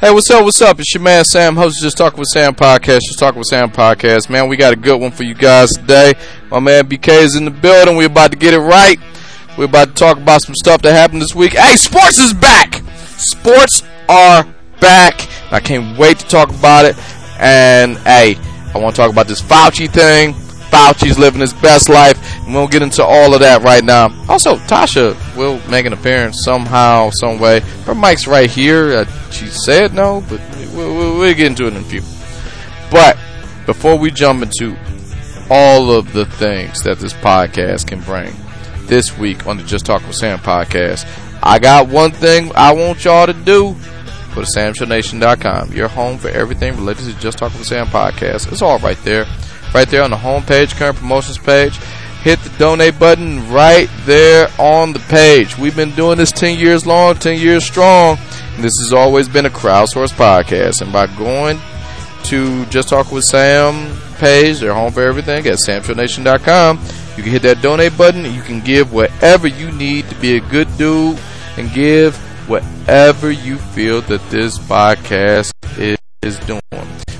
Hey, what's up? What's up? It's your man Sam, host Just Talking with Sam podcast. Just Talking with Sam podcast. Man, we got a good one for you guys today. My man BK is in the building. We're about to get it right. We're about to talk about some stuff that happened this week. Hey, sports is back. Sports are back. I can't wait to talk about it. And hey, I want to talk about this Fauci thing. Fauci's living his best life, and we'll get into all of that right now. Also, Tasha will make an appearance somehow, some way. Her mic's right here. Uh, she said no, but we'll, we'll, we'll get into it in a few. But before we jump into all of the things that this podcast can bring this week on the Just Talk with Sam podcast, I got one thing I want y'all to do. Go to SamShowNation.com. Your home for everything related to Just Talk with Sam podcast. It's all right there right there on the home page, current promotions page. Hit the donate button right there on the page. We've been doing this 10 years long, 10 years strong. this has always been a crowdsourced podcast. And by going to Just Talk with Sam page, their home for everything at samshownation.com, you can hit that donate button you can give whatever you need to be a good dude and give whatever you feel that this podcast is, is doing.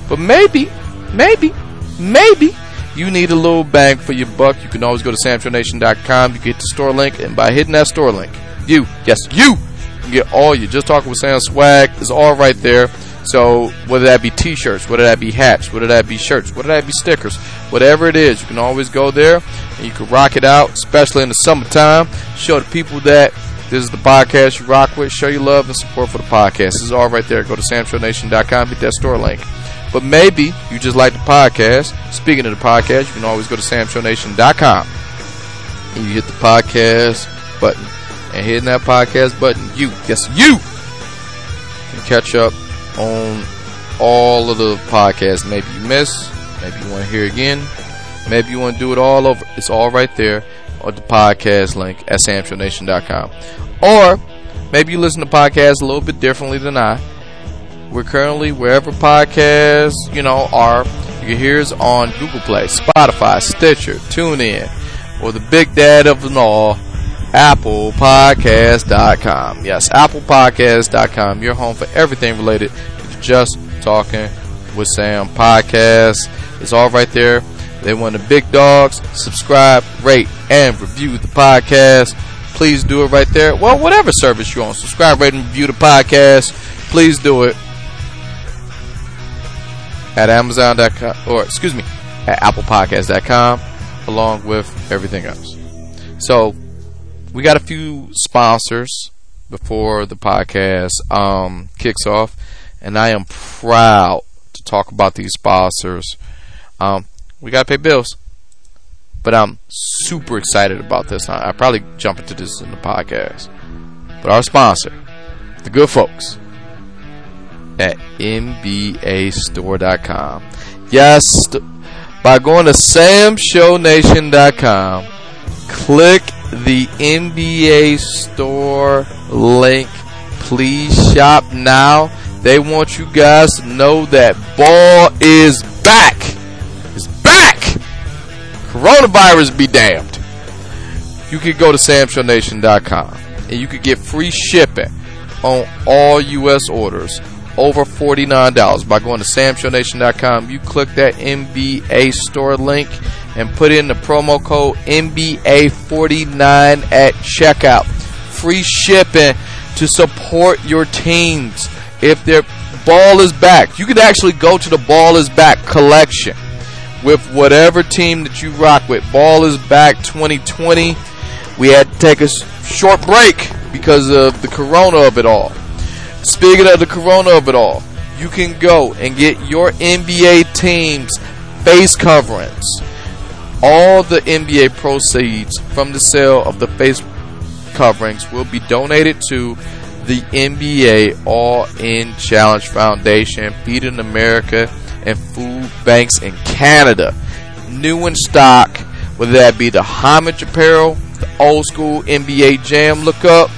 But maybe, maybe maybe you need a little bang for your buck, you can always go to samshownation.com. You get the store link, and by hitting that store link, you, yes, you, can get all your Just Talking with Sam swag. is all right there. So whether that be T-shirts, whether that be hats, whether that be shirts, whether that be stickers, whatever it is, you can always go there and you can rock it out, especially in the summertime. Show the people that this is the podcast you rock with. Show your love and support for the podcast. This is all right there. Go to samshownation.com, hit that store link. But maybe you just like the podcast. Speaking of the podcast, you can always go to samshownation.com and you hit the podcast button. And hitting that podcast button, you, yes, you can catch up on all of the podcasts. Maybe you miss, maybe you want to hear again, maybe you want to do it all over. It's all right there on the podcast link at samshownation.com. Or maybe you listen to podcasts a little bit differently than I we're currently wherever podcasts, you know, are. You can hear us on Google Play, Spotify, Stitcher, TuneIn, or the big dad of them all, ApplePodcast.com. Yes, ApplePodcast.com. Your home for everything related to Just Talking with Sam podcast. It's all right there. They want the big dogs. Subscribe, rate, and review the podcast. Please do it right there. Well, whatever service you're on, subscribe, rate, and review the podcast. Please do it at Amazon.com, or excuse me, at ApplePodcast.com, along with everything else. So, we got a few sponsors before the podcast um, kicks off, and I am proud to talk about these sponsors. Um, we got to pay bills, but I'm super excited about this. I, I probably jump into this in the podcast. But our sponsor, the good folks at NBAstore.com. Yes, by going to samshownation.com, click the NBA store link. Please shop now. They want you guys to know that ball is back. It's back. Coronavirus be damned. You can go to samshownation.com and you can get free shipping on all U.S. orders over $49 by going to samshownation.com. You click that NBA store link and put in the promo code NBA49 at checkout. Free shipping to support your teams. If their ball is back, you can actually go to the ball is back collection with whatever team that you rock with. Ball is back 2020. We had to take a short break because of the corona of it all. Speaking of the corona of it all, you can go and get your NBA team's face coverings. All the NBA proceeds from the sale of the face coverings will be donated to the NBA All In Challenge Foundation, Feeding America, and food banks in Canada. New in stock, whether that be the homage apparel, the old school NBA Jam look up,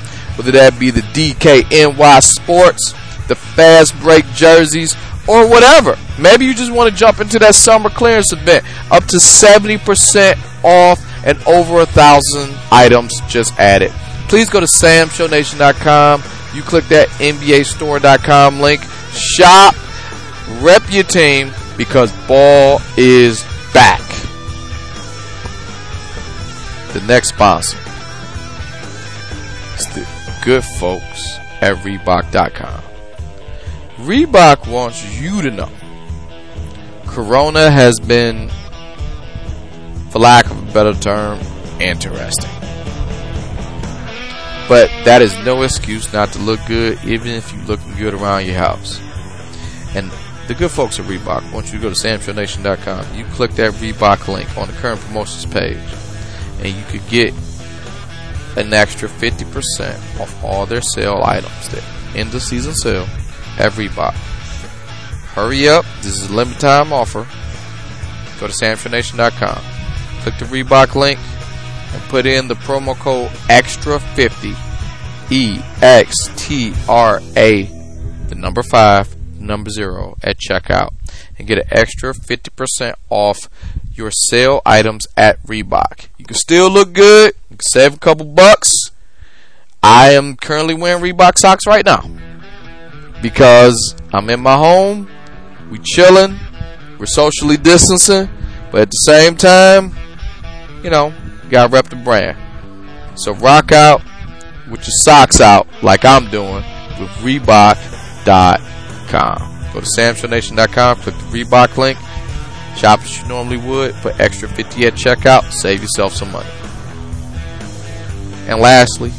whether that be the DKNY Sports, the fast break jerseys, or whatever. Maybe you just want to jump into that summer clearance event. Up to 70% off and over a thousand items just added. Please go to samshownation.com. You click that NBAstore.com link. Shop, rep your team because ball is back. The next sponsor good folks at Reebok.com. Reebok wants you to know Corona has been, for lack of a better term, interesting. But that is no excuse not to look good, even if you're looking good around your house. And the good folks at Reebok want you to go to samshowNation.com. You click that Reebok link on the current promotions page, and you could get an extra 50% off all their sale items there. End of season sale at Reebok. Hurry up. This is a limited time offer. Go to samshownation.com. Click the Reebok link and put in the promo code EXTRA50 E X T R A the number 5 number 0 at checkout and get an extra 50% off your sale items at Reebok. You can still look good, you can save a couple bucks. I am currently wearing Reebok socks right now because I'm in my home, we chilling, we're socially distancing, but at the same time, you know, gotta rep the brand. So rock out with your socks out like I'm doing with Reebok.com. Go to SamShowNation.com, click the Reebok link, shop as you normally would, put extra 50 at checkout, save yourself some money. And lastly,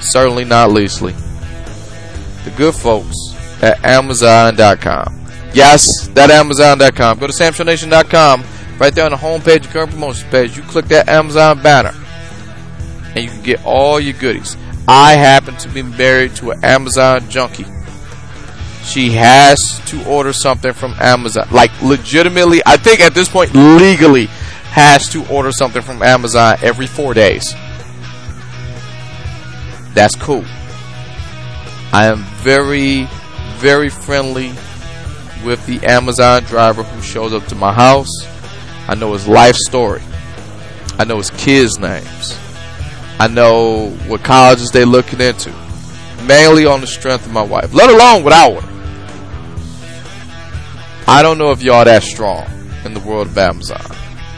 certainly not leastly, the good folks at Amazon.com. Yes, that Amazon.com. Go to SamShowNation.com. Right there on the homepage, current promotions page, you click that Amazon banner, and you can get all your goodies. I happen to be married to an Amazon junkie. She has to order something from Amazon. Like, legitimately, I think at this point, legally, has to order something from Amazon every four days. That's cool. I am very, very friendly with the Amazon driver who shows up to my house. I know his life story. I know his kids' names. I know what colleges they're looking into. Mainly on the strength of my wife, let alone without her. I don't know if y'all that strong in the world of Amazon.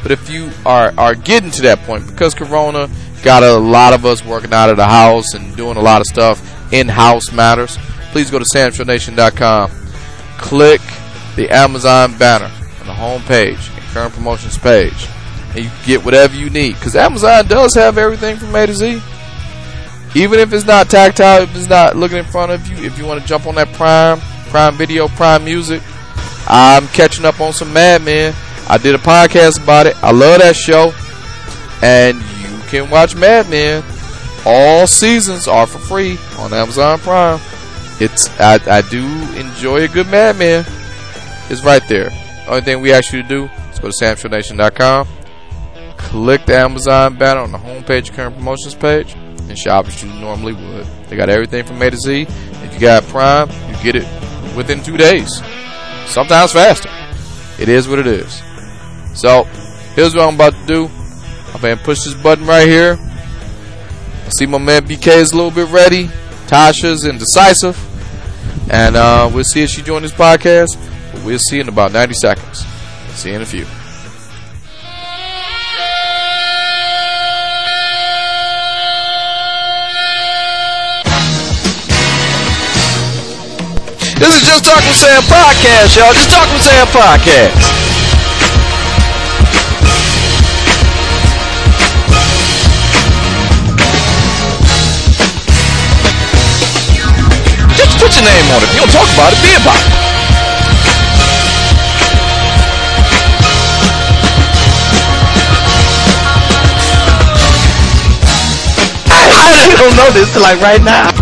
But if you are, are getting to that point, because Corona got a lot of us working out of the house and doing a lot of stuff in-house matters, please go to SamShowNation.com. Click the Amazon banner on the home page and current promotions page. And you get whatever you need. Because Amazon does have everything from A to Z. Even if it's not tactile, if it's not looking in front of you, if you want to jump on that Prime, Prime Video, Prime Music, I'm catching up on some Mad Men. I did a podcast about it. I love that show. And you can watch Mad Men. All seasons are for free on Amazon Prime. It's I, I do enjoy a good Mad Men. It's right there. Only thing we ask you to do is go to SamShowNation.com, click the Amazon banner on the homepage current promotions page, and shop as you normally would. They got everything from A to Z. If you got Prime, you get it within two days. Sometimes faster. It is what it is. So, here's what I'm about to do. I'm going to push this button right here. I see my man BK is a little bit ready. Tasha's indecisive. And uh, we'll see if she joins this podcast. We'll see in about 90 seconds. See you in a few. This is Just Talk with Sam podcast, y'all. Just Talk with Sam podcast. Just put your name on it. If you don't talk about it, be about it. I don't know this till like right now.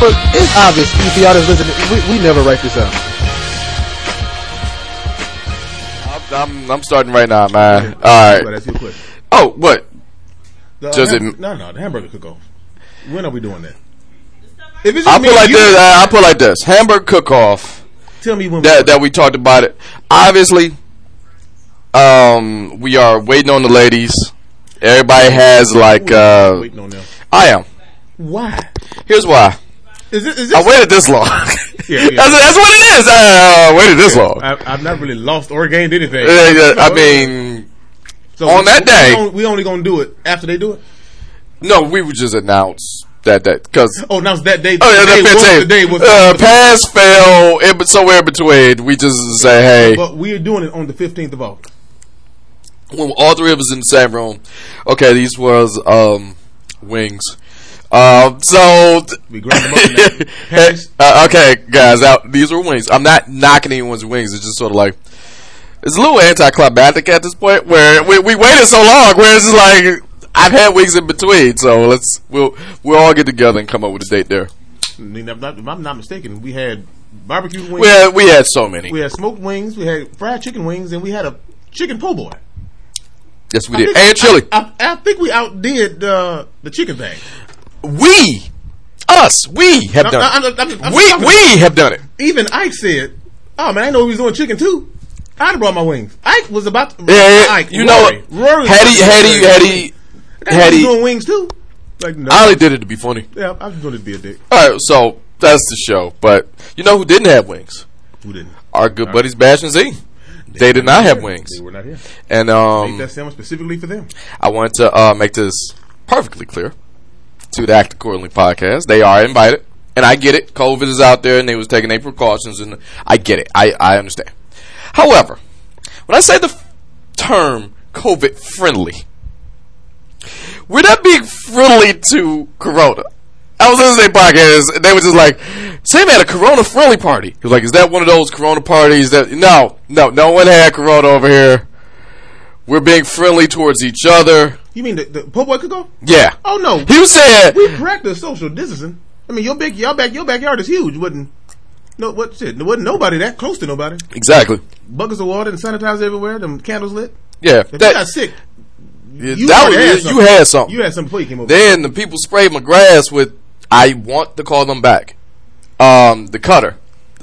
But it's obvious if y'all just listening. We, we never write this out. I'm, I'm, I'm starting right now, man. All But right. that's your. Oh, what? The, uh, Does it- ham- no, no, the hamburger cook off. When are we doing that? If it's just I me put like you, this. I put like this. Hamburger cook-off. Tell me when. that that we talked about it. Obviously, um, we are waiting on the ladies. Everybody has like uh, waiting on them. I am. Why? Here's why. Is this? Is I waited this long. Yeah, yeah. That's, that's what it is. I uh, waited this long. I, I've not really lost or gained anything. Uh, yeah, I mean, So on we- that we day- only- we only gonna do it after they do it. no, we would just announce that that because. Oh, now it's that day. Oh yeah, the day that was- day was. uh, pass, fail, in, somewhere in between. We just say, hey, but we're doing it on the fifteenth of August. when all three of us in the same room. Okay, these was um wings. Um, so We grind them up in uh, okay, guys, out these are wings. I'm not knocking anyone's wings. It's just sort of like it's a little anticlimactic at this point where we, we waited so long. Where it's just like I've had wings in between, so let's we'll we'll all get together and come up with a date there. I mean, if not- if I'm not mistaken, we had barbecue wings. We had, we had so many. we had smoked wings. We had fried chicken wings, and we had a chicken po' boy. yes, we I did, and chili. I, I, I think we outdid uh, the chicken thing. We, us, we have I- done. I- it. I'm- I'm- I'm- we we have done it. Even Ike said, "Oh man, I know he was doing chicken too." I'd have brought my wings. Ike was about to. Yeah, yeah, Ike, you Rory. know, Rory had he had he had he had he, doing wings too. Like no, I only did it to be funny. yeah, I was doing it to be a dick. All right, so that's the show. But you know who didn't have wings? Who didn't? Our good buddies Bash and Z. They did not have wings, They were not here. and Made um, that sandwich specifically for them. I wanted to uh, make this perfectly clear to the Act Accordingly podcast. They are invited, and I get it. COVID is out there, and they was taking their precautions, and I get it. I I understand. However, when I say the f- term COVID friendly, we're not being friendly to Corona. I was listening to their podcast, and they were just like, Sam had a Corona friendly party. He was like, is that one of those Corona parties that, no, no, no one had Corona over here. We're being friendly towards each other. You mean the, the po' boy could go? Yeah. Oh no, He was saying, we practice social distancing. I mean, your big, your back, your backyard is huge. Wouldn't no what shit? There wasn't nobody that close to nobody. exactly. Buckets of water and sanitizer everywhere. Them candles lit. Yeah. If you That, got sick, yeah, you that was, had you had something. you had something before you came over. Then the people sprayed my grass with, I want to call them back. Um, the cutter.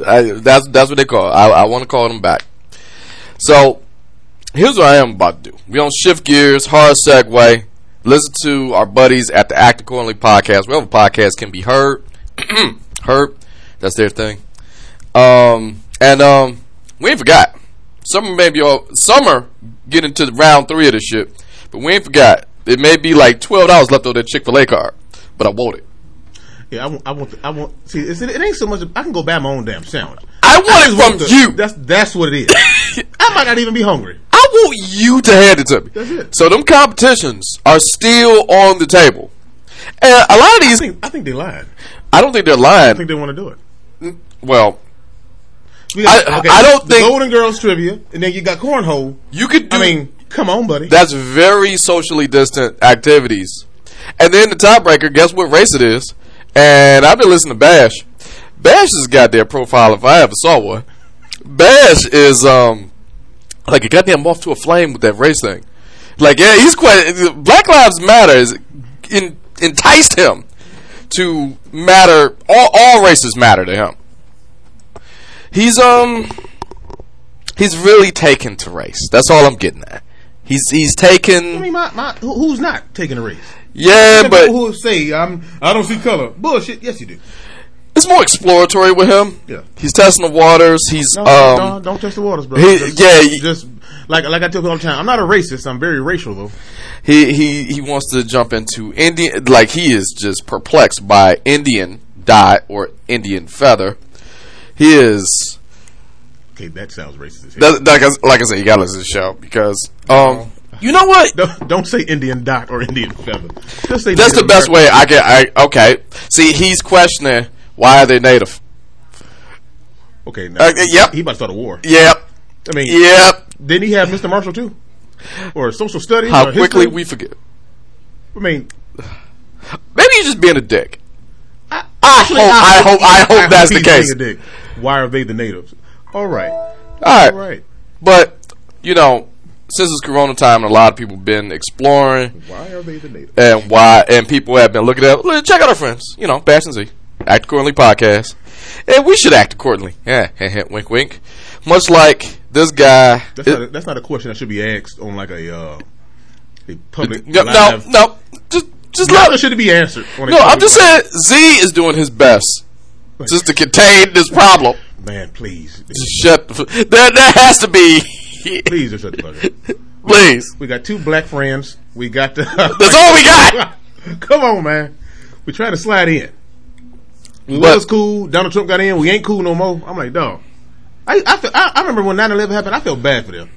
I, that's, that's what they call it. I, I want to call them back. So, here's what I am about to do. We don't shift gears, hard segue. Listen to our buddies at the Act Accordingly podcast. Wherever podcast can be heard. heard. That's their thing. Um, and um, we ain't forgot. Summer maybe all summer getting to round three of this shit, but we ain't forgot. It may be like twelve dollars left on that Chick Fil A card, but I want it. yeah, I want, I want, I want. See, it's, it ain't so much. I can go buy my own damn sandwich. I want just it want from the- you. That's that's what it is. I might not even be hungry. I want you to hand it to me. That's it. So them competitions are still on the table, and a lot of I these, think I think they lied. I don't think they're lying. I think they want to do it. Well, We I- I don't think- Golden Girls trivia, and then you got cornhole. you could do. I mean, come on, buddy. That's very socially distant activities. And then the tiebreaker, guess what race it is? And I've been listening to Bash. Bash has got their profile if I ever saw one. Bash is um like a goddamn moth to a flame with that race thing. Like yeah, he's quite Black Lives Matter is in, enticed him to matter all all races matter to him. He's um he's really taken to race. That's all I'm getting at. He's he's taken. I mean, my, my who's not taking a race? yeah, but who say I'm I don't see color. Bullshit. Yes, you do. It's more exploratory with him. Yeah. He's testing the waters. He's No, um no, don't test the waters, bro. he- just, yeah, he- just like like I tell people all the time. I'm not a racist. I'm very racial though. he he he wants to jump into Indian like he is just perplexed by Indian dye or Indian feather. He is Okay, that sounds racist. As hell. that, like, I, like I said, you gotta listen to the show because um you know what? Don't, don't say Indian dot or Indian feather. Just say That's the Native best American. way I can. I okay. See, he's questioning why are they native. Okay, now, Uh, yep. He about to start a war. Yep. I mean, Yep. didn't he have Mr. Marshall too, or social studies? How quickly history? we forget. I mean, Maybe he's just being a dick. I, I hope, I hope, I hope that's the case. being a dick. Why are they the natives? All right, All right. all right. But, you know, since it's Corona time, and a lot of people been exploring Why are they the natives? and why, and people have been looking at, look, check out our friends, you know, Bash and Z, Act Accordingly podcast. And we should act accordingly. Yeah, wink, wink. Much like this guy. That's not a, that's not a question that should be asked on like a uh, a public no, no, live. no, just, just Not let, should it be answered? No, I'm just live- saying Z is doing his best just to contain this problem. man, please, Just shut. The, f- there, there has to be. please just shut the fuck up. Please, We got two black friends. We got the. that's all we got. Come on, man. We try to slide in. We But- was cool. Donald Trump got in. We ain't cool no more. I'm like, dog. I I, feel, I, I remember when 9/11 happened. I felt bad for them.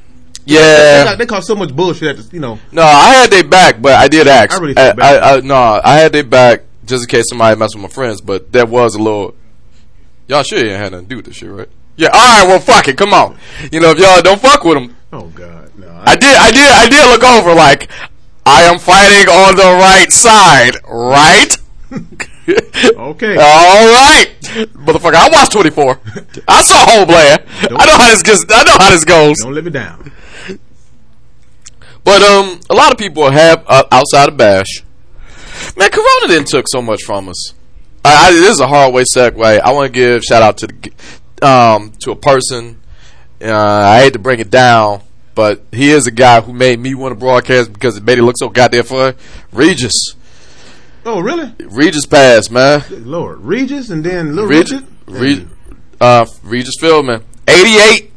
Yeah. got, they caused so much bullshit. At the, you know, No, I had their back, but I did ask. I really I, bad. I, I, no, I had their back just in case somebody messed with my friends, but that was a little. Y'all sure you ain't had nothing to do with this shit, right? Yeah. All right. Well, fuck it. Come on. You know, if y'all don't fuck with them, oh god, no. I did. I did. I did look over like I am fighting on the right side, right? Okay. All right, motherfucker. I watched 24. I saw Homeland. I know how this gets. I know how this goes. Don't live it down. But um, a lot of people have uh, outside of Bash. Man, Corona didn't took so much from us. I, I, this is a hard way segue. I want to give shout out to the um to a person. Uh, I hate to bring it down, but he is a guy who made me want to broadcast because it made it look so goddamn fun. Regis, Oh really? Regis passed, man. Good Lord, Regis and then Little Regis, Richard. Re, uh, Regis Philbin, 88,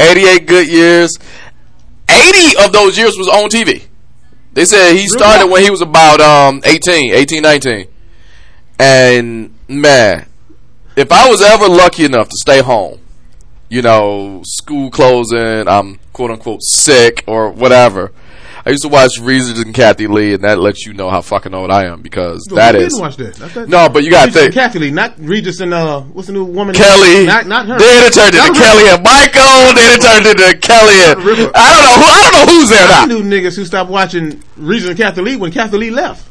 88 good years. 80 of those years was on TV. They said he started when he was about um 18, 18, 19. And man, if I was ever lucky enough to stay home, you know, school closing, I'm quote unquote sick or whatever. I used to watch Regis and Kathie Lee, and that lets you know how fucking old I am because No, that is didn't watch that. That's that. no. But you Regis and think Kathie Lee, not Regis and uh, what's the new woman? Kelly. Not not her. Then it turned into Kelly and Michael. Then it turned into Kelly and I don't know who. I don't know who's there I knew niggas who stopped watching Regis and Kathie Lee when Kathie Lee left.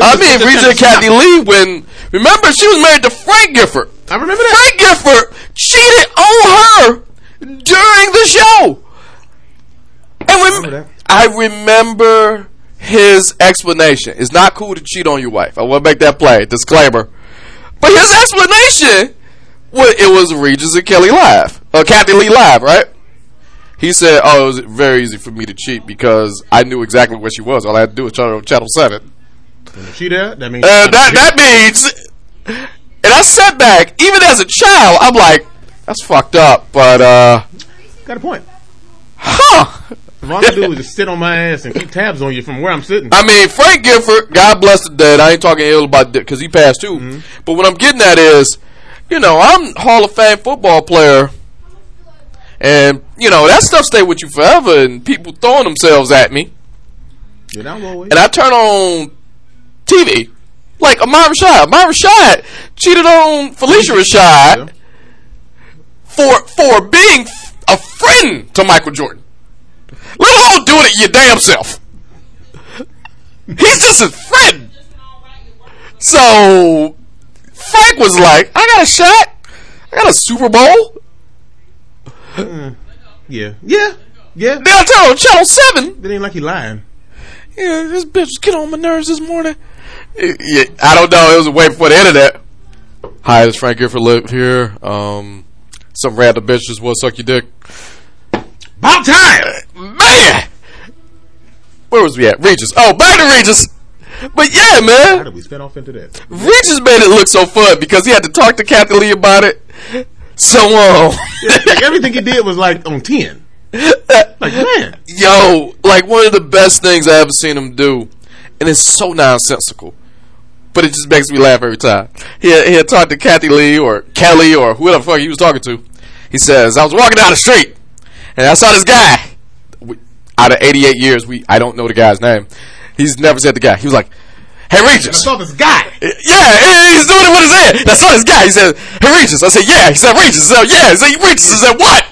I mean, This Regis and just- Kathie Lee. When remember she was married to Frank Gifford. I remember that. Frank Gifford cheated on her during the show. And rem- that. I remember his explanation. It's not cool to cheat on your wife. I want to make that play. Disclaimer. But his explanation, was, it was Regis and Kelly live. Uh, Kathie Lee live, right? He said, "Oh, it was very easy for me to cheat because I knew exactly where she was. All I had to do was turn on channel seven. If she there, that means Uh, that that means." And I sat back, even as a child, I'm like, "That's fucked up," but uh, got a point. huh? If all I do is just sit on my ass and keep tabs on you from where I'm sitting. I mean, Frank Gifford, God bless the dead. I ain't talking ill about because he passed too. Mm-hmm. But what I'm getting at is, you know, I'm Hall of Fame football player, and you know that stuff stay with you forever. And people throwing themselves at me, and I turn on TV like Ahmad Rashad. Ahmad Rashad cheated on Phylicia Rashad for for being a friend to Michael Jordan. Let alone doing it your damn self. He's just a friend. So Frank was like, I got a shot. I got a Super Bowl. Yeah, yeah, yeah. Then I on Channel 7. It ain't like he lying. Yeah, this bitch was getting on my nerves this morning. Yeah, I don't know. It was a way before the internet. Hi, this Frank Gifford live here. Um, some random bitch just to suck your dick. About time. Man! Where was we at? Regis. Oh, back to Regis. But yeah, man. How did we spin off into that? Regis made it look so fun because he had to talk to Kathie Lee about it. So, um, like everything he did was like on ten. Like man, yo, like one of the best things I ever seen him do, and it's so nonsensical, but it just makes me laugh every time. He he had talked to Kathie Lee or Kelly or whoever the fuck he was talking to. He says, "I was walking down the street, and I saw this guy. Out of 88 years, we I don't know the guy's name. He's never said the guy. He was like." Hey Regis. I saw this guy. Yeah, he's doing it with his hand. I saw this guy. He said, "Hey Regis." I said, "Yeah." He said, "Regis." I said, "Yeah." He said, "Regis." I said, "What?"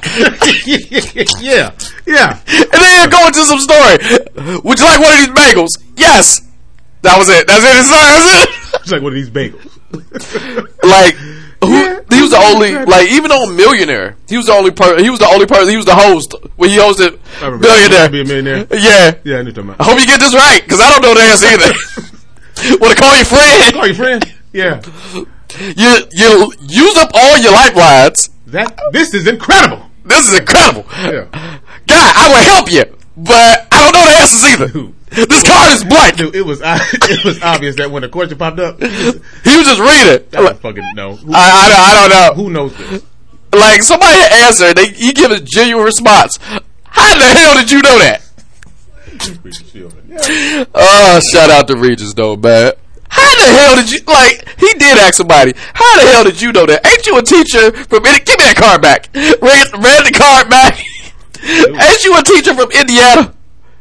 yeah, yeah. And then he'll go into some story. Would you like one of these bagels? Yes. That was it. That's it. That's it. It's like one of these bagels. like who, Yeah, he was the only incredible. like even on Millionaire, he was the only person. He was the only person. He was the host when he hosted I remember. Millionaire. Be a millionaire. Yeah, Yeah, I knew what I hope you get this right because I don't know the answer either. Want to call your friend? Call your friend. Yeah. You you use up all your lifelines. That this is incredible. This is incredible. Yeah. God, I will help you, but I don't know the answers either. This card is black. Dude, it was it was obvious that when the question popped up, he was, just reading. I don't fucking know. Who, I, I, don't- I don't know. who knows this? Like somebody answered, they he give a genuine response. How the hell did you know that? Yeah. Oh, shout out to Regis though, man. How the hell did you like? He did ask somebody. How the hell did you know that? Ain't you a teacher from? Give me that card back. Ran, ran the card back. Ain't you a teacher from Indiana?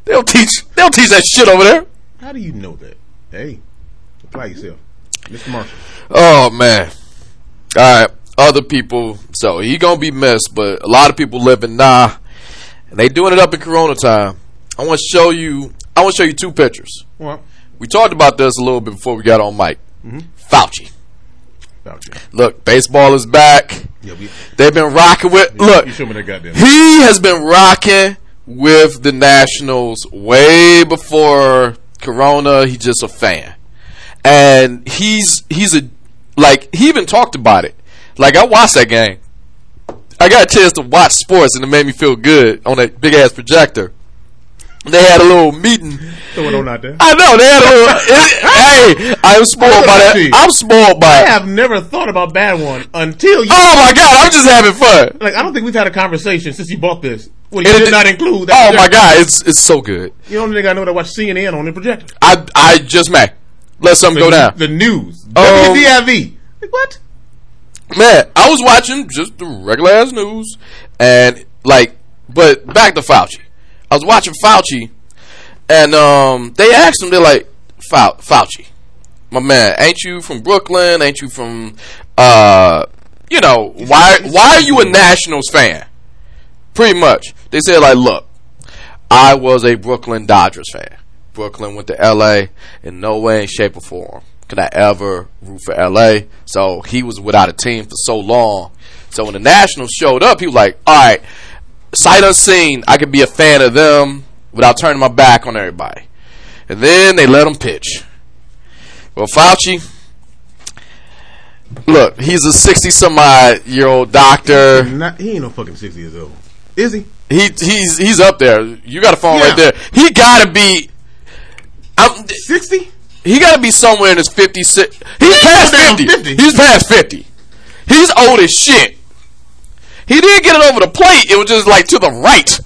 They don't teach. They don't teach that shit over there. How do you know that? Hey, apply yourself, Mr. Marshall. Oh man. All right. Other people. So he gonna be missed, but a lot of people living nah, and they doing it up in Corona time. I want to show you. I want to show you two pictures. Well, We talked about this a little bit before we got on mic. Mm-hmm. Fauci. you. Look, baseball is back. Yeah, we, They've been rocking with. Look, you show me that goddamn. he has been rocking with the Nationals way before Corona. He's just a fan, and he's he's a like he even talked about it. Like I watched that game. I got a chance to watch sports, and it made me feel good on that big ass projector. They had a little meeting. Going on out there. I know they had a little. hey, I'm spoiled by that. I'm spoiled by I it. have never thought about bad one until you. Oh my god, I'm just having fun. Like I don't think we've had a conversation since you bought this. Well, you it did did- not include. That oh my god, it's it's so good. You the only nigga I know that I watch CNN on the projector. I I just may let something go down. The news. Um, WDIV. Like what? Man, I was watching just the regular ass news, and like, but back to Fauci. I was watching Fauci, and um, they asked him, they're like, Fau- Fauci, my man, ain't you from Brooklyn? Ain't you from, uh, you know, why why are you a Nationals fan? Pretty much, they said like, look, I was a Brooklyn Dodgers fan. Brooklyn went to LA in no way, shape, or form could I ever root for LA. So he was without a team for so long. So when the Nationals showed up, he was like, all right, sight unseen, I could be a fan of them without turning my back on everybody. And then they let him pitch. Well, Fauci, look, he's a 60 some odd year old doctor. Not, he ain't no fucking sixty years old. Is he? He he's he's up there. You got a phone Yeah. right there. He got to be. I'm, Sixty? he got to be somewhere in his 56. He's past 50. 50. He's past 50. He's old as shit. He didn't get it over the plate. It was just like to the right.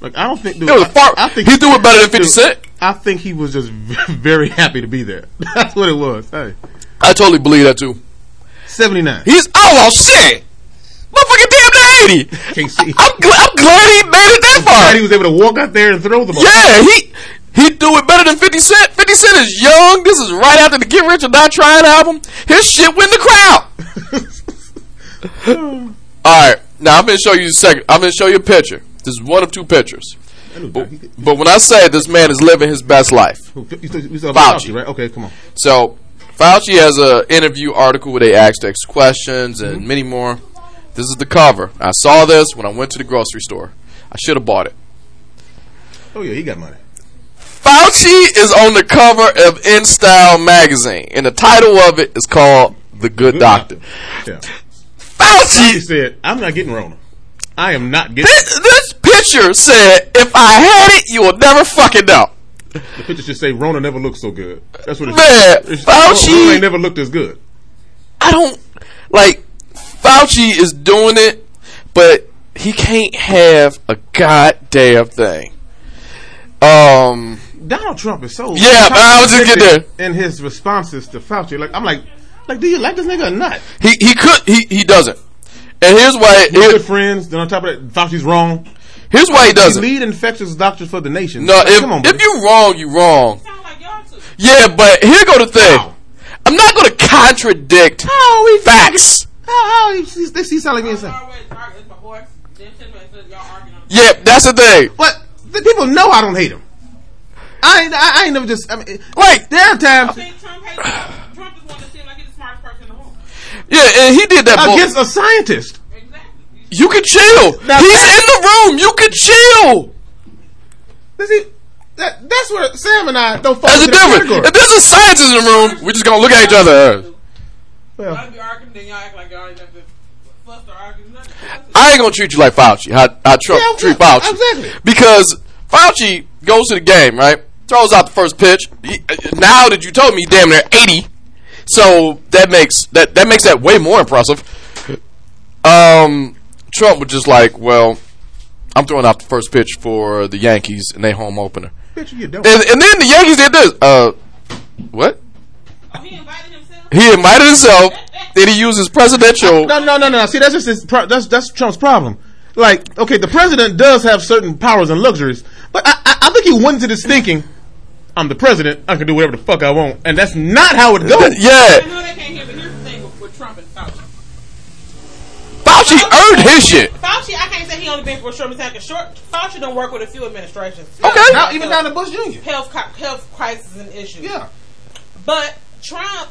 Like I don't think. Dude, It was I, far. I think he threw it better than 50 Cent. I think he was just very happy to be there. That's what it was. Hey, I totally believe that too. seventy nine. He's oh well shit. Motherfucking damn near 80. Can't see. I'm, gl- I'm glad he made it that far. Glad he was able to walk out there and throw the ball. Yeah, he he do it better than 50 Cent. 50 Cent is young. This is right after the Get Rich or Die Trying album. His shit win the crowd. Oh, All right, now I'm gonna show you a second. I'm gonna show you a picture. This is one of two pictures. But, but when I say this man is living his best life, Who- You still, you still about Fauci. Fauci, right? Okay, come on. so Fauci has a interview article where they asked X questions and mm-hmm. many more. This is the cover. I saw this when I went to the grocery store. I should have bought it. Oh yeah, he got money. Fauci is on the cover of In Style magazine, and the title of it is called "The Good, Good Doctor." Yeah. Fauci, said, "I'm not getting Rona. I am not getting." this, this picture said, "If I had it, you will never fucking know." The picture should say, "Rona never looked so good." That's what it Man, should- Fauci- Rona ain't never looked as good. I don't like Fauci is doing it, but he can't have a goddamn thing. Um, Donald Trump is so Yeah, but I was just getting contradicting in his responses to Fauci. Like I'm like, like, do you like this nigga or not? he he could he he doesn't, and here's why. We're Here, good friends. Then on top of that, Fauci's wrong. here's why he He doesn't. lead infectious doctors for the nation. No, Like, if come on, if you wrong, you wrong. Sound like y'all two. Yeah, but here go the thing. How? I'm not going to contradict how he facts. How how he, he, this he sound like me and say. Always my voice. Then shit, man, says y'all arguing on the Yeah, that's the thing. But the people know I don't hate him. I ain't, I, I ain't never just. I mean, Like, there are times. Yeah, and he did that. bull- against a scientist. You can chill. Now He's that- in the room. You can chill. Does he? That, that's where Sam and I don't fall There's a into that difference. category. If there's a scientist in the room, we're just gonna look at each other. Well, Y'all be arguing, then y'all act like y'all ain't have to fuss or argue nothing. I ain't gonna treat you like Fauci. I, how Trump Yeah, treat yeah, Fauci. exactly. Because Fauci goes to the game, right? Throws out the first pitch. He, uh, now that you told me, damn near eighty. So that makes that that makes that way more impressive. Um, Trump was just like, well, I'm throwing out the first pitch for the Yankees and they home opener. bitch, you don't. And, and then the Yankees did this. Uh, what? Oh, he invited himself? He invited himself. Then he used his presidential. No, no, no, no. See, that's just his. Pro- that's that's Trump's problem. Like, okay, the president does have certain powers and luxuries, but I, I, I think he went into this thinking, "I'm the president. I can do whatever the fuck I want," and that's not how it goes. I Yeah, know they can't hear, but here's the thing with, with Trump and Fauci. Fauci earned his shit. Fauci, I can't say he only been for a short time. 'cause Short, Fauci don't work with a few administrations. Okay. Now, even down to Bush Jr. health health crisis and issues. Yeah. But Trump,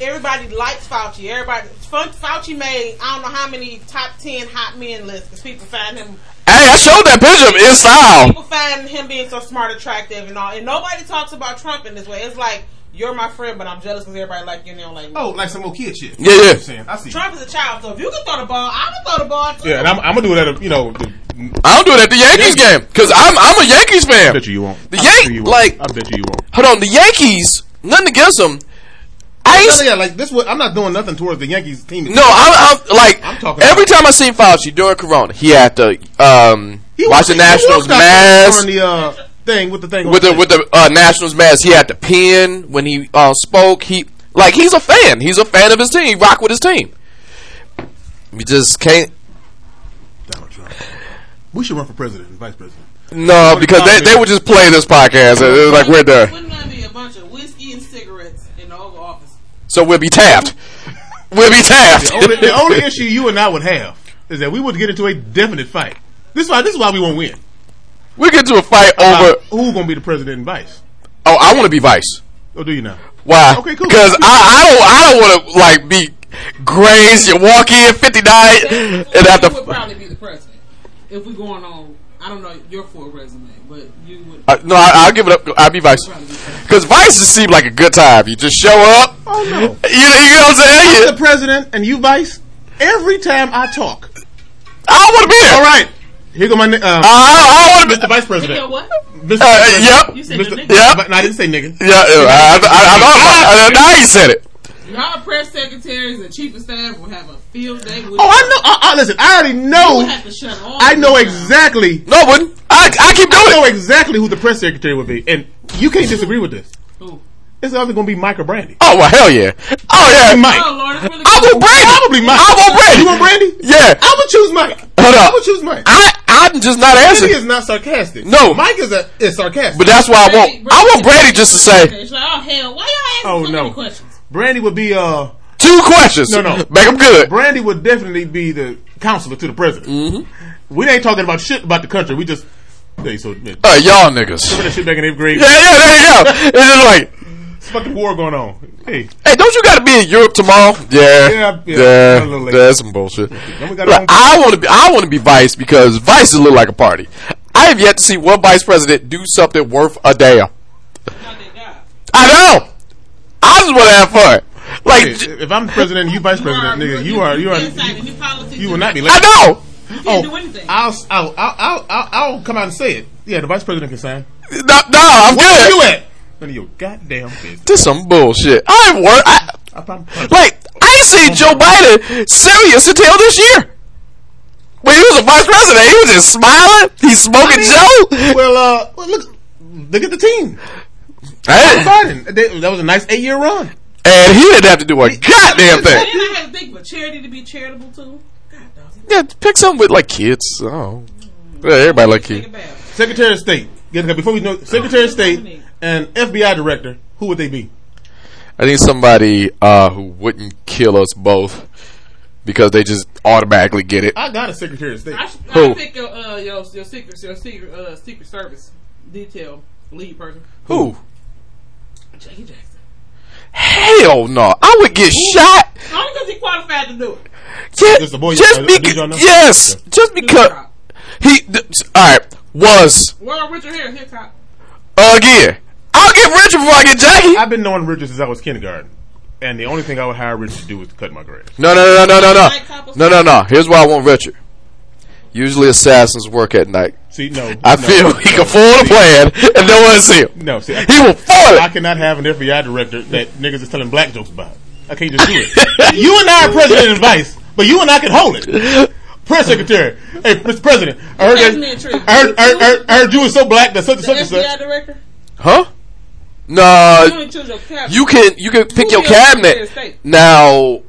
everybody likes Fauci. Everybody, Fauci made I don't know how many top ten hot men lists because people find him. Hey, I showed that picture of his style. People find him being so smart, attractive, and all. And nobody talks about Trump in this way. It's like you're my friend, but I'm jealous because everybody like you and they don't like me. Oh, like some old kid shit. Yeah, yeah. I'm saying. I see. Trump is a child, so if you can throw the ball, I'm gonna throw the ball too. Yeah, and I'm, I'm gonna do it at a, you know. The, I don't do it at the Yankees game because I'm I'm a Yankees fan. I bet you you won't. The I Yan- bet you won't. like- I bet you you won't. Hold on, the Yankees. Nothing against them. I No, ain't, yeah, like this. What I'm not doing nothing towards the Yankees team. no, I'm, I'm like I'm talking every time I seen Fauci during Corona, he had to um He watch the walked- he Nationals walked out mask the uh, thing with the thing with the thing. with the uh, Nationals mask. He had to pin when he uh, spoke. He like he's a fan. He's a fan of his team. He rock with his team. We just can't. Donald Trump. We should run for president and vice president. No, because they, they would just play this podcast. It was like we're there, Wouldn't that be a bunch of whiskey and cigarettes in the Oval Office? So we'll be tapped. We'll be tapped. The only, the only issue you and I would have is that we would get into a definite fight. This is why. This is why we won't win. we get into a fight over. Who's gonna be the president and vice? Oh, I want to be vice. Or do you now? Why? Okay, cool. Because I, I don't I don't want to like be grazed. You walk in fifty nine and have you would to. probably be the president if we're going on. I don't know your full resume, but you would. Uh, no, I, I'll give it up. I'll be vice. Because vice just seemed like a good time. You just show up. Oh no. You, you know what I'm saying? the president and you vice. Every time I talk, I don't want to be there. all right. Here go my ni- uh, I, I don't want to be Mr. be. Vice Yeah, President. what? Mr. Uh, Vice yep. You said Mr. the nigga. Yep. But no, I didn't say nigga. Yeah, yeah, I, I, I, I, I, now you said it. Y'all press secretaries and chief of staff will have a field day with Oh, I know. Uh, uh, listen, I already You know. would have to shut all I know exactly. No, I wouldn't. I, I keep I know doing it. exactly who the press secretary would be, and you can't disagree with this. Who? It's either going to be Mike or Brandy. Oh well, hell yeah. Oh yeah. Mike. Oh Lord, really I want Brandy. Probably Mike. I want Brandy. You want Brandy? Yeah. I would choose Mike. Hold I up. would choose Mike. I I'm just not Brandy answering. is not sarcastic. No. Mike is a is sarcastic. But that's why I want I want Brady just to say She's like, oh hell, why y'all asking Oh, so no. many questions? Brandy would be uh two questions. No, no. Make them good. Brandy would definitely be the counselor to the president. Mm-hmm. We ain't talking about shit about the country. We just hey, so man, Uh, y'all niggas. that shit back in eighth grade. Yeah, yeah, there you go. It's just like, fucking war going on. Hey, hey, don't you got to be in Europe tomorrow? Yeah, Yeah, yeah, yeah. a little late. That's some bullshit. Look, I want to be. I want to be vice because vice is look like a party. I have yet to see one vice president do something worth a damn. I know. I just want to have fun. Like, hey, if I'm president you vice president, nigga, you are you are you, you will not be late. I know. You can't do anything. I'll, I'll I'll I'll I'll I'll come out and say it. Yeah, the vice president can sign. No, no I'm Where good. you at? None of your goddamn business. This some bullshit. I ain't work. I, I probably, like, I ain't seen Joe Biden serious until this year. When he was a vice president, he was just smiling. He's smoking Joe. well, uh, well, look, look at the team. Hey, Biden. They- That was a nice eight year run. and he didn't have to do a goddamn And thing. then I had to think for charity to be charitable too. God, dog. Yeah, pick something with like kids. Oh, yeah, everybody like kids. Secretary of State. Get Before we know, Secretary of State and FBI Director. Who would they be? I need somebody uh, who wouldn't kill us both because they just automatically get it. I got a Secretary of State. I, should, Who? I pick your uh your your secret your secret uh secret service detail lead person. Who? Jackie Jackson. Hell no. I would get shot. Only because he qualified to do it. Yeah, This the boy- just dude because. y'all know? Yes, just because he. th- All right, was Well, Richard Harris, hip hop. again. I'll get Richard before I get Jackie. I've been knowing Richard since I was kindergarten, and the only thing I would hire Richard to do was to cut my grass. No, no, no, no, no, no, no, no, no. Here's why I want Richard. Usually assassins work at night. See, no, I no, feel he can fool the plan and no one see him. No, see, I, He will foil I cannot have an FBI director that niggas is telling black jokes about. I can't just do it. you and I are president and vice, but you and I can hold it. Press secretary, hey, Mr. President, I heard That's me and that. I heard, I heard, I heard, I heard you were so black that such and The such and FBI such. director. Huh? You No, only choose your cabinet. you can you can pick Who's your your cabinet now.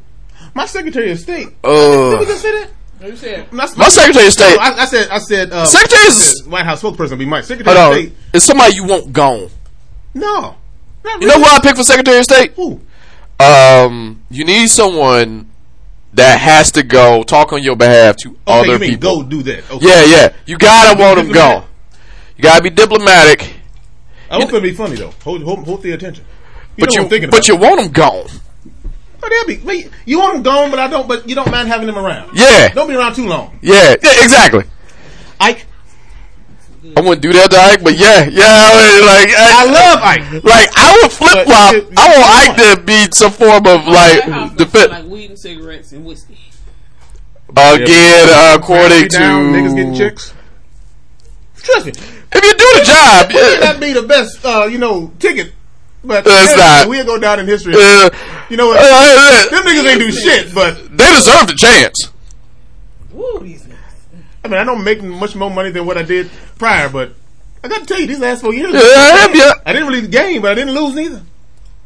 My Secretary of State. Did we Uh, just say that? You said My, my Secretary of State. No, I, I said, I said, uh, Secretary is- White House spokesperson be Mike. Secretary of State. it's somebody you want gone. No. Not You know who I pick for Secretary of State? Who? Um, you need someone that has to go talk on your behalf to Okay, other you mean people. go do that. Okay. Yeah, yeah. You gotta want them gone. You gotta be diplomatic, I going to be funny, though. Hold, hold, hold the attention. You but you what I'm thinking but you want them gone. Oh, they'll be, wait, you want them gone, but I don't, but you don't mind having them around. Yeah, Don't be around too long. yeah, yeah. Exactly. Ike, I wouldn't do that to Ike, but yeah, yeah. I would, like I I, love Ike. like I would flip flop. you- you- I want Ike to be some form of like gonna defense. like weed and cigarettes and whiskey. Again, uh, according to down, niggas getting chicks. Trust me, if you do the job, it may yeah. not be the best, uh, you know, ticket, but It's not. we'll go down in history. Uh, you know what? uh, them niggas ain't do shit, but they deserve the chance. Woo, these niggas. I mean, I don't make much more money than what I did prior, but I got to tell you, these last four years, Yeah, I am, yeah. I didn't really gain, but I didn't lose neither.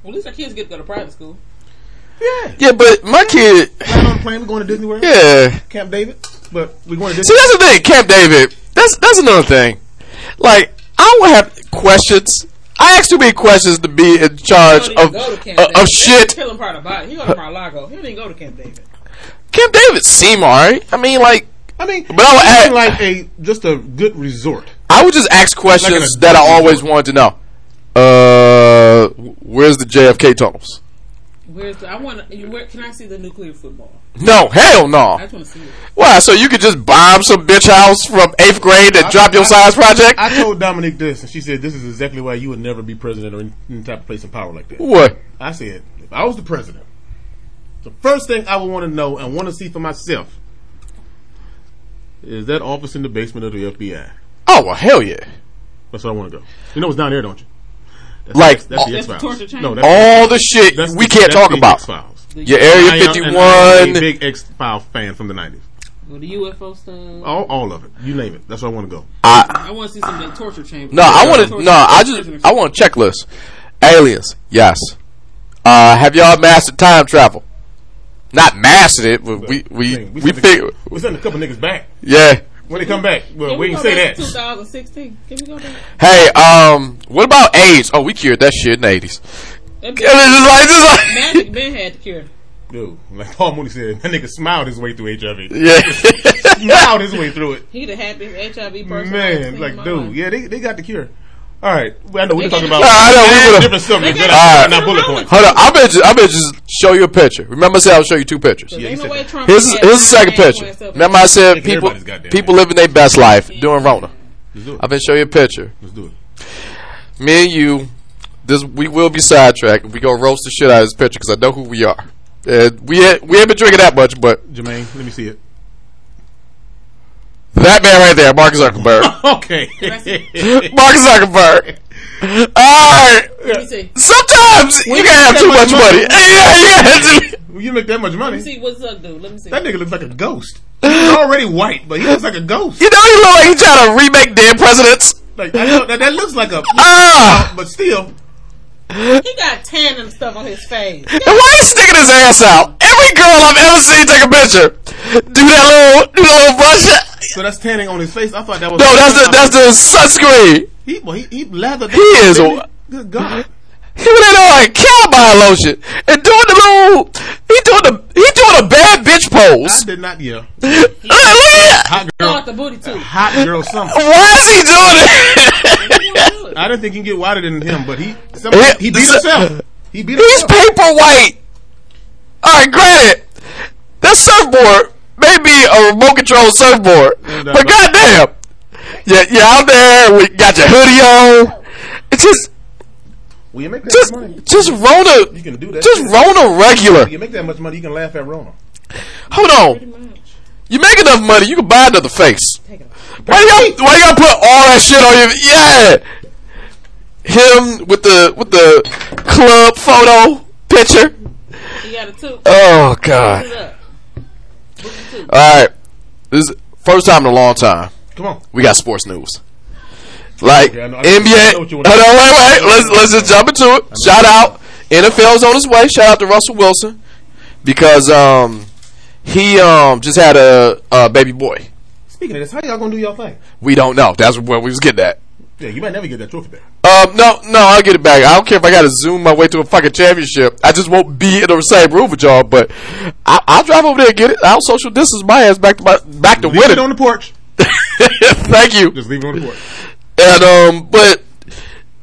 Well, at least our kids get to go to private school. Yeah, Yeah, but my kid, flying on a plane, we're going to Disney World, yeah. Camp David, but we're going to See, that's the thing, Camp David. That's that's another thing. Like, I would have questions. I ask too many questions to be in charge He don't of even go to Camp uh, David. of That's shit. the killing part about it. He go to Mar-a-Lago. He don't go to Camp David. Camp David seem alright. I mean, like, I mean, But I would it's add- like a just a good resort. I would just ask questions Like that I adult always wanted to know. Uh, where's the JFK tunnels? Where's the, I want to, where, can I see the nuclear football? No, hell no. I just want to see it. Why? So you could just bomb some bitch house from eighth grade and drop your I- science project? I told Dominique this, and she said, "This is exactly why you would never be president or in any type of place of power like that." what? I said, if I was the president, the first thing I would want to know and want to see for myself is that office in the basement of the FBI. Oh well, hell yeah! That's where I want to go. You know what's down there, don't you? That's, Like, that's, that's the That's the X torture Files. chamber. No, that's, All the shit that's we the- can't talk about. X-Files. Your Area am- Fifty and I am One. a big X File fan from the nineties. With the UFO stuff. All, all of it. You name it. That's where I want to go. I I want to see some of that torture chamber. no, I want to no. I just I want a checklist. Aliens, yes. Uh, have y'all mastered time travel? Not mastered it, but we we Thing. we, sent a- figure. we sent a couple niggas back Yeah. When they come back. Well, Can we go can say back that. 2016. Can we go back? Hey, um, what about AIDS? Oh, we cured that shit in the eighties. That And it's just like, like Magic Ben had the cure. Dude, like Paul Mooney said, that nigga smiled his way through HIV. yeah. smiled his way through it. He the happiest HIV person. Man, like, dude, life. yeah, they, they got the cure. All right, well, I know we're talking about the- I know, we mad would've- different subjects. They They're got not, the- not bullet points. Hold on, I bet you, I bet just show you a picture. Remember, I said I'll show you two pictures. Ain't he no said that. Here's here's the second picture. Remember, I said people everybody's goddamn people living their best life during Rona. Let's do it. I've been show you a picture. Let's do it. Me and you, this we will be sidetracked. We gonna roast the shit out of this picture because I know who we are. Uh, we had, we ain't been drinking that much, but Jermaine, let me see it. That man right there, Mark Zuckerberg. Okay. Mark Zuckerberg. All right. Let me see. Sometimes you you can have too much much money. money- Yeah, you can have too- Well, you make that much Let money. me see what's up, dude. Let me see. That nigga looks like a ghost. He's already white, but he looks like a ghost. You know, he look like he trying to remake dead presidents. Like I know, that, that looks like a, Ah, but still, He got tan and stuff on his face. and why he sticking his ass out? Every girl I've ever seen take a picture, do that little, do that little brush. So that's tanning on his face. I thought that was No, that's the that's the sunscreen. he. Well, he, he lathered. He is didn't a- he? Good God. He went in there like cowboy lotion and doing the little. He doing the he doing a bad bitch pose. I pose. did not. Yeah, Look, look at hot Throw girl, out the booty too. hot girl, something. Why is he doing it? He wanna do it. I didn't think he can get wider than him, but he somebody, Yeah, he beat this- himself. He beat He's him up. paper white. All right, granted, that surfboard may be a remote control surfboard, doubt uh, but about goddamn, yeah, you're out there. We got your hoodie on. It's just, Well, you make that just, much money. just Rona. You can do that. Just shit. Rona regular. You make that much money, you can laugh at Rona. Hold on. You make enough money, you can buy another face. Why you why you gotta put all that shit on your yeah? Him with the with the club photo picture. You got a two. Oh god. All right, this is first time in a long time Come on. we got sports news. Like Okay, I know- I NBA. know Hold on, wait, wait. Let's let's just jump into it. Shout out. NFL's on his way. Shout out to Russell Wilson because um he um just had a, a baby boy. Speaking of this, how y'all gonna do y'all thing? We don't know. That's where we was getting at. Yeah, you might never get that trophy back. Um, no, no, I'll get it back. I don't care if I got to zoom my way to a fucking championship. I just won't be in the same room with y'all. But I, I'll drive over there and get it. I'll social distance my ass back to my back to Leave it on the porch. Thank you. Just leave it on the porch. And um, but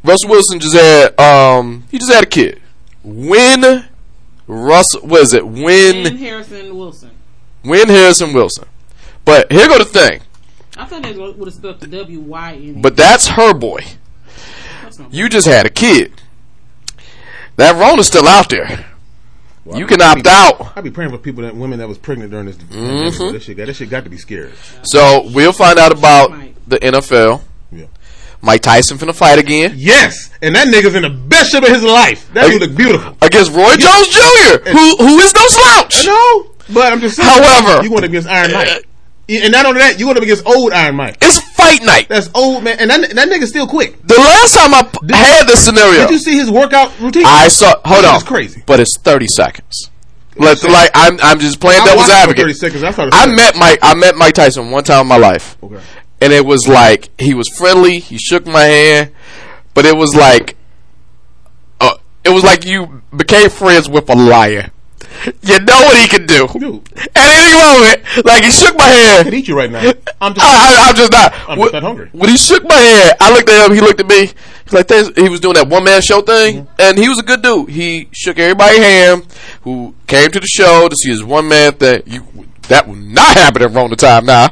Russell Wilson just had um, he just had a kid. When Russell, what is it? And Win Harrison Wilson. Win Harrison Wilson. But here go the thing. I thought they would have spelled the W Y N. But that's her boy. That's You just had a kid. That Rona's still out there. Well, You I can be- opt out. I be praying for people that women that was pregnant during this. Mm-hmm. This shit, got- this shit got to be scary. So we'll find out about the NFL. Yeah. Mike Tyson finna fight again Yes, and that nigga's in the best shape of his life. That dude look beautiful. against Roy Jones Jr., who who is no slouch. No, but I'm just saying. However- you going against Iron Mike, and not only that, you going up against old Iron Mike. It's fight night. That's old man, and that that nigga's still quick. The last time I p- had this scenario, Did you see his workout routine? I saw. Hold on, is crazy. but it's thirty seconds. Like, like I'm I'm just playing I devil's advocate. Thirty seconds. I. I met Mike. I met Mike Tyson one time in my life, Okay. and it was like he was friendly. He shook my hand, but it was like, uh, it was like you became friends with a liar. You know what he can do. Dude. At any moment, like he shook my hand. I could eat you right now. I'm just. I, I, I'm just not. I'm when, that hungry. When he shook my hand, I looked at him. He looked at me. He's like, he was doing that one man show thing, Mm-hmm. and he was a good dude. He shook everybody's hand who came to the show to see his one man thing. You, that would not happen at Rona time now.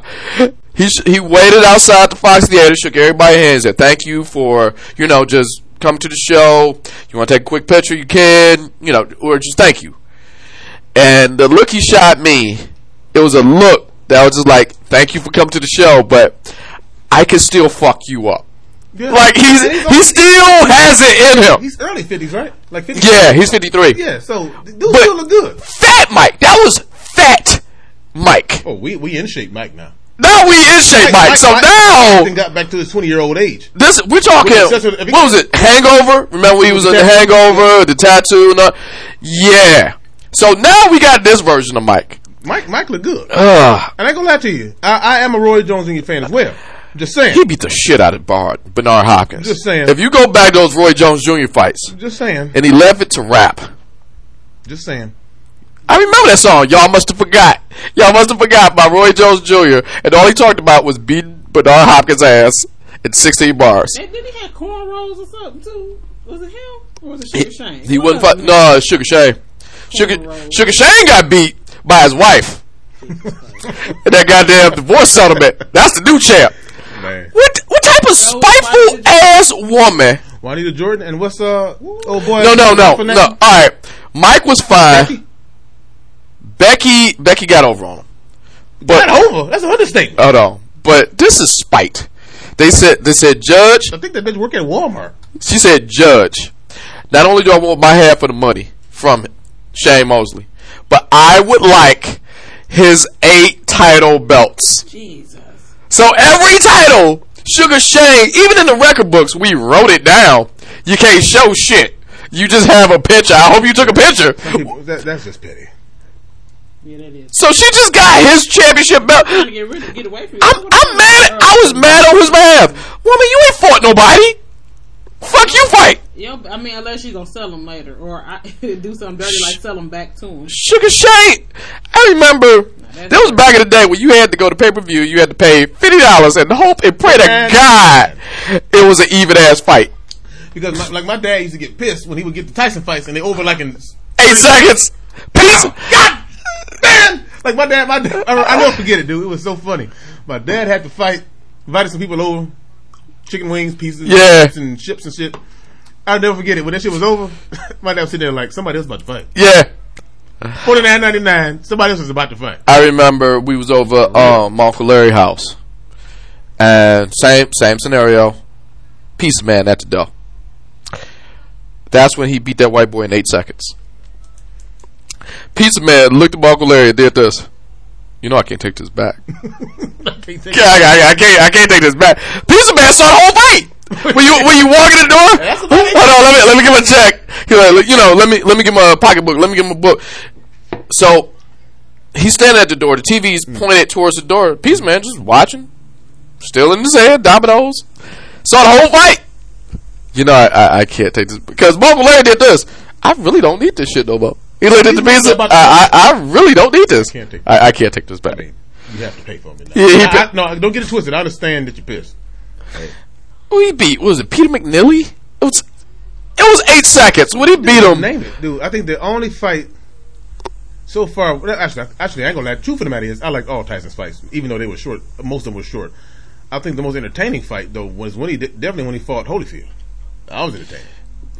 He sh- he waited outside the Fox Theater, shook everybody's hands, said, "Thank you for you know just coming to the show. You want to take a quick picture? You can, you know, or just thank you." And the look he shot me, it was a look that was just like, "Thank you for coming to the show, but I can still fuck you up." Yeah. Like he's And he still has it in him. He's early fifties, right? Like 50. Yeah, he's fifty three. Yeah. So dude But- still look good. Fat Mike, that was fat Mike. Oh, we we in shape, Mike now. Now we in shape, Mike. So now Mike got back to his twenty year old age. this we're talking. What was it? Hangover. Remember when he was in the. Hangover, the tattoo. And all? Yeah. So now we got this version of Mike. Mike Mike look good. Ugh. And I ain't gonna lie to you, I, I am a Roy Jones Jr. fan as well. Just saying. He beat the shit out of Bard, Bernard Hopkins. Just saying. If you go back to those Roy Jones Jr. fights, just saying. and he left it to rap. Just saying. I remember that song. Y'all must have forgot. Y'all must have forgot about Roy Jones Jr. And all he talked about was beating Bernard Hopkins' ass in 16 bars. Hey, did he have cornrows or something too? Was it him or was it Sugar He, Shane? he One wasn't of fight. them. No, it's Sugar Shane. Sugar. Sugar Shane got beat by his wife. and that goddamn divorce settlement. That's the new champ. Man. What what type of spiteful ass woman? Juanita Jordan and what's uh oh boy No, no, no, no. All right, Mike was fine. Becky? Becky, Becky got over on him. But Not over. That's an understatement. hold on, but this is spite. They said they said judge. I think that bitch work at Walmart. She said judge. Not only do I want my half of the money from Shane Mosley, but I would like his eight title belts. Jesus. So every title, Sugar Shane, even in the record books, we wrote it down. You can't show shit. You just have a picture. I hope you took a picture. That, that's just petty. Yeah, that is. So she just got his championship belt. Get rid get away from. I'm, I'm mad. I was mad on his behalf. Woman, you ain't fought nobody. Fuck you fight. Yeah, I mean, unless she's gonna sell them later, or I, do something dirty like sell them back to him. Sugar Shane. I remember that was back in the day when you had to go to pay per view. You had to pay fifty dollars and hope and pray to God it was an even ass fight. because my, like my dad used to get pissed when he would get the Tyson fights and they over like in Eight seconds. Peace. God man! Like my dad, my dad, I, I never forget it, dude. It was so funny. My dad had to fight, invited some people over, chicken wings, pieces, Yeah. chips and chips and shit. I'll never forget it. When that shit was over, my dad was sitting there like somebody else about to fight. Yeah. Forty nine ninety nine. Somebody else was about to fight. I remember we was over um my Uncle Larry house. And same same scenario. Peace man at the door. That's when he beat that white boy in eight seconds. Pizza man looked at Uncle Larry and did this. You know I can't take this back. I can't take Yeah, I, I, I can't. I can't take this back. Pizza man saw the whole fight. When you when you walk in the door, That's about it. hold on. Let me let me give him a check. You know, let me let me give my pocketbook. Let me give my book. So he's standing at the door. The TV's Hmm. pointed towards the door. Pizza man just watching, still in his head, dominoes. Saw the whole fight. You know, I I, I can't take this because Uncle Larry did this. I really don't need this shit no more. He looked at the pizza. I, I I really don't need this. can't take I, I can't take this back. I mean, you have to pay for me. Now. Yeah, I- I- no, don't get it twisted. I understand that you're pissed. Who he beat? What was it Peter McNeeley? It was. It was eight seconds. What he beat him? Name it, dude. I think the only fight so far. Actually, actually, I ain't gonna lie. Truth of the matter is, I like all Tyson's fights, even though they were short. Most of them were short. I think the most entertaining fight though was when he definitely when he fought Holyfield. I was entertained.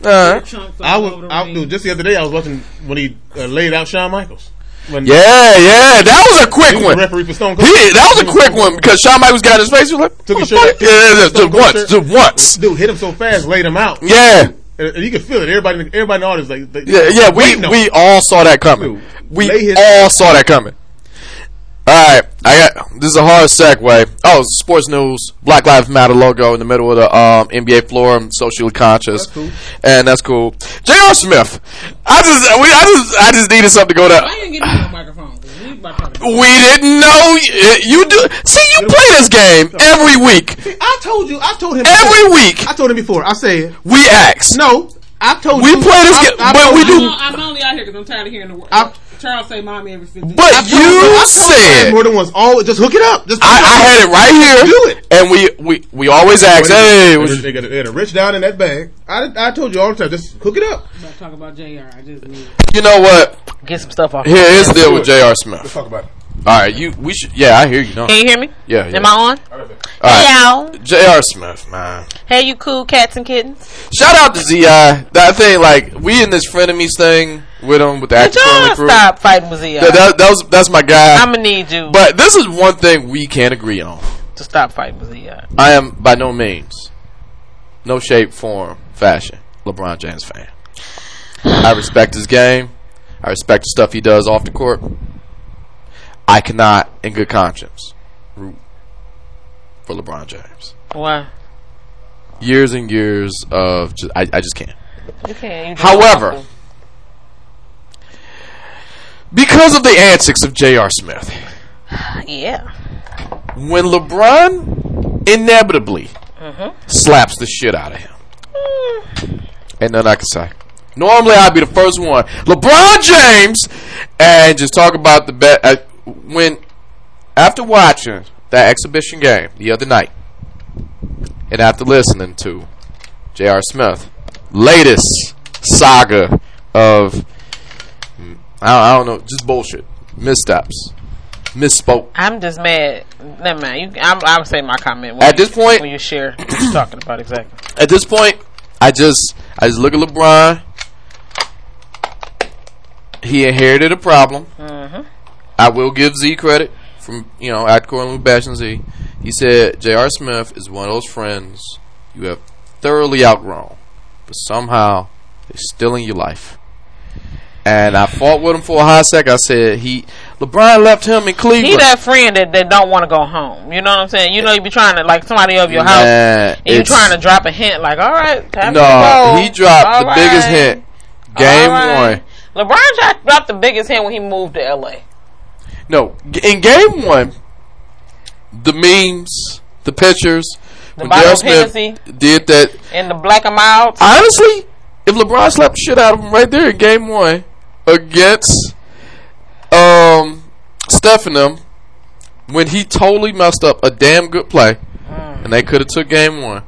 Uh, Chunks I all was, I, dude, just the other day I was watching when he uh, laid out Shawn Michaels. When yeah, yeah, that was a he quick was one. the referee for Stone He, Cold. that was a quick one because Shawn Michaels got in his face. He was like, Took "What his the shirt fuck?" off, Yeah, yeah, yeah, Stone just Cold once, shirt. just once. Dude hit him so fast, laid him out. Yeah, And, and you could feel it. Everybody, everybody in the audience, like, they, yeah, yeah. We we all saw that coming. Dude, We all saw that coming. All right, I got this is a hard segue. Oh, sports news. Black Lives Matter logo in the middle of the um, NBA floor. I'm socially conscious, That's cool. and that's cool. J.R. Smith. I just, we, I just, I just needed something to go to. Why didn't you ain't getting me a microphone? 'Cause we about to talk about- We didn't know y- you do. See, you play this game every week. I told you. I told him Every before. week I told him before. I said we ask. no. I told We you. play this I- game, I but told we I'm, do- you- I'm only out here because I'm tired of hearing the word. I- Charles say mommy every 15 But I told you I told said more than once. All just hook it up. Just I, I had it right here. Do it. And we we we always ask, hey, they, was- they got, a, they got a rich down in that bag. I, I told you all the time. Just hook it up. about to talk about JR. I just need you know what? Get some stuff off. Here is the deal with Jr. Smith. Let's talk about it. All right, you we should. Yeah, I hear you. No, Can you hear me? yeah, yeah. Am I on? All Hey right, y'all. J.R. Smith, man. Hey you cool cats and kittens. Shout out to Zi. That thing, like we in this frenemies thing with him with the actor y'all crew. stop fighting with Zia? That, that, that was that's my guy. I'm gonna need you but this is one thing we can't agree on. to stop fighting with Zia. I am by no means, no shape, form, fashion, LeBron James fan. I respect his game. I respect the stuff he does off the court. I cannot, in good conscience, root for LeBron James. Why? Years and years of just, I, I just can't. You can't. However, because of the antics of J.R. Smith, yeah. when LeBron inevitably mm-hmm. slaps the shit out of him, mm. ain't nothing I can say. Normally, I'd be the first one, LeBron James, and just talk about the bet. Uh, When after watching that exhibition game the other night, and after listening to J.R. Smith latest saga of I don't, know, just bullshit, missteps, misspoke. I'm just mad. Never mind. You, I'm, I'm saying my comment when At you, this point- when you share what you're talking about exactly. At this point, I just I just look at LeBron. He inherited a problem. Mm-hmm. I will give Z credit from you know at Corlin bashing Z. He said J.R. Smith is one of those friends you have thoroughly outgrown, but somehow they're still in your life. And I fought with him for a hot sec. I said he LeBron left him in Cleveland. He that friend that, that don't want to go home. You know what I'm saying? You know you be trying to like somebody of your house Man, and you trying to drop a hint like, all right, time No, to go. he dropped All the biggest right. hint. Game right. one. LeBron dro- dropped the biggest hint when he moved to LA. No, in game one, the memes, the pictures, The when bottle Smith Hennessy. did that. And the black out. Honestly, if LeBron slapped the shit out of him right there in game one against um Steph and them, when he totally messed up a damn good play, Mm. and they could have took game one.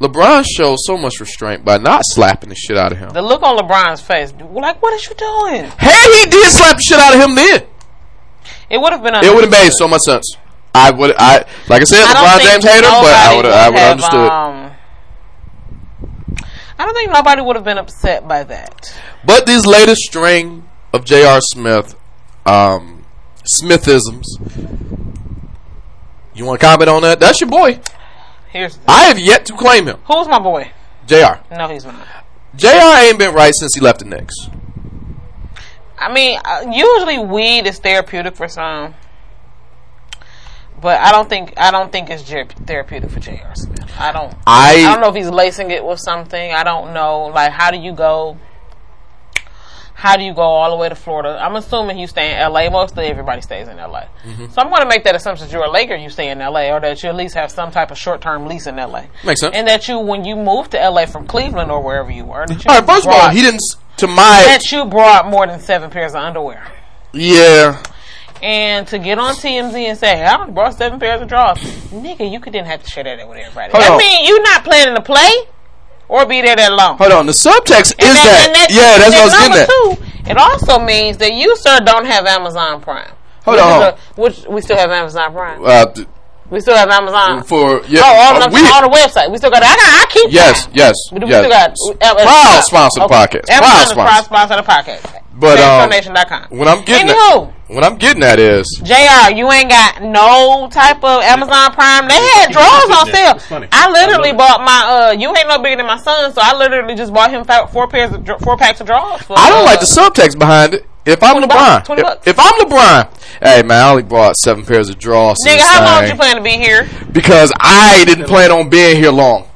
LeBron shows so much restraint by not slapping the shit out of him. The look on LeBron's face, like, what is you doing? Hey, he did slap the shit out of him then. It would have been. It would have made so much sense. I would, I like I said, I LeBron James hater, but I would, I would have, understood. Um, I don't think nobody would have been upset by that. But these latest string of J.R. Smith, um, Smithisms. You want to comment on that? That's your boy. Here's the, I have yet to claim him. who's my boy? Jr. No, he's not. Jr. ain't been right since he left the Knicks. I mean, uh, usually weed is therapeutic for some, but I don't think I don't think it's therapeutic for J.R. Smith. I don't. I- I don't know if he's lacing it with something. I don't know. Like, how do you go? How do you go all the way to Florida? I'm assuming you stay in L.A. Mostly everybody stays in L.A. Mm-hmm. So I'm going to make that assumption that you're a Laker. You stay in L.A. or that you at least have some type of short-term lease in L.A. Makes sense. And that you, when you moved to L.A. from Cleveland or wherever you were, All right, first of all, he didn't. To my that you brought more than seven pairs of underwear. yeah, And to get on TMZ and say, I brought seven pairs of drawers. Nigga, you could didn't have to share that with everybody. Hold I on. mean, you not planning to play or be there that long. hold on. The subtext And is that, and yeah, that's what I was getting at. Two, it also means that you, sir, don't have Amazon Prime. Hold Which on, a- which we still have Amazon Prime. Uh, We still have Amazon. for yeah, oh, on, uh, the, we on the website. We still got. I got. I keep. yes, Prime. yes, We, we yes. still got. uh, Proud uh, sponsor of the okay. podcast. Amazon Proud is proud sponsor. sponsor of the podcast. But, um, FansDonation.com. What I'm getting Anywho, at, what I'm getting at is Jr. You ain't got no type of Amazon Prime. They had drawers on sale. Funny. I literally I bought my. uh You ain't no bigger than my son, so I literally just bought him four pairs of four packs of drawers. For, I don't uh, like the subtext behind it. If I'm LeBron, bucks, 20 if, if I'm LeBron, hey man, I only bought seven pairs of drawers. Nigga, how long thing you plan to be here? Because I didn't plan on being here long.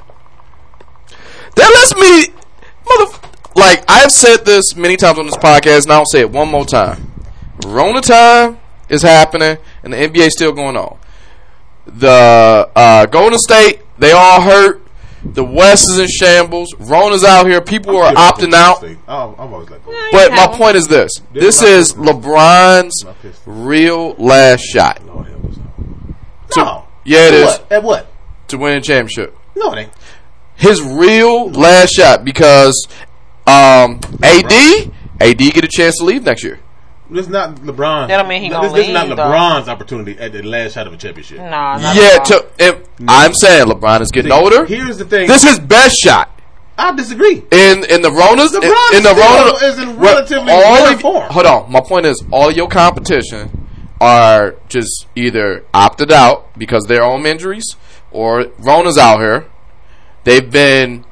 That lets me, mother. Like I've said this many times on this podcast, and I'll say it one more time. Rona time is happening, and the NBA is still going on. The uh, Golden State, they all hurt. The West is in shambles. Rona's out here. People are opting out. I've always let go. But my have 'em. point is this: this is LeBron's real last shot Lord help us. To- No. yeah, it At is. What? At what? to win a championship. No, it ain't. His real last shot because um, AD AD get a chance to leave next year. This is not LeBron. That don't mean he this, gonna this is not leave, though. LeBron's opportunity at the last shot of a championship. Nah, not yeah, to, if, I'm saying LeBron is getting See, older. Here's the thing. This is his best shot. I disagree. In in the Ronas, in, LeBron in the still Rona, is in relatively all of- form. Hold on, my point is, all your competition are just either opted out because their own injuries, or Rona's out here. They've been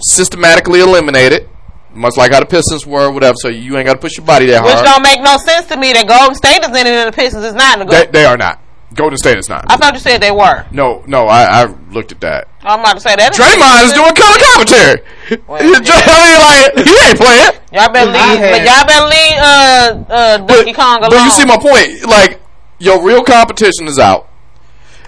systematically eliminated, much like how the Pistons were, whatever. So you ain't got to push your body that Which hard. Which don't make no sense to me that Golden State is in it and the Pistons is not. in the They, Go- they are not. Golden State is not. I thought you said they were. no, no, I, I looked at that. I'm about to say that. Draymond is doing color commentary. Well, I mean, like he ain't playing. Y'all better leave. had- But y'all better leave uh, uh, Donkey Kong alone. But you see my point. Like your real competition is out.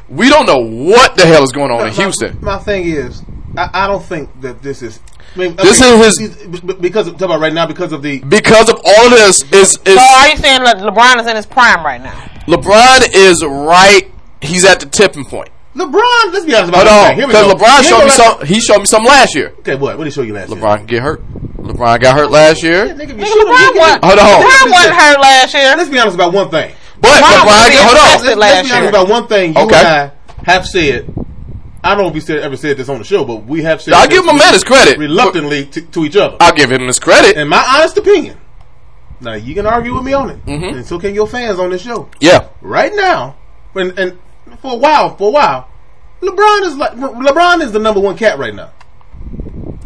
We don't know what the hell is going on in My- Houston. My, thing is, I, I don't think that this is. I mean, I This mean, is is because of, talk about right now because of the Because of all of this is is So are you saying that LeBron is in his prime right now? LeBron is right. He's at the tipping point. LeBron. Let's be honest about Hold one on, thing. Here we because. LeBron You showed me gonna some. He showed me some last year. Okay, what? What did he show you last year? LeBron get hurt. LeBron got hurt last year. Nigga, Nigga, LeBron wasn't. Hold on. LeBron wasn't hurt last year. Let's be honest about one thing. But LeBron LeBron, get, being hold on. Let's, last let's be honest year. about one thing. You Okay. and I have said. I don't know if we said, ever said this on the show, but we have said. I'll give my man his credit. reluctantly to, to each other. I'll give him his credit. In my honest opinion, now you can argue with me on it, Mm-hmm. and so can your fans on this show. Yeah. Right now, and, and for a while, for a while, LeBron is like LeBron is the number one cat right now,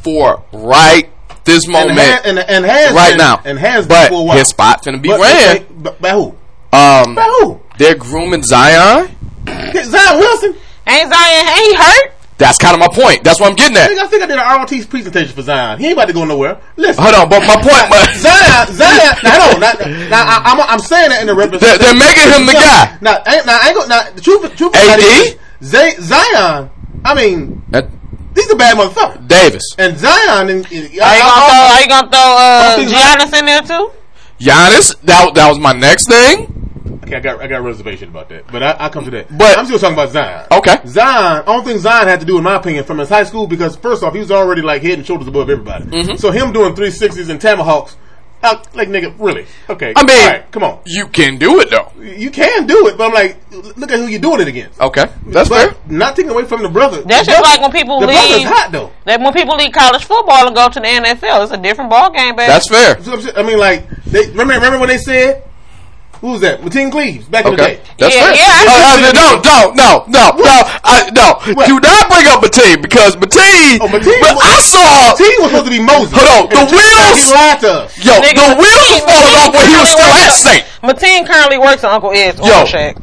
For right this and, moment, ha- and, and has right been- now, and has but been for a while. his spot finna be But- ran. okay, by who? Um, By who? they're grooming Zion. Zion Wilson. Ain't Zion? Ain't he hurt? That's kind of my point. That's what I'm getting I at. think I think I did an ROT's presentation for Zion. He ain't about to go nowhere. Listen, Hold on, but my point, but Zion, Zion. Now, hold on. Now, now I, I'm, I'm saying that in the reference. they're, they're making him the guy. Now, I, now I ain't go. Now, the truth, truth AD? is, Zay, Zion. I mean, That- he's a bad motherfucker. Davis, And Zion, and, and Are you gonna throw? Are you gonna throw uh, Giannis in there too? Giannis. That that was my next thing. Okay, I got I got a reservation about that, but I, I come to that. But- I'm still talking about Zion. Okay. Zion. I don't think Zion had to do, in my opinion, from his high school because first off, he was already like head and shoulders above everybody. Mm-hmm. So him doing 360s and tomahawks, uh, like nigga, really? Okay. I mean, all right, come on, you can do it though. you can do it, but I'm like, look at who you're doing it against. Okay, that's but fair. Not taking away from the brother. That's The just brother- like when people the brother's leave. hot though. That when people leave college football and go to the NFL, it's a different ball game, baby. That's fair. I'm I mean, like, they remember remember when they said, "Who was that?" Mateen Cleaves back in the day. that's Yeah, fair. yeah, I- Uh, uh, no, no, no, no, no, I, no. What? Do not bring up Mateen because Mateen. Oh, Mateen But was- I saw. Mateen was supposed to be Moses. Hold on, the And it turned out wheels- He lied to us. Yo, Nigga, the wheels was Mateen- falling off when he was still currently at works- Saint. Mateen currently works on Uncle Ed's Yo. Oil Shack.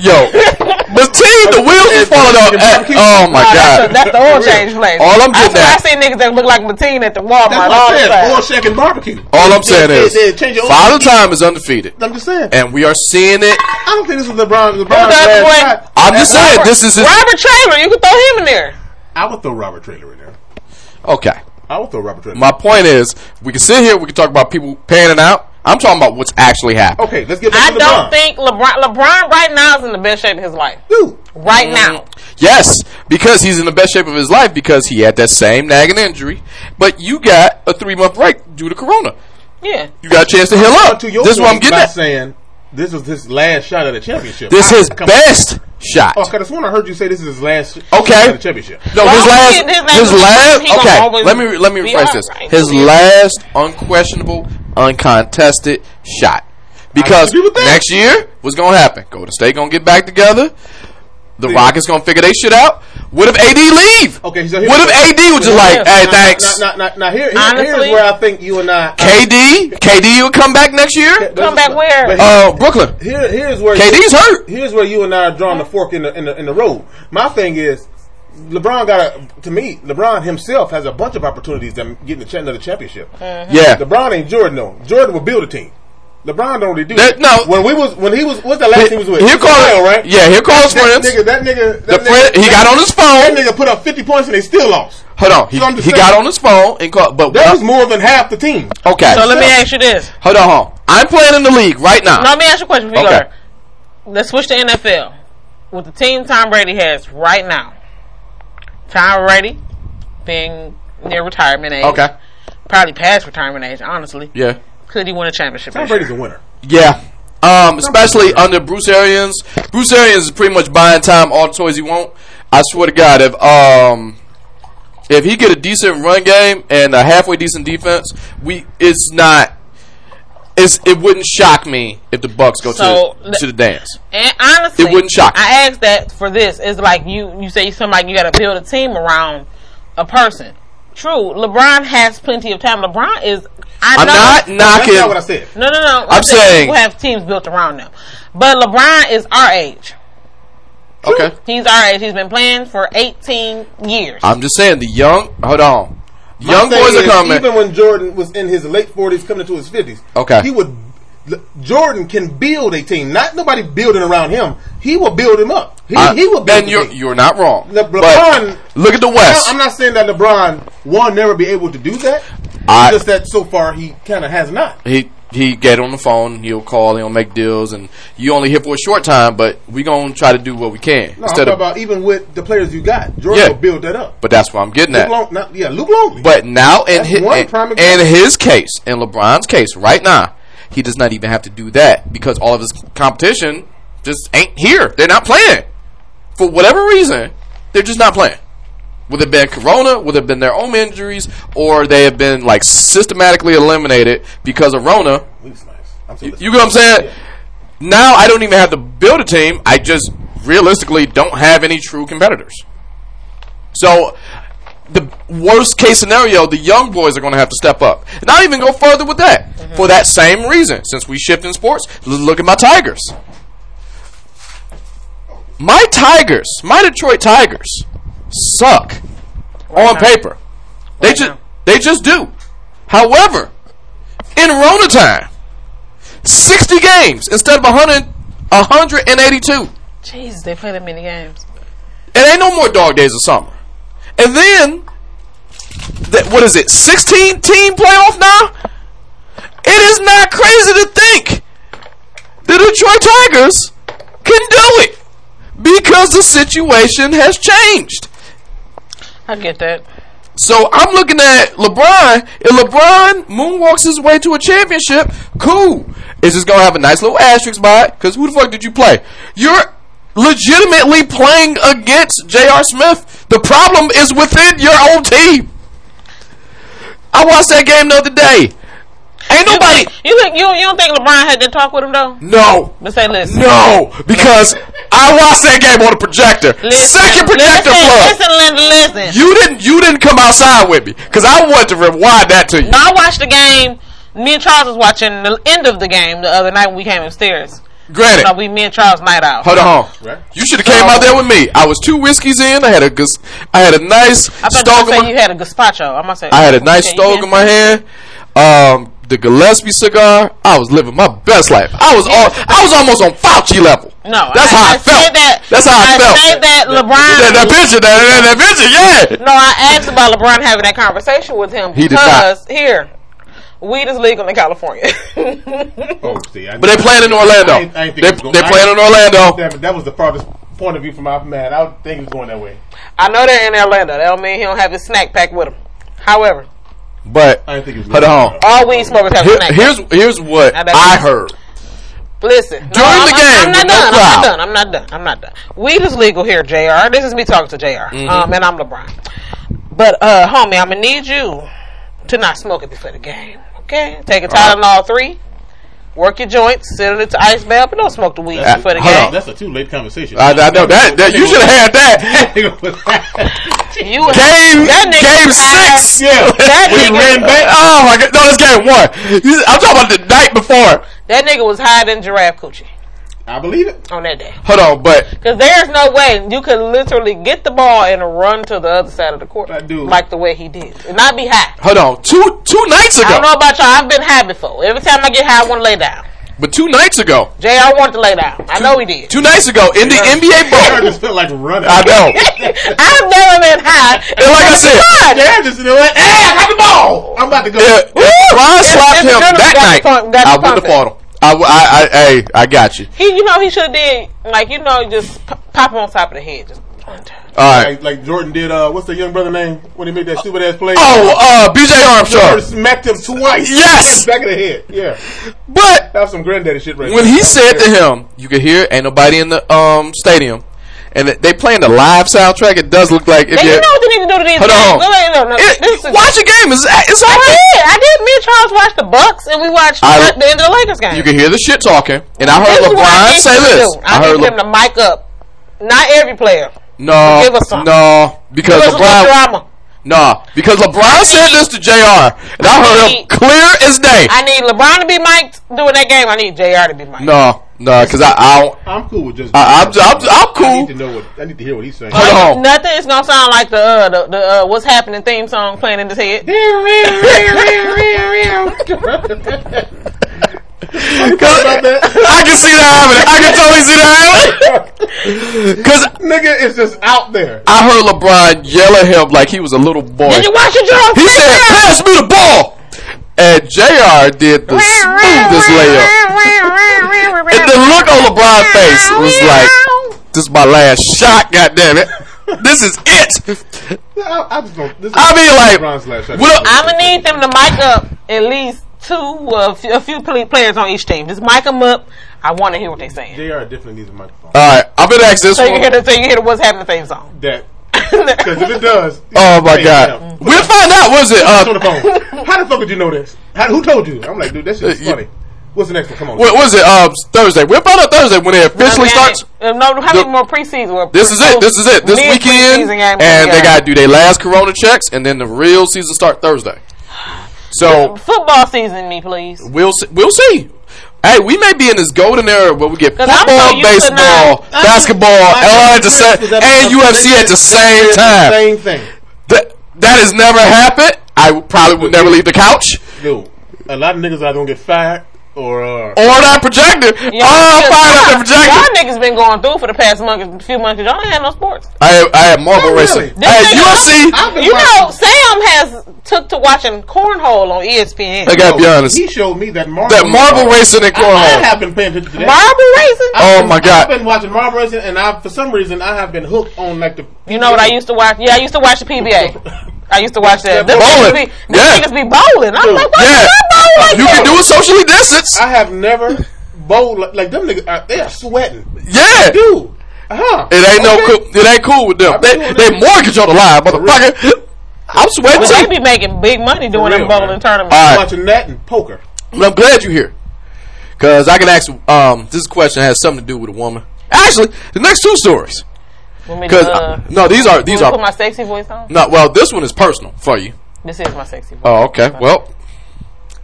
Yo, Mateen, the wheels was falling off. At, oh my that's, god. the, that's the oil change place. All I'm I getting I at- see niggas that look like Mateen at the Walmart That's all what the I said. Oil time. shack and barbecue. All I'm saying is, they change your oil- Father Time is undefeated, I'm just saying. and we are seeing it. I don't think this is LeBron. LeBron's the other last shot. I'm just saying, Robert- this is his. Robert Traylor. You can throw him in there. I would throw Robert Traylor in there. Okay. I would throw Robert Traylor. My point is, we can sit here, we can talk about people panning out. I'm talking about what's actually happening. okay, let's get back I to LeBron. don't think LeBron. LeBron right now is in the best shape of his life. Dude, Right Mm-hmm. now. Yes, because he's in the best shape of his life because he had that same nagging injury, but you got a three month break due to Corona. Yeah. You got a chance to heal up. to This is what I'm point getting at. saying this is his last shot at a championship. This is his come on. Best shot. Oh, cause I sworn I heard you say this is his last Okay. shot at a championship. No, Well, his last, his last his last. Okay, let me let me rephrase this. alright. His last unquestionable, uncontested shot. Because agree with that. next year, what's gonna happen? Golden State gonna get back together. The Rockets gonna figure their shit out. What if AD leave? Okay, so here- what if AD was just like, hey, Now- thanks. Now, now, now, now here, here- Honestly- here's where I think you and I. KD, KD will come back next year. Come back where? But Uh, Brooklyn. here, here's where KD's hurt. Here's where you and I are drawing the fork in the in the, in the road. My thing is, LeBron got a. To me, LeBron himself has a bunch of opportunities to get in the another championship. Yeah. LeBron ain't Jordan though. Jordan will build a team. LeBron don't really do That- that. no. when we was when he was what's the last team he was with? Here call Chicago, right? Yeah, here calls That friends. nigga, that nigga, The that friend, nigga, he got on his phone. That nigga put up fifty points and they still lost. Hold on, he, So he got on his phone and called. But That was more than half the team. okay, So let me ask you this. hold on, hold on. I'm playing in the league right now. Now, let me ask you a question before Okay. go. Let's switch to NFL. With the team Tom Brady has right now, Tom Brady being near retirement age. Okay. Probably past retirement age, honestly. Yeah. Could he win a championship? Tom this year? Brady's a winner. Yeah. Um, especially under Bruce Arians. Bruce Arians is pretty much buying time all the toys he want. I swear to God, if um if he get a decent run game and a halfway decent defense, we it's not it's it wouldn't shock me if the Bucks go So, to to the dance. And honestly, It wouldn't shock me. I asked that for this. It's like you you say something like you got to build a team around a person. True, LeBron has plenty of time. LeBron is. I I'm know, not That's knocking. not what I said. No, no, no. I'm saying- people have teams built around them, but LeBron is our age. Okay. He's our age. He's been playing for 18 years. I'm just saying the young. Hold on. My Young thing boys are coming. Even when Jordan was in his late forties, coming into his fifties, Okay. he would. Jordan can build a team. Not nobody building around him. He will build him up. He, I- he will build. and you're team. you're not wrong. Le- LeBron- look at the West. I'm not saying that LeBron will never be able to do that. I- just that so far he kind of has not. he he get on the phone, he'll call, he'll make deals, and you only here for a short time, but we gonna try to do what we can No, I'm instead talking of. about even with the players you got. Jordan Yeah. will build that up. But that's what I'm getting Luke at. Long, not, yeah, Luke Longley. But now in That's his, in, in his case, in LeBron's case, right now, he does not even have to do that because all of his competition just ain't here. They're not playing for whatever reason. They're just not playing. Whether it been Corona, whether it been their own injuries, or they have been like systematically eliminated because of Rona. Nice. You, you get what I'm saying? Now I don't even have to build a team. I just realistically don't have any true competitors. So the worst case scenario, the young boys are going to have to step up. And I'll even go further with that. Mm-hmm. For that same reason, since we shift in sports, look at my Tigers. My Tigers, my Detroit Tigers, suck on paper. They just they just do. However, in Rona time, 60 games instead of 100, 182. Jesus, they play that many games. It ain't no more dog days of summer. And then, that, what is it, 16 team playoff now? It is not crazy to think the Detroit Tigers can do it because the situation has changed. I get that. So I'm looking at LeBron. If LeBron moonwalks his way to a championship, cool. It's just gonna have a nice little asterisk by it. Because who the fuck did you play? You're legitimately playing against J.R. Smith. The problem is within your own team. I watched that game the other day. Ain't nobody. You think you, you don't think LeBron had to talk with him though? No. But say listen. No, because I watched that game on the projector. Listen, Second projector listen, plug. Listen, listen, listen. You didn't. You didn't come outside with me because I wanted to rewind that to you. No, I watched the game. Me and Charles was watching the end of the game the other night when we came upstairs. Granted, So we, me and Charles, night out. hold on. Right. You should have came out there with me. I was two whiskeys in. I had a gus- I had a nice I thought stog you in said you had a gazpacho. I must say. I had a nice stog in my hand. Um, the Gillespie cigar. I was living my best life. I was all. I was almost on Fauci level. No, that's how I, said felt. That, that's how I, felt. said that LeBron. that, that picture, that, that, that picture, yeah. No, I asked about LeBron having that conversation with him He did not. here, weed is legal in California. Oh, see, I, But they playing in Orlando. I ain't- I ain't They it going- they I playing in Orlando. That, that was the farthest point of view from my man. I would think it was going that way. I know they're in Orlando. That don't mean he don't have his snack pack with him. However, But I didn't think it hold on. all weed smokers have a Here- snack here's pack. here's what Now I heard. Listen, no, During I'm, the I'm- game, I'm not with no done. I'm not done. I'm not done. I'm not done. Weed is legal here, Jr. This is me talking to junior Mm-hmm. um, and I'm LeBron. But uh, homie, I'm gonna need you to not smoke it before the game. Okay, take a Tylenol three. Work your joints, sit it to ice bath, but don't smoke the weed Uh, before the hold game. on. That's a too late conversation. I, I know that, that you should have had that. You Game that nigga game was high. six. Yeah. That We nigga, ran back. Oh my god! No, this game one. I'm talking about the night before. that nigga was higher than giraffe coochie I believe it. on that day. Hold on, but Because there's no way you could literally get the ball and run to the other side of the court I do. like the way he did, and not be high. hold on. Two two nights ago. I don't know about y'all. I've been high before. Every time I get high, I want to lay down. but two nights ago, Jr. wanted to lay down. I know he did. two nights ago in the NBA I bubble. just felt like running. I know. I've never been high. And like I said, Yeah, just you know what? Hey, I got the ball. I'm about to go. if, if Ron slapped if him that night, the pump- got the I wouldn't have him. I, w- I, I, hey, I got you. He, you know, he should have did like you know, just p- pop him on top of the head, just. All right. Like, like Jordan did. Uh, what's the young brother name when he made that stupid ass play? Oh, uh, BJ Armstrong. smacked him twice. Yes! back of the head. Yeah, But that's some granddaddy shit right when there. he That said to him, you could hear, ain't nobody in the um stadium, and they playing the live soundtrack. It does look like if you you know what they need to do to these Hold games? on. No, no, It- this is- watch the game. It's, it's all I right. did. I did. Me and Charles watched the Bucks, and we watched I- the end of the Lakers game. You can hear the shit talking, and I heard This is what I LeBron say this. I, I heard him Le- to mic up. Not every player. no, Give us some. no, because Give us a little LeBron, drama. no, because LeBron said this to Jr. and I heard him clear as day. I need LeBron to be mic'd during that game. I need Jr. to be mic'd. No, no, because I, I, don't, I'm cool with just. I, I'm, I'm, I'm cool. I need to know what. I need to hear what he's saying. Hold on. Nothing is gonna sound like the uh, the, the uh, what's happening theme song playing in his head. about? I can see that happening. I can totally see that happening. Because Nigga is just out there. I heard LeBron yell at him like he was a little boy. Did you watch it, Joe? He said, "Pass me the ball," and Jr. did the smoothest layup. And the look on LeBron's face was like, "This is my last shot. God damn it, this is it." I, I just don't. This is I mean, like, LeBron shot. what- I'm gonna need them to mic up at least two, uh, f- a few players on each team. Just mic them up. I want to hear what they're saying. Jr. definitely needs a microphone. All right, I'm gonna ask this So you hear the, so you hear the what's happening theme song. That because if it does, Oh my god, yeah. we'll find out. Was it? Put it on Uh, the phone. How the fuck did you know this? How, who told you? I'm like, dude, that shit's Uh, funny. What's the next one? Come on. what was it? Um, Thursday. We'll find out Thursday when it officially Okay, starts. Uh, no, how many The- more preseason? well, This is it. This is it. This weekend, and they got to do their last Corona checks, and then the real season start Thursday. So football season. Me, please. we'll see, we'll see. Hey, we may be in this golden era where we get football, baseball, basketball, all at the same, and UFC at the same time. Same thing. That that has never happened. I probably would never leave the couch. Dude, a lot of niggas are gonna get fired or uh, Or that projector. Yeah, oh, I'm because fired up y'all- that projector. Y'all niggas been going through for the past month, few months. Y'all ain't had no sports. I had, I had marble Not racing. really. I had UFC. I've been You know, Sam has took to watching cornhole on ESPN. I gotta be honest. He showed me that marble. That marble racing and I, I cornhole. have been paying attention to that. Marble racing. Oh I've been- my God. I've been watching marble racing, and I, for some reason, I have been hooked on like the. You know what I used to watch? Yeah, I used to watch the PBA. I used to watch that. Them Bowling. niggas be, them Yeah. niggas be bowling. I'm like, what Yeah. You bowling like You can do it socially distanced. I have never bowled like, like them niggas. Uh, they are sweating, Yeah. dude. Huh? It ain't no cool. It ain't cool with them. They they that. mortgage on the line, motherfucker. I'm sweating But they be making big money doing real, them bowling man. tournaments. All right. Watching that and poker. But I'm glad you're here. Cause I can ask. Um, this question has something to do with a woman. Actually, the next two stories. Want me to, Cause uh, uh, no, these are these are me put my sexy voice on. no. Well, this one is personal for you. This is my sexy voice. Oh, okay. Well,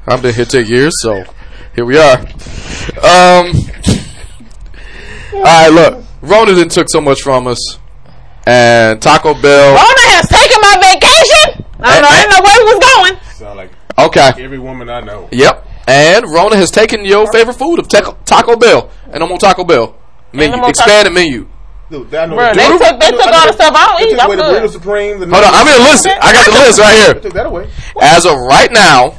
I've been here ten years, so here we are. Um, all right, look, Rona didn't took so much from us, and Taco Bell. Rona has taken my vacation. I don't know. I didn't know where he was going. Sound like Okay. every woman I know. Yep. And Rona has taken your favorite food of Taco, Taco Bell, and I'm on Taco Bell menu, I'm expanded menu. Dude, I know Bruh, they took- they took all the the- stuff I don't eat. took I'm away the good. Supreme. The Hold on, I'm in the list. I got the list right here. took that away. As of right now,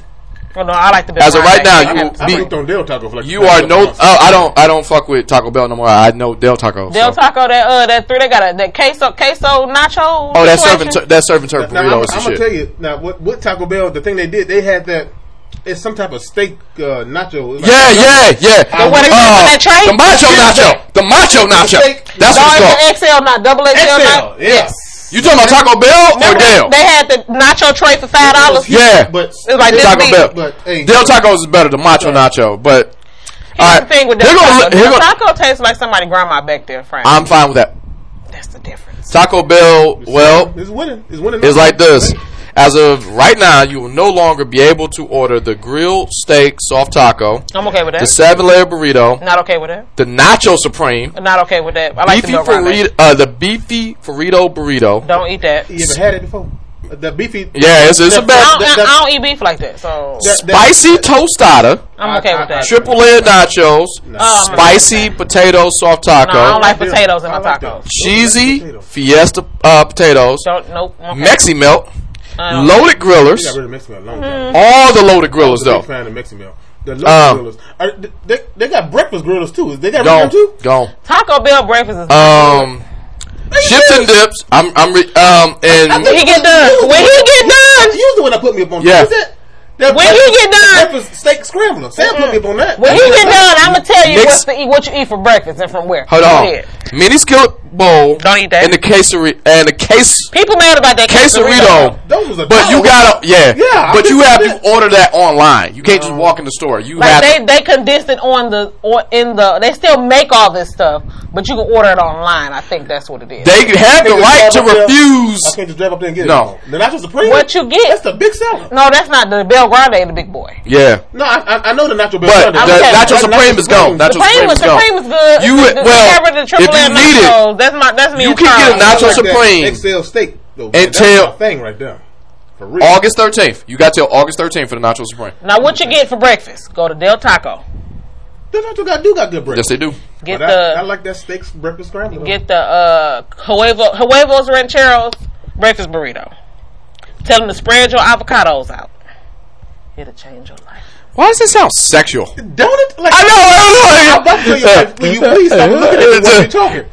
Oh, no, I like the best. As of right now, you I'm be- hooked on Del Taco for like you are no. Oh, I don't. I don't fuck with Taco Bell no more. I know Del Taco. Del so. Taco, that uh, that three, they got a that queso queso nacho. Oh, that's situation. serving. Tur- that's serving turkey Now, I'm, burritos I'm gonna shit. tell you now. What, what Taco Bell? The thing they did, they had that. It's some type of steak uh, nacho. Like- Yeah, yeah, yeah. The what it is on that tray? the macho nacho. The macho nacho. steak. That's No, what it's called. it's an XL, not double XL. XL, not, yeah. You talking about Taco Bell or Remember Del? They had the nacho tray for five dollars. Yeah. but It was like this Taco big. Bell. But hey, Del Tacos is better than macho nacho, but all Here's right. the thing with Here Del gonna- Taco. here Del gonna- Taco tastes like somebody grandma back there, Frank. I'm fine with that. That's the difference. Taco Bell, well, it's winning. It's winning. is like this. As of right now, you will no longer be able to order the grilled steak soft taco, I'm okay with that. the seven layer burrito, Not okay with that. the nacho supreme, Not okay with that. I like beefy the burrito, uh, the beefy burrito burrito. Don't eat that. You ever had it before? Uh, The beefy. Yeah, it's, it's a that- I bad. don't, that- I don't eat beef like that, so that- that- Spicy tostada, I'm okay with that. triple layer nachos, Oh, spicy potato soft taco, no, I don't like Yeah, potatoes in my like tacos. that. cheesy Potato. fiesta uh, potatoes, Don't nope. Okay. Mexi melt, I don't- loaded grillers, got rid of Mexican a long time. all the loaded grillers I was a though. big fan of Mexican meal. The local Um, grillers. Are, they, they got breakfast grillers too. They got Gone, them too. gone. Taco Bell breakfast is. Um, chips and dips. I'm, I'm, re- um, and when he get done, when he get done, You was the one that put me up on. Yeah. Who's that? That When you get done- breakfast steak scrambler. Sam put me up on that. when he get done, I'm gonna tell you Mix- what to eat, what you eat for breakfast and from where. hold on, ahead. mini skillet bowl. Don't eat that. And the quesari and the case People mad about that quesarito. Those was a But you gotta, yeah, Yeah, But you have to order that online. You can't just walk in the store. You Like have they to. they condensed it on the or in the they still make all this stuff, but you can order it online. I think that's what it is. They have the right to up there. refuse. I can't just drive up there and get No. it. No, the nacho supreme. what you get? That's the big seller. no, that's not the Bel Grande, the big boy. Yeah, No, I, I, I know the Nacho Bell. but the I'm saying- Supreme is gone. Nacho Supreme Supreme is is gone. Supreme is good. You The- would- the- well, the average triple if you M need it, that's my that's me. you can get a Natural like Supreme XL steak. Though, Until- that's thing right there. For real. August 13th. You got till August 13th for the Nacho Supreme. Now, what you get for breakfast? Go to Del Taco. The nacho got do got good breakfast. Yes, they do. Get But the I, I like that steak breakfast scramble. get the uh huevo, huevos rancheros breakfast burrito. Tell them to spread your avocados out. It'll change your life. Why does it sound sexual? Don't it? Like, I know. I I'm about to tell you, like, will you please stop looking at me while you're talking?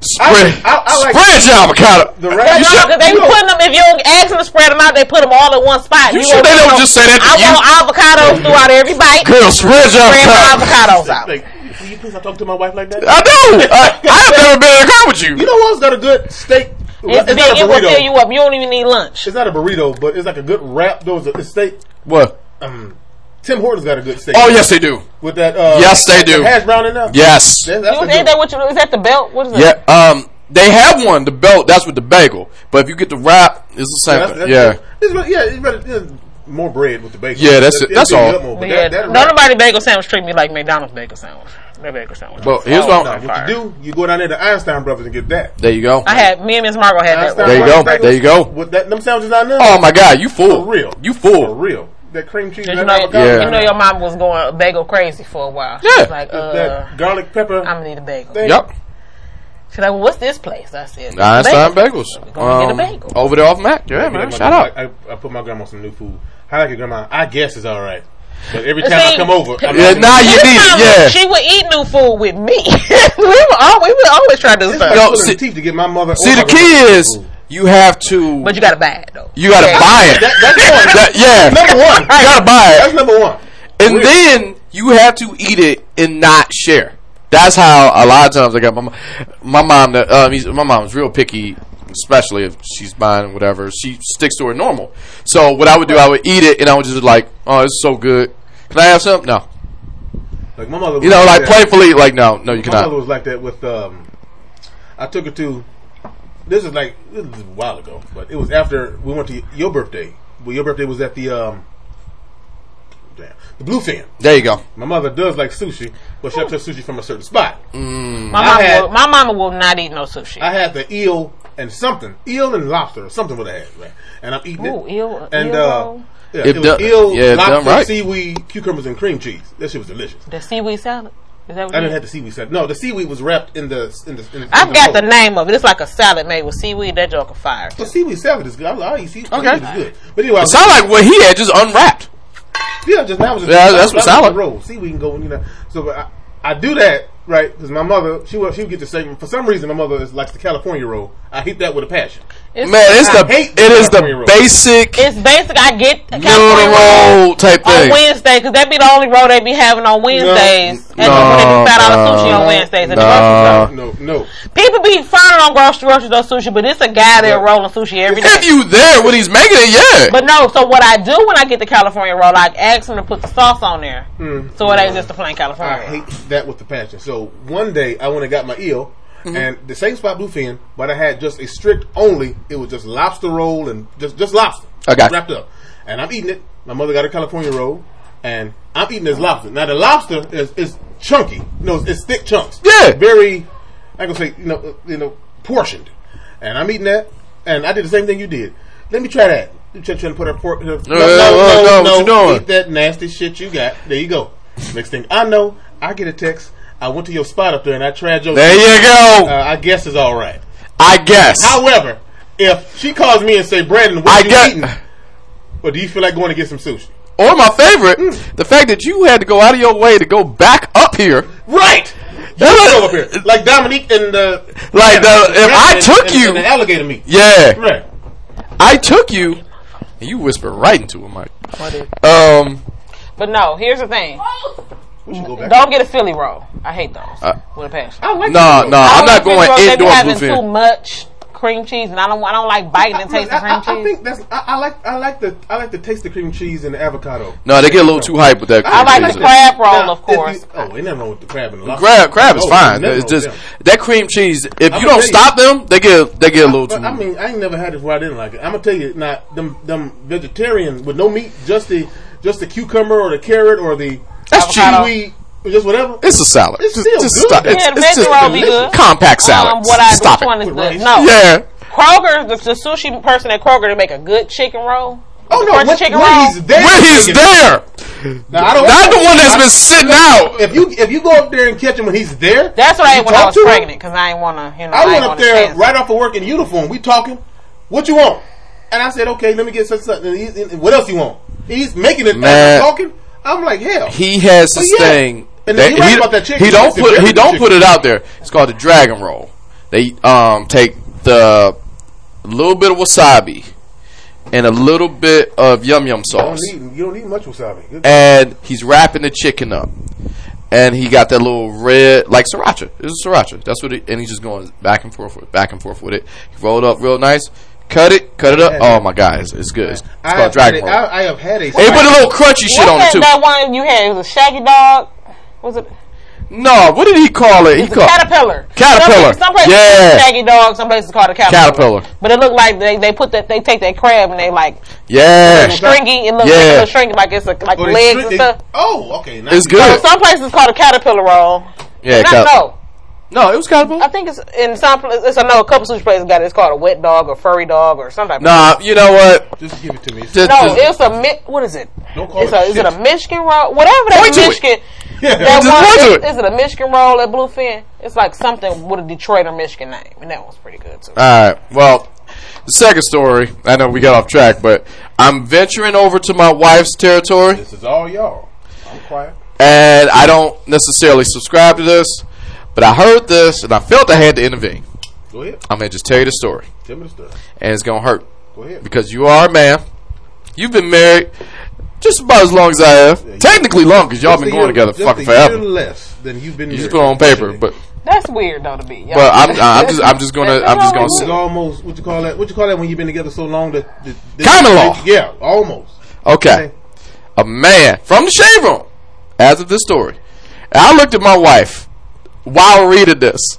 Spread, I- I like- spread your avocado. The No, right. You should- they you know- putting them. If you don't ask them to spread them out, they put them all in one spot. You You sure they don't want- just say that to I you? want avocados throughout every bite. Girl, spread your Spread my avocado. avocados out. Like, will you please stop talking to my wife like that? I know. I, I have never been in a car with you. You know who else got a good steak? It's It's, big. not a It will fill burrito. you up. You don't even need lunch. It's not a burrito, but it's like a good wrap. Those a steak. What? Um, Tim Hortons got a good steak. Oh yes, they do. with that. Uh, Yes, they do. the Hash brown in there. Yes. That- that's You, ain't that what you? Is that the belt? What is that? Yeah. Um. They have one. The belt. That's with the bagel. But if you get the wrap, it's the same. That's- thing. that's yeah. It's, yeah, it's better. It's more bread with the bagel. Yeah, that's It'll it. That's all. more, but Yeah, that- that don't wrap- nobody bagel sandwich treat me like McDonald's bagel sandwich. That bagel sandwich. Well, here's Oh, what. Now, I'm- what you do, you go down there to Einstein Brothers and get that. There you go. I had me and Miss Margot had that. Einstein There you go. There you go. With that, them sandwiches down there. Oh my God, you fool. For real. You fool! For fool. real. That cream cheese. You know, avocado. Yeah. you know your mom was going bagel crazy for a while. She Yeah. was like, uh, that garlic pepper. I'm gonna need a bagel. thing. Yep. She's like, well, what's this place? I said, Einstein bagel. Bagels. We're gonna Um, get a bagel. Over there off Mac. Yeah, I man. put Shout my- out. I, I, I put my grandma on some new food. How like your grandma? I guess it's all right. But every The time I come over, I'm Yeah, like, now you need it. Yeah. She would eat new food with me. we were all, we would always try to do It's stuff. like Yo, see- teeth to get my mother. See, the my key is food. You have to. But you gotta buy it though. You gotta Yeah. buy it. That, that's one. That- yeah. number one. You gotta buy it. That's number one. And then you have to eat it and not share. That's how a lot of times I got my mom. My mom, that um, he's- my mom's real picky, especially if she's buying whatever. She sticks to her normal. So what I would do, I would eat it and I would just like, oh, it's so good. Can I have some? No. Like my mother. You know, was like playfully, like no, no, you My mother cannot. was like that with. um I took her to. This is like this is a while ago, but it was after we went to your birthday. Well, your birthday was at the um. Damn, the Bluefin. There you go. My mother does like sushi, but she has to sushi from a certain spot. My I mama, had- will, my mama will not eat no sushi. I had the eel and something, eel and lobster or something with a head, right? And I'm eating Ooh, it. eel- and eel uh, yeah, It it, was done- eel, yeah, lobster, right. seaweed, cucumbers, and cream cheese. That shit was delicious. the seaweed salad. Is that what I didn't have the seaweed salad. No, the seaweed was wrapped in the in the. In the I've in got the name of it. It's like a salad made with seaweed. That joke of fire. But seaweed salad is good. I, I eat seaweed. Okay. Seaweed is good. But anyway, It was- sounds like what he had just unwrapped. yeah, just now was just, Yeah, that's that what was salad. the roll. Seaweed can go, you know. So but I, I do that right because my mother she would she would get the same. For some reason, my mother is, likes the California roll. I hate that with a passion. It's, Man, it's I the it is the California basic it's basic. I get a noodle California roll roll type on thing. Wednesday because that be the only roll they be having on Wednesdays. and No, when they do fat dollar no, sushi on Wednesdays at the no. grocery store. No, no. People be frowning on grocery grocery store sushi, but it's a guy there rolling sushi every day. If you there when he's making it, yeah. But no, so what I do when I get the California roll, I ask them to put the sauce on there, hmm. so it ain't just a plain California I hate that with the passion. So one day I went and got my eel, Mm-hmm. and the same spot bluefin, but I had just a strict only. It was just lobster roll and just just lobster. Okay. wrapped up, and I'm eating it. My mother got a California roll, and I'm eating this lobster. Now the lobster is is chunky. You know, it's, it's thick chunks. Yeah. very. I can say you know uh, you know portioned, and I'm eating that, and I did the same thing you did. Let me try that. You try trying to put her pork. No, no, no, no, what you doing? Eat that nasty shit you got. There you go. Next thing I know, I get a text. I went to your spot up there and I tried your. There you go. Uh, I guess it's all right. I guess. However, if she calls me and say, "Brandon, I what you get- eating?" Or do you feel like going to get some sushi? Or my favorite, the fact that you had to go out of your way to go back up here. Right. You go up here like Dominique and the Like the if I and- took and- you, and the alligator meat. yeah, Right. I took you, and you whispered right into it, Mike. Um, But no, here's the thing: We should go back. don't get a Philly roll. I hate those Uh, with a passion. I like no, that. no, I I'm don't not like Philly going rolls. They be indoor having too much cream cheese, and I don't. I don't like biting and tasting I, cream I, I cheese. think that's. I, I like. I like the. I like the taste of cream cheese and the avocado. No, they get a little too hype with that. I like cheese. the crab roll, Now, of if you- course. oh, ain't nothing wrong with the crab and the lobster. Crab, crab is Oh, fine. It's just them. that cream cheese. If I'ma you don't tell you. stop them, they get they get a little too. I mean, I ain't never had it where I didn't like it. I'm gonna tell you, not them them vegetarian with no meat, just the just the cucumber or the carrot or the That's Avocado. seaweed, just whatever. it's a salad. It's just, still just good. stop. Yeah, It's, it's just roll be good. compact salad. Um, what I stop which one it. is With good? No, Yeah. Kroger, the, the sushi person at Kroger, they make a good chicken roll. Oh no, crunchy when, chicken when roll. he's there, When he's there, Now, I don't not the one that's been sitting out. If you if you go up there and catch him when he's there, That's what I you ate when I was pregnant because I ain't want to, you know. I ain't went up there stand right off of work in uniform. We talking. What you want? And I said, okay, let me get such something. And he- and What else you want? He's making it. Man. talking. I'm like, hell. He has this yeah. thing. And that then you're right he, about that chicken. he don't put he don't chicken. put it out there. It's called the dragon roll. They um take the little bit of wasabi and a little bit of yum yum you sauce, don't need you don't need much wasabi. Good- and he's wrapping the chicken up. And he got that little red, like sriracha. It's a sriracha. That's what it, and he's just going back and forth with it, back and forth with it. He rolled up real nice, cut it, cut it up. Oh my god, it's, it's good. It's, it's I called have, had dragon a, roll. I, I have had a. And put a little crunchy shit on it that, too. that one you had? It was a shaggy dog. Was it? No, what did he call it? He It's a called caterpillar. Caterpillar. Some, some places Yeah. call it shaggy dog. Some places call it a caterpillar. Caterpillar. But it looked like they, they put that they take that crab and they like yeah. stringy. It looks Yeah. like a stringy, like it's a, like Oh, legs stri- and they- stuff. Oh, okay. Now It's So good. some places call it a caterpillar roll. Yeah, Not, no, no, it was caterpillar. I think it's in some places. It's, I know a couple sushi places got it. It's called a wet dog or furry dog or something. Nah, you know what? Just give it to me. Just, No, just- it's a mi- what is it? Don't call It's it a, is it a Michigan roll? Whatever that Point to it. Michigan. Yeah. That Just point to it. is, is it a Michigan roll at Bluefin? It's like something with a Detroit or Michigan name, and that one's pretty good too. All right. Well, the second story. I know we got off track, but I'm venturing over to my wife's territory, This is all y'all. I'm quiet. and I don't necessarily subscribe to this, but I heard this, and I felt I had to intervene. Go ahead. I'm gonna just tell you the story, Tell me the story. and it's gonna hurt Go ahead. because you are a man. You've been married just about as long as I have. Technically, long because y'all Just been going year- together just fucking a year forever. less than you've been. You just put it on paper, but That's weird though to be. Yeah. but I'm I'm just I'm just gonna I'm just gonna It's say, almost what you call that? What you call that when you've been together so long that, that, that Common law. Yeah, almost. okay. a man from the shade room as of this story. And I looked at my wife while reading this,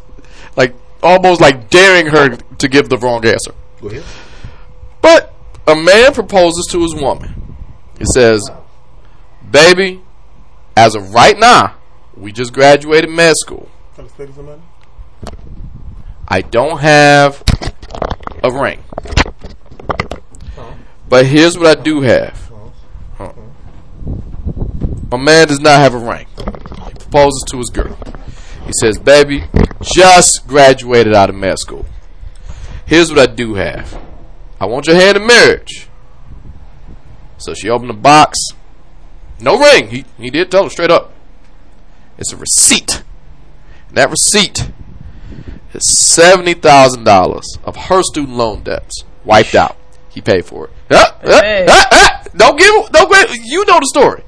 like almost like daring her to give the wrong answer. Go ahead. But a man proposes to his woman. He says, "Baby, as of right now, we just graduated med school. Trying to explain to somebody. I don't have a ring. But here's what I do have. Huh. A man does not have a ring. He proposes to his girl. He says, Baby, just graduated out of med school. Here's what I do have. I want your hand in marriage. So she opened the box. No ring. He, he did tell her straight up. It's a receipt. And that receipt is seventy thousand dollars of her student loan debts wiped out. He paid for it. Ah, Hey. ah, ah. Don't give. Don't give. You know the story.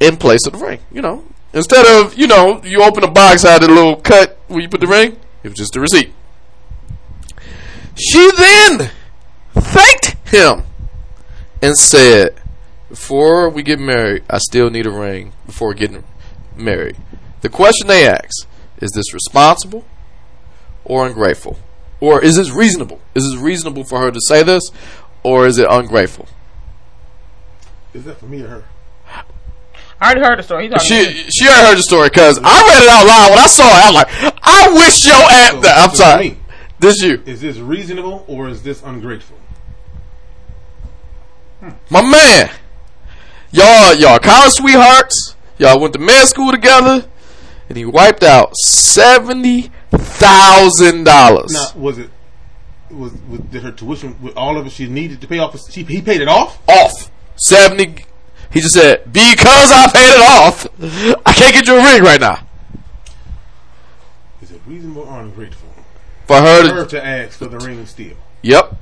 In place of the ring, you know, instead of you know, you open a box, had a little cut where you put the ring. It was just a receipt. She then thanked him and said, "Before we get married, I still need a ring before getting married." The question they ask is this responsible or ungrateful? Or is this reasonable? Is this reasonable for her to say this or is it ungrateful? Is that for me or her? I already heard the story. He's talking She she already heard the story because I read it out loud when I saw it. I was like, I wish your ass. So, I'm so sorry. me, This you, Is this reasonable or is this ungrateful? my man. Y'all y'all college sweethearts. Y'all went to med school together, and he wiped out seventy thousand dollars. Now, was it was, was did her tuition with all of it she needed to pay off? She he paid it off. off. 70. He just said, because I paid it off, I can't get you a ring right now. Is it reasonable or ungrateful? For her to. Her to ask for the ring still. Yep.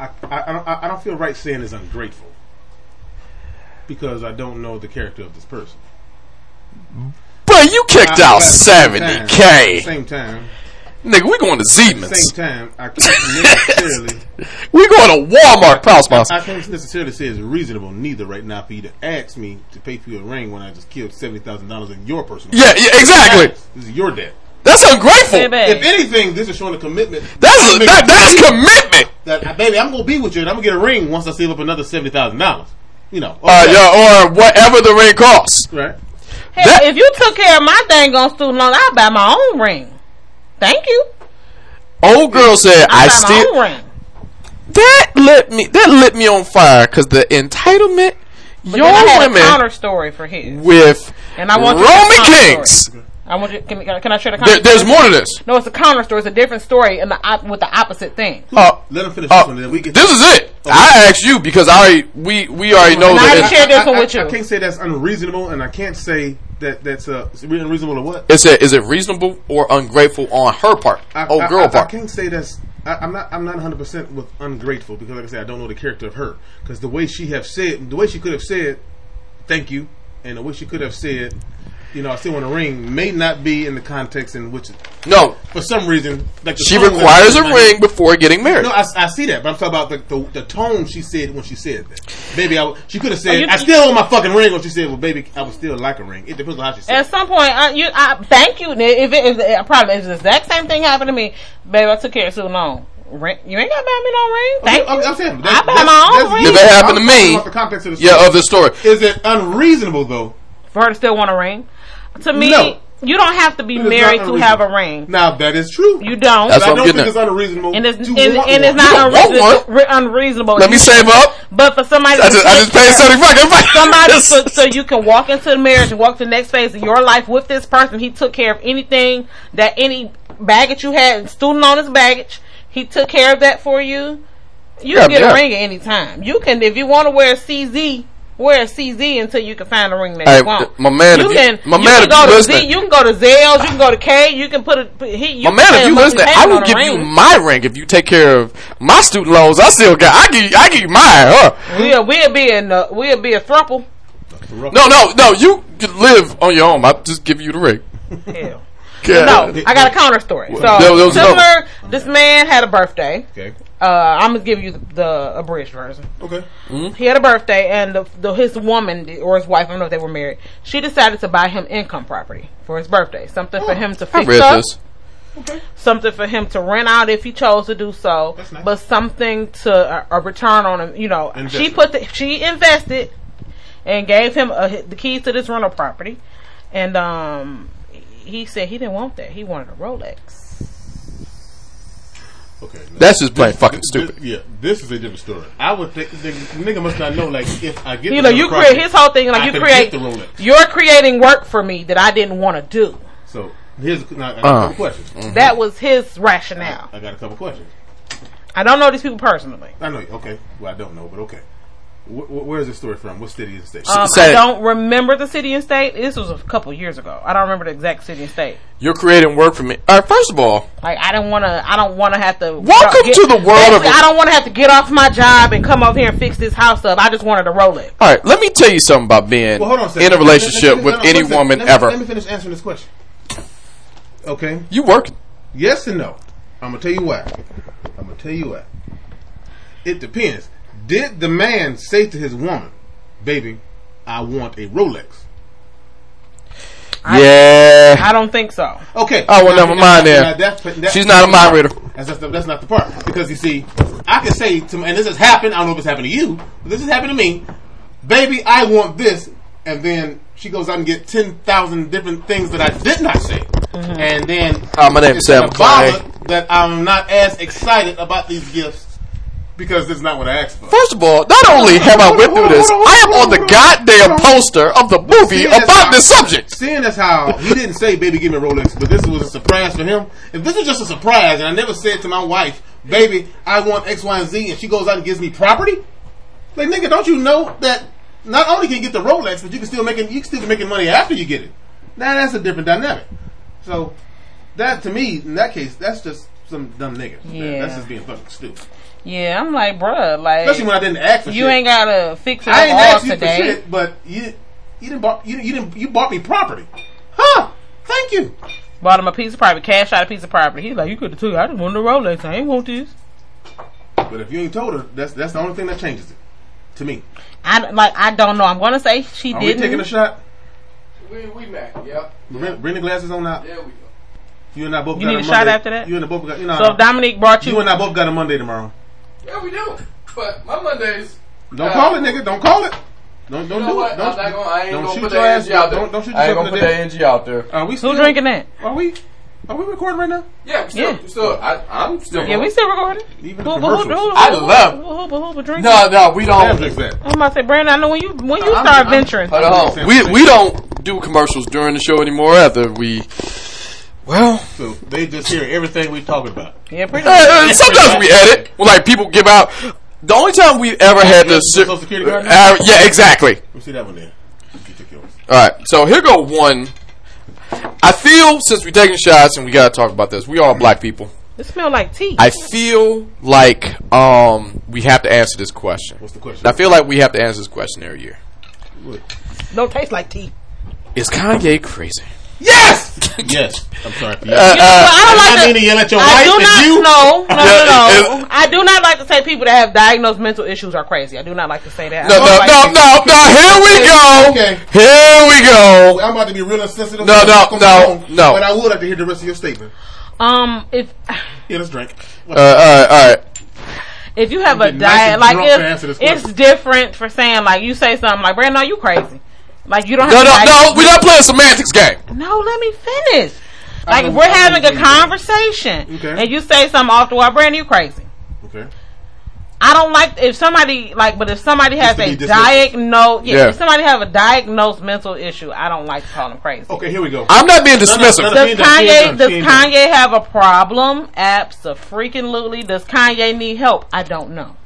I, I, I, don't, I I don't feel right saying it's ungrateful because I don't know the character of this person. But you kicked out at the same time- At the 70K. same time, Nigga, we going to Zeman's same time, I can't necessarily. We going to Walmart, Pal I can't necessarily say it's reasonable neither right now for you to ask me to pay for your ring when I just killed seventy thousand dollars in your personal. Yeah, yeah, exactly. This is your debt. That's ungrateful. Baby. If anything, this is showing a commitment. That's, I'm a, that, that's commitment. that uh, baby, I'm gonna be with you, and I'm gonna get a ring once I save up another seventy thousand dollars. You know, Uh, yeah, or whatever the ring costs. right? Hey, That- if you took care of my dang on student loan, I'd buy my own ring. Thank you. Old girl said, I I'd still. my own ring. That lit me. That lit me on fire because the entitlement But your then I had a women counter story for his. with And I want you to Roman counter Kings. I want you. Can, can I share the There, counter? there's story? more to this. No, it's a counter story. It's a different story, and the op- with the opposite thing. Uh, Let him finish uh, this one, and then we can. this is it. I asked you because I already, we we already know And I that already it's, shared this I, one I- with I you. can't say that's unreasonable, and I can't say that that's uh, unreasonable or what. it's a, is it reasonable or ungrateful on her part? I, oh, I- girl I, I, part. can't say that's. I, I'm not. I'm not 100 percent with ungrateful because, like I said, I don't know the character of her. Because the way she have said, the way she could have said, "Thank you," and the way she could have said, "You know, I still want a ring," may not be in the context in which, no, for some reason, like the she requires a ring before getting married. No, I, I see that, but I'm talking about the, the, the tone she said when she said that. Baby, I, w- she could have said, oh, you- "I still want my fucking ring," or she said, "Well, baby, I would still like a ring." It depends on how she said. At it. some point, I, you, I thank you. If it, if it, probably if the exact same thing happened to me, baby, I took care of student loan. Ring, you ain't got to buy me no ring. Thank I'm, you. I'm saying, I buy my own ring. If it happened I'm to me- the context of the story. yeah, of the story. Is it unreasonable though For her to still want a ring. To me, No. You don't have to be married to have a ring. Now that is true. You don't. That's I what I'm don't getting think it's unreasonable. and it's to and, want and it's not You don't unreasonable, unreasonable. Let me save up. But for somebody, I to just, I just paid take seventy fucking somebody so, so you can walk into the marriage and walk to the next phase of your life with this person. He took care of anything that any baggage you had, student on his baggage. He took care of that for you. You Yeah, can get yeah. a ring at any time. You can, if you want to wear a CZ, wear a CZ until you can find a ring that Hey, you want. my man, you if you- can, my you man, can if go you to listening- Z, you can go to Zales, you can go to K, you can put a, put, he, you My man, can if you pay a listen, I will on a give you my ring if you take care of my student loans. I still got. I give. you- I give you mine. Huh? We'll, we'll be in, uh, we'll be a thruple. No, no, no. You can live on your own. I just give you the ring. Hell. Yeah. No, I got a counter story. So, There- there was similar, this man had a birthday. Okay. Uh, I'm gonna give you the, the abridged version. Okay. He had a birthday, and the, the, his woman or his wife, I don't know if they were married. She decided to buy him income property for his birthday, something for him to I fix read up, this. something for him to rent out if he chose to do so, That's nice. but something to a, a return on him. You know, she put the, she invested and gave him a, the keys to this rental property, and um, he said he didn't want that. He wanted a Rolex. Okay. now, That's just plain this- fucking this- stupid. yeah, this is a different story. I would think the nigga must not know. Like, if I get You know, you create his whole thing like I you create. the Rolex. You're creating work for me that I didn't want to do. So here's now, I got Uh. a couple questions. Mm-hmm. That was his rationale. I got a couple questions. I don't know these people personally. I know. you. Okay. Well, I don't know, but okay. Wh- wh- where's this story from? What city and state? Um, I don't remember the city and state. This was a couple years ago. I don't remember the exact city and state. You're creating work for me. All right. First of all, Like I don't want to. I don't want to have to. Welcome get- to the world of- Basically, I don't want to have to get off my job and come over here and fix this house up. I just wanted to roll it. all right. Let me tell you something about being Well, hold on in a relationship let me- with let me- any woman me- ever. Let me finish answering this question. Okay. You working? Yes and no. I'm gonna tell you why. I'm gonna tell you why. It depends. Did the man say to his woman, "Baby, I want a Rolex"? yeah. I don't think so. Okay. Oh, well, Now, never mind now, then. that's- that's- She's not a mind reader. That's, that's, that's not the part. Because you see, I can say to and this has happened. I don't know if it's happened to you, but this has happened to me. Baby, I want this, and then she goes out and get ten thousand different things that I did not say, Mm-hmm. and then Hi, my name's it's Sam kinda Clay. that I'm not as excited about these gifts because this is not what I asked for. First of all, not only have I went through this, I am on the goddamn poster of the movie about how- this subject. Seeing as how he didn't say, "Baby, give me a Rolex," but this was a surprise for him. If this was just a surprise, and I never said to my wife, "Baby, I want X, Y, and Z," and she goes out and gives me property, like nigga, don't you know that not only can you get the Rolex, but you can still making you can still be making money after you get it. Now that's a different dynamic. So that to me, in that case, that's just some dumb niggas. Yeah. That's just being fucking stupid. Yeah, I'm like, bruh, like Especially when I didn't ask for you shit. ain't gotta fix it I ain't up all asked you today. for shit, but you you didn't bought you, you didn't you bought me property, huh? Thank you. Bought him a piece of property, cash out a piece of property. He's like, you could have took. it. I just wanted a Rolex. I ain't want this. But if you ain't told her, that's that's the only thing that changes it. To me, I like. I don't know. I'm gonna say she are didn't. we taking a shot? We we met. Yep. Bring, bring the glasses on out. There we go. You and I both. You got need a a shot Monday. after that? You and I both got. You know, so if Dominique brought you, you and I both got a Monday tomorrow. Yeah, we do. But my Mondays. Don't uh, call it, nigga. Don't call it. Don't don't You know do what? it. Don't, I'm not gonna. I ain't don't gonna shoot put your ass. energy out there. Don't don't shoot I ain't gonna in the put that dick. energy out there. Are we still who drinking that? Are we? Are we recording right now? Yeah, still, Yeah. still. I, I'm still. Yeah, we still recording. Even Who, the who, who, commercials. who, who, I who, love- who, who, who, who drinking? No, no, we don't. drinks that. I'm about to say, Brandon. I know when you when you I'm- start I'm- venturing. Hold on. We we don't do commercials during the show anymore. After we, well, So they just hear everything we talking about. yeah, pretty. uh, uh, sometimes we edit. Well, like people give out. The only time we ever had to, Social Security card? uh, yeah, exactly. We see that one there. You took. All right, so here go one. I feel since we're taking shots and we gotta talk about this, we are black people. It smell like tea. I feel like um we have to answer this question. What's the question? I feel like we have to answer this question every year. Don't taste like tea. Is Kanye crazy? Yes. yes. I'm sorry for you. Uh, uh, I don't like I to- mean to yell at your I wife do not you. no, no, Yeah, no, it- no. I do not like to say people that have diagnosed mental issues are crazy. I do not like to say that. No, no, like no, people- no, no. Here we go. Okay. Here we go. I'm about to be real insensitive. No, I'm no, no, go no. But I would like to hear the rest of your statement. Um, if Yeah, let's drink. Uh, all right, all right. if you have a getting nice diet, and like drunk to answer if it's different for saying like you say something like Brandon, are you crazy. Like you don't have No, to no, like, no. We're not playing semantics game. No, let me finish. Like don't- we're having a conversation, Okay. and you say something off the wall, brand new crazy. Okay. I don't like if somebody like, but if somebody has a be dismissed. diagnosed, yeah, Yeah. if somebody have a diagnosed mental issue, I don't like to call them crazy. Okay, here we go. I'm not being dismissive. no, no. Does She ain't done, she ain't Kanye done, does she ain't done. Kanye have a problem? Absolutely. Does Kanye need help? I don't know.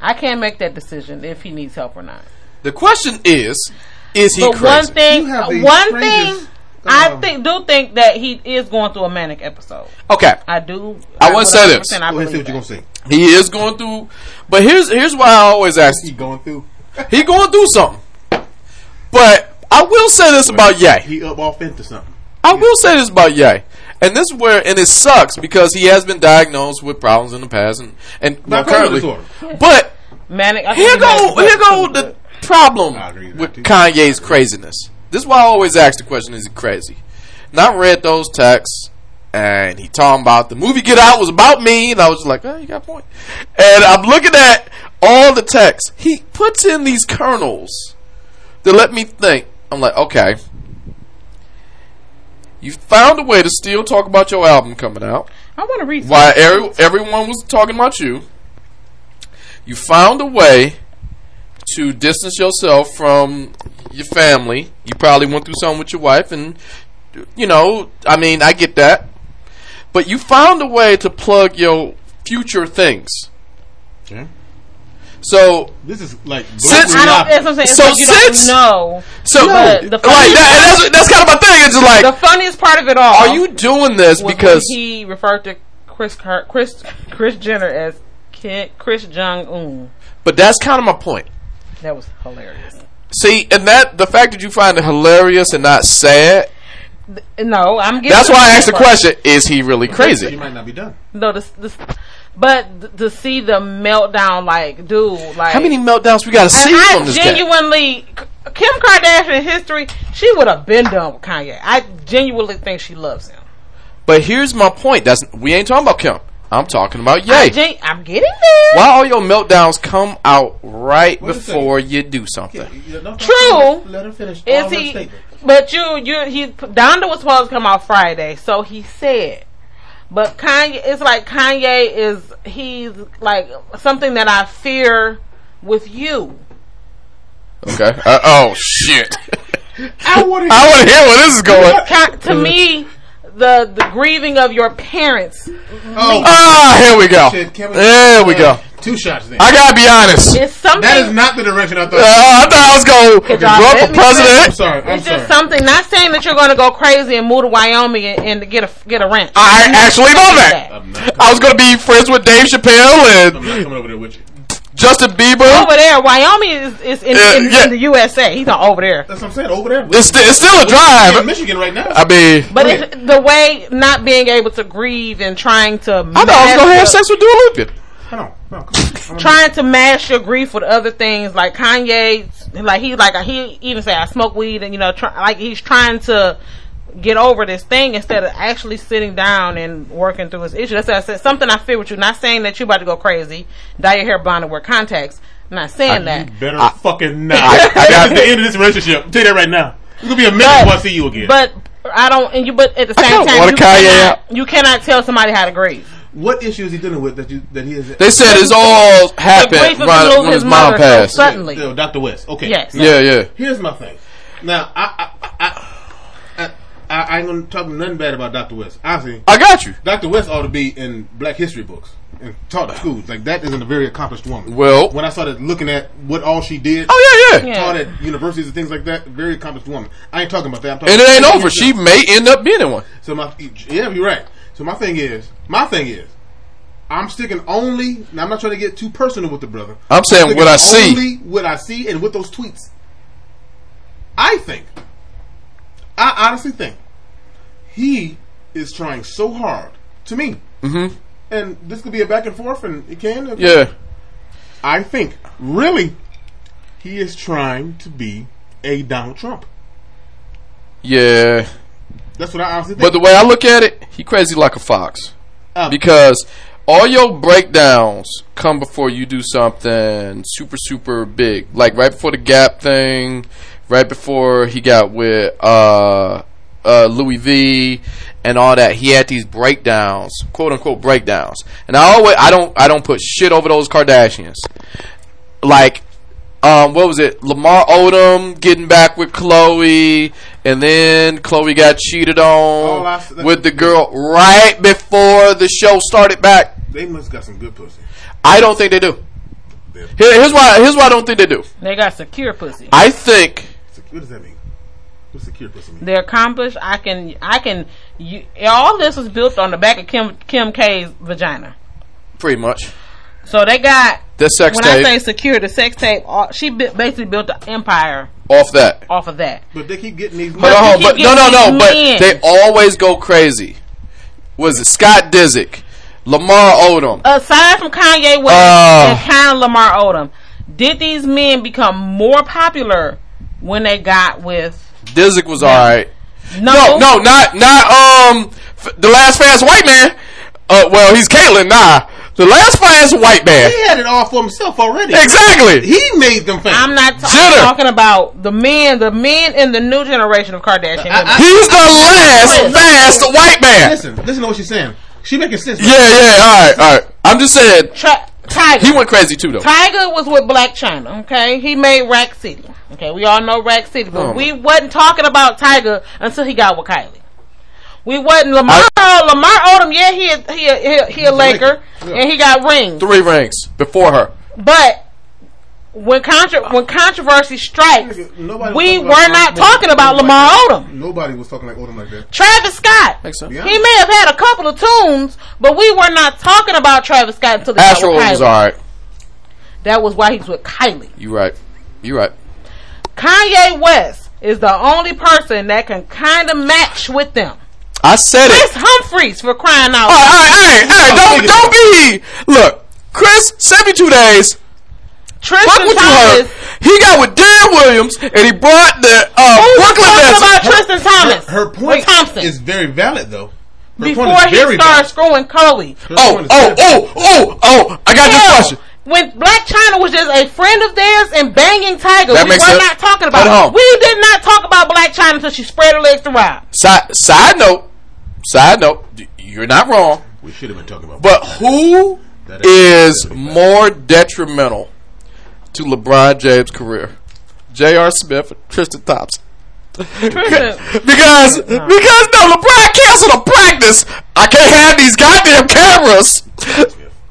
I can't make that decision if he needs help or not. The question is, is he But crazy? one thing, You have one thing, strangest, I um, think do think that he is going through a manic episode. okay, I do. I wanna say this. I Go ahead and say what you're gonna say. he is going through. But here's here's why I always ask. He going through. He going through something. But I will say this about Ye. He up off into something. I will say this about Ye. And this is where, and it sucks because he has been diagnosed with problems in the past and, and well, currently. disorder. But Manic. I here go, here go the problem with with that too. Kanye's craziness. This is why I always ask the question: Is he crazy? And I read those texts, and he talking about the movie Get Out was about me, and I was just like, oh, you got a point. And I'm looking at all the texts. He puts in these kernels to let me think. I'm like, okay. You found a way to still talk about your album coming out I want to read. Why every, everyone was talking about you. You found a way to distance yourself from your family. You probably went through something with your wife, and you know, I mean, I get that. But you found a way to plug your future things. Okay. So, This is like Since- I don't. That's what I'm saying. So like you since- don't know. so But like the that, funny- and that's that's kind of my thing. It's just like, The funniest part of it all. are you doing this because he referred to Chris Car- Chris Kris Jenner as Ki- Kris Jong Un. But that's kind of my point. That was hilarious. See, and that the fact that you find it hilarious and not sad. No, I'm getting. That's why I asked the part. question: Is he really crazy? He might not be done. No, this, this, but th- to see the meltdown, like, dude, like How many meltdowns we got to see I from this guy? genuinely, Kim Kardashian history, she would have been done with Kanye. I genuinely think she loves him. But here's my point: That's we ain't talking about Kim. I'm talking about I Ye. gen- I'm getting there. Why all your meltdowns come out right Wait before you do something? Yeah, no, no, True. Let her finish. Is all he? statement. But you, you, he. Donda was supposed to come out Friday, so he said. But Kanye, it's like Kanye is he's like something that I fear with you. Okay. Uh, oh shit! I want I want to hear where this is going. To me, the the grieving of your parents Oh, Ah, here we go. shit, can we- There we go. Two shots then. I gotta be honest. Uh, is something. that is not the direction I thought. I thought I was gonna Could grow y'all up let a me I'm president. sorry. I'm It's just sorry. something. Not saying that you're going to go crazy and move to Wyoming and, and get a get a ranch. I actually know that. I'm not, I was gonna be friends with Dave Chappelle and I'm not coming over there with you. Justin Bieber. over there, Wyoming is, is in, Uh, in, yeah. in the USA. He's not over there. That's what I'm saying. Over there. It's, sti- it's still a drive. in drive. Michigan right now. I mean, But it's the way not being able to grieve and trying to I thought I was gonna have sex with Dua Lipa. Hold on. No, trying to mask your grief with other things like Kanye like he like he even say I smoke weed and you know try, like he's trying to get over this thing instead of actually sitting down and working through his issue. That's why I said something I feel with you. Not saying that you about to go crazy, dye your hair blonde and wear contacts. I'm not saying that. You better fucking not. I- I That's the end of this relationship. I'll tell you that right now. It's gonna be a minute before I see you again. But I don't. And you. But at the same time, you cannot, you cannot tell somebody how to grieve. what issue is he dealing with that you that he is? They said it's all happened right when his his mom mother so passed. suddenly. Yo, Dr. West. Okay. Yes. Yeah, yeah. Here's my thing. Now, I I I, I, I, I ain't gonna talk nothing bad about Dr. West. Obviously, I got you. Dr. West ought to be in Black History books and taught to schools. Like that isn't a very accomplished woman. Well- when I started looking at what all she did, Oh yeah, yeah. Yeah. taught at universities and things like that, very accomplished woman. I ain't talking about that. I'm talking And it ain't about over. She may end up being in one. So my yeah, you're right. So my thing is, my thing is, I'm sticking only. Now I'm not trying to get too personal with the brother. I'm saying sticking what I see. Only what I see and with those tweets. I think. I honestly think he is trying so hard to me, Mm-hmm. and this could be a back and forth, and it can. Yeah. I think really, he is trying to be a Donald Trump. Yeah. That's what I honestly think. But the way I look at it, he crazy like a fox. Um, Because all your breakdowns come before you do something super, super big. Like right before the Gap thing, right before he got with uh, uh, Louis V and all that. He had these breakdowns, quote unquote breakdowns. And I always, I don't, I don't put shit over those Kardashians. Like, um, what was it? Lamar Odom getting back with Khloe, and then Khloe got cheated on I s- with the girl right before the show started back. They must got some good pussy. I don't think they do. Here- Here's why. Here's why I don't think they do. They got secure pussy. I think What does that mean? What's secure pussy mean? They're accomplished. I can. I can. You, all this was built on the back of Kim Kim K's vagina. pretty much So they got. the sex tape. when tape I say secure, the sex tape. all- She bi- basically built an empire off that. off of that. But they keep getting these. Hold on, hold but keep no, no, no. getting But they always go crazy. Was it Scott Disick, Lamar Odom? Aside from Kanye West Uh. and kind of Lamar Odom, did these men become more popular when they got with? Disick was alright. No, No, no, not not um f- the last fast white man. Uh, well, he's Caitlyn nah. The last fast white man. He had it all for himself already. Exactly. He made them famous. I'm not ta- I'm talking about the men, the men in the new generation of Kardashian. I- I- He's the last fast white man. Listen, listen to what she's saying. She making sense. Yeah, yeah. All right, all right. I'm just saying Tra- Tyga. he went crazy too though. Tyga was with Blac Chyna. Okay, he made Rack City. Okay, we all know Rack City, but Oh, we wasn't talking about Tyga until he got with Kylie. We wasn't Lamar. Lamar Odom, yeah, he a, he a, he a, he a Laker, Yeah. and he got rings. Three rings before her. But when contra- when controversy strikes, Nobody we were not Odom talking about that. Lamar Odom. Nobody was talking like Odom like that. Travis Scott. Makes sense. Yeah. He may have had a couple of tunes, but we were not talking about Travis Scott until he got Astro with was alright. That was why he was with Kylie. You right. You right. Kanye West is the only person that can kind of match with them. I said it. Kris Humphries for crying out. All right, all right, all right. Don't don't be. Look, Chris, seventy two days. Fuck Tristan what you heard. Thomas. He got with Deron Williams and he brought the uh, Who's Brooklyn talking Nets. about Tristan Thomas? Her Or point Thompson. is very valid, though. Her before he very started valid. screwing Khloe. Her Oh, oh, oh, oh, oh! I got this question. When Blac Chyna was just a friend of theirs and banging Tyga, That we makes were sense. not talking about. Hold it. We did not talk about Blac Chyna until she spread her legs to Rob. Side side note, side note. You're not wrong, We should have been talking about. but who That is- is more detrimental to LeBron James' career? J.R. Smith, or Tristan Thompson. Tristan, Because because no, LeBron canceled a practice. I can't have these goddamn cameras.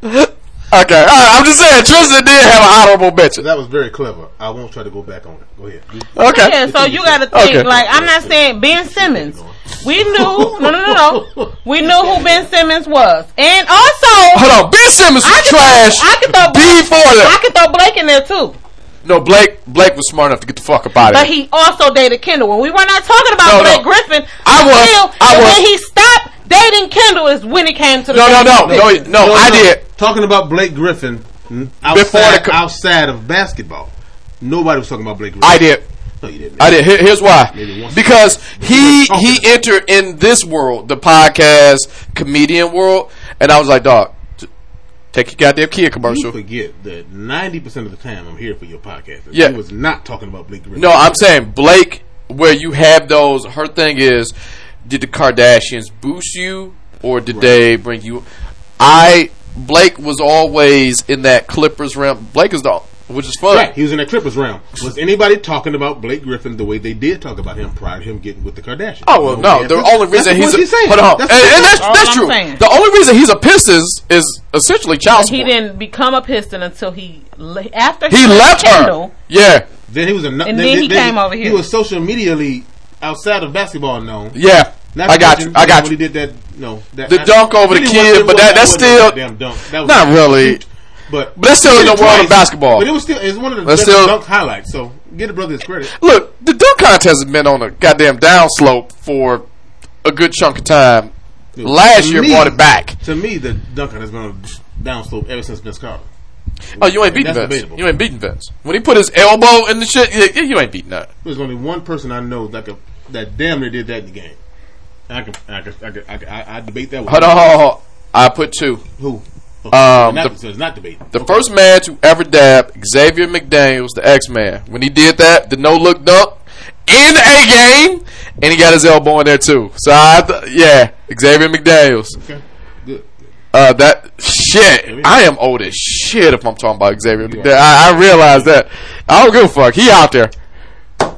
okay, all right, I'm just saying Tristan did have an honorable mention. that was very clever. I won't try to go back on it. Go ahead. Okay, yeah, so you got to think. Okay. Like I'm not saying Ben Simmons. We knew. No, no, no, no. We knew who Ben Simmons was, and also hold on. Ben Simmons I was could throw- trash I could throw Blake- before I that. could throw Blake in there too. No, Blake Blake was smart enough to get the fuck up out of But he also dated Kendall. When we were not talking about No, no. Blake Griffin, I was- until- I and was- when he stopped dating Kendall is when he came to the No, no, no, WWE. no, no. I did. Talking about Blake Griffin Before outside, the co- outside of basketball. Nobody was talking about Blake Griffin. I did. No, you didn't. I did. Here- Here's why. Because he he entered in this world, the podcast comedian world, and I was like, dog, take your goddamn Kia You commercial. forget that ninety percent of the time I'm here for your podcast. Yeah. He was not talking about Blake Griffin. No, I'm saying Blake, where you have those. Her thing is, did the Kardashians boost you, or did they bring you? I Blake was always in that Clippers realm. Blake is the which is fun. Right, he was in that Clippers realm. Was anybody talking about Blake Griffin the way they did talk about him prior to him getting with the Kardashians? Oh well, no. The only reason he's That's what a, she's saying. hold on, That's and, and that's that's true. saying. The only reason he's a Pistons is essentially child He didn't become a Piston until he after He left Kendall, her. Yeah, Then he was a. And then he came over here. He was social medially outside of basketball known. yeah. Not I got you. I got when. He did that. No, that, The dunk over the kid, but that- that's wasn't a still- goddamn dunk. That was Not really. But But that's still in the world of basketball. But it was still it's one of the best dunk highlights. So get the brother his credit. Look, the dunk contest has been on a goddamn downslope for a good chunk of time. Last year me- brought it back. To me, the dunk has been on a downslope ever since Vince Carter. Oh, you ain't beating Vince. debatable. You ain't beating Vince. When he put his elbow in the shit, yeah, you ain't beating that. There's only one person I know that could, that damn near did that in the game. I can I can I can, I, can, I, I debate that. Hold on, hold on, hold on. I put two. Who? Um, the- so it's not debate. The first man to ever dab Xavier McDaniels, the X Man, when he did that, the no look dunk, in a game, and he got his elbow in there too. So I, th- yeah, Xavier McDaniels. Okay. Good. Uh, that shit. I am old as shit if I'm talking about Xavier. McDaniels. I, I realize that. I don't give a fuck. He out there.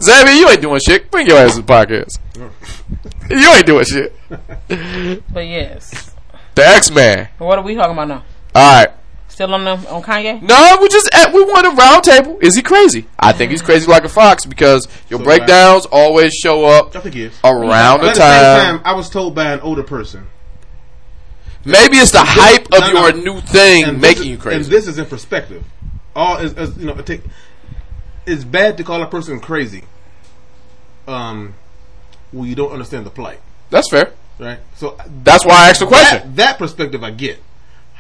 Xavier, you ain't doing shit. Bring your ass to the podcast. you ain't doing shit. But yes. The X Man. What are we talking about now? All right. Still on the on Kanye? No, we just at, we want a round table. Is he crazy? I think he's crazy like a fox because your So breakdowns always show up I think he is. around But the at the same time. time, I was told by an older person. Maybe it's the hype of No, your no. new thing and making is- you crazy. And this is in perspective. All is, is you know, take. It's bad to call a person crazy. Um, when you don't understand the plight, That's fair. right? So That's why I asked the question. that, that perspective I get.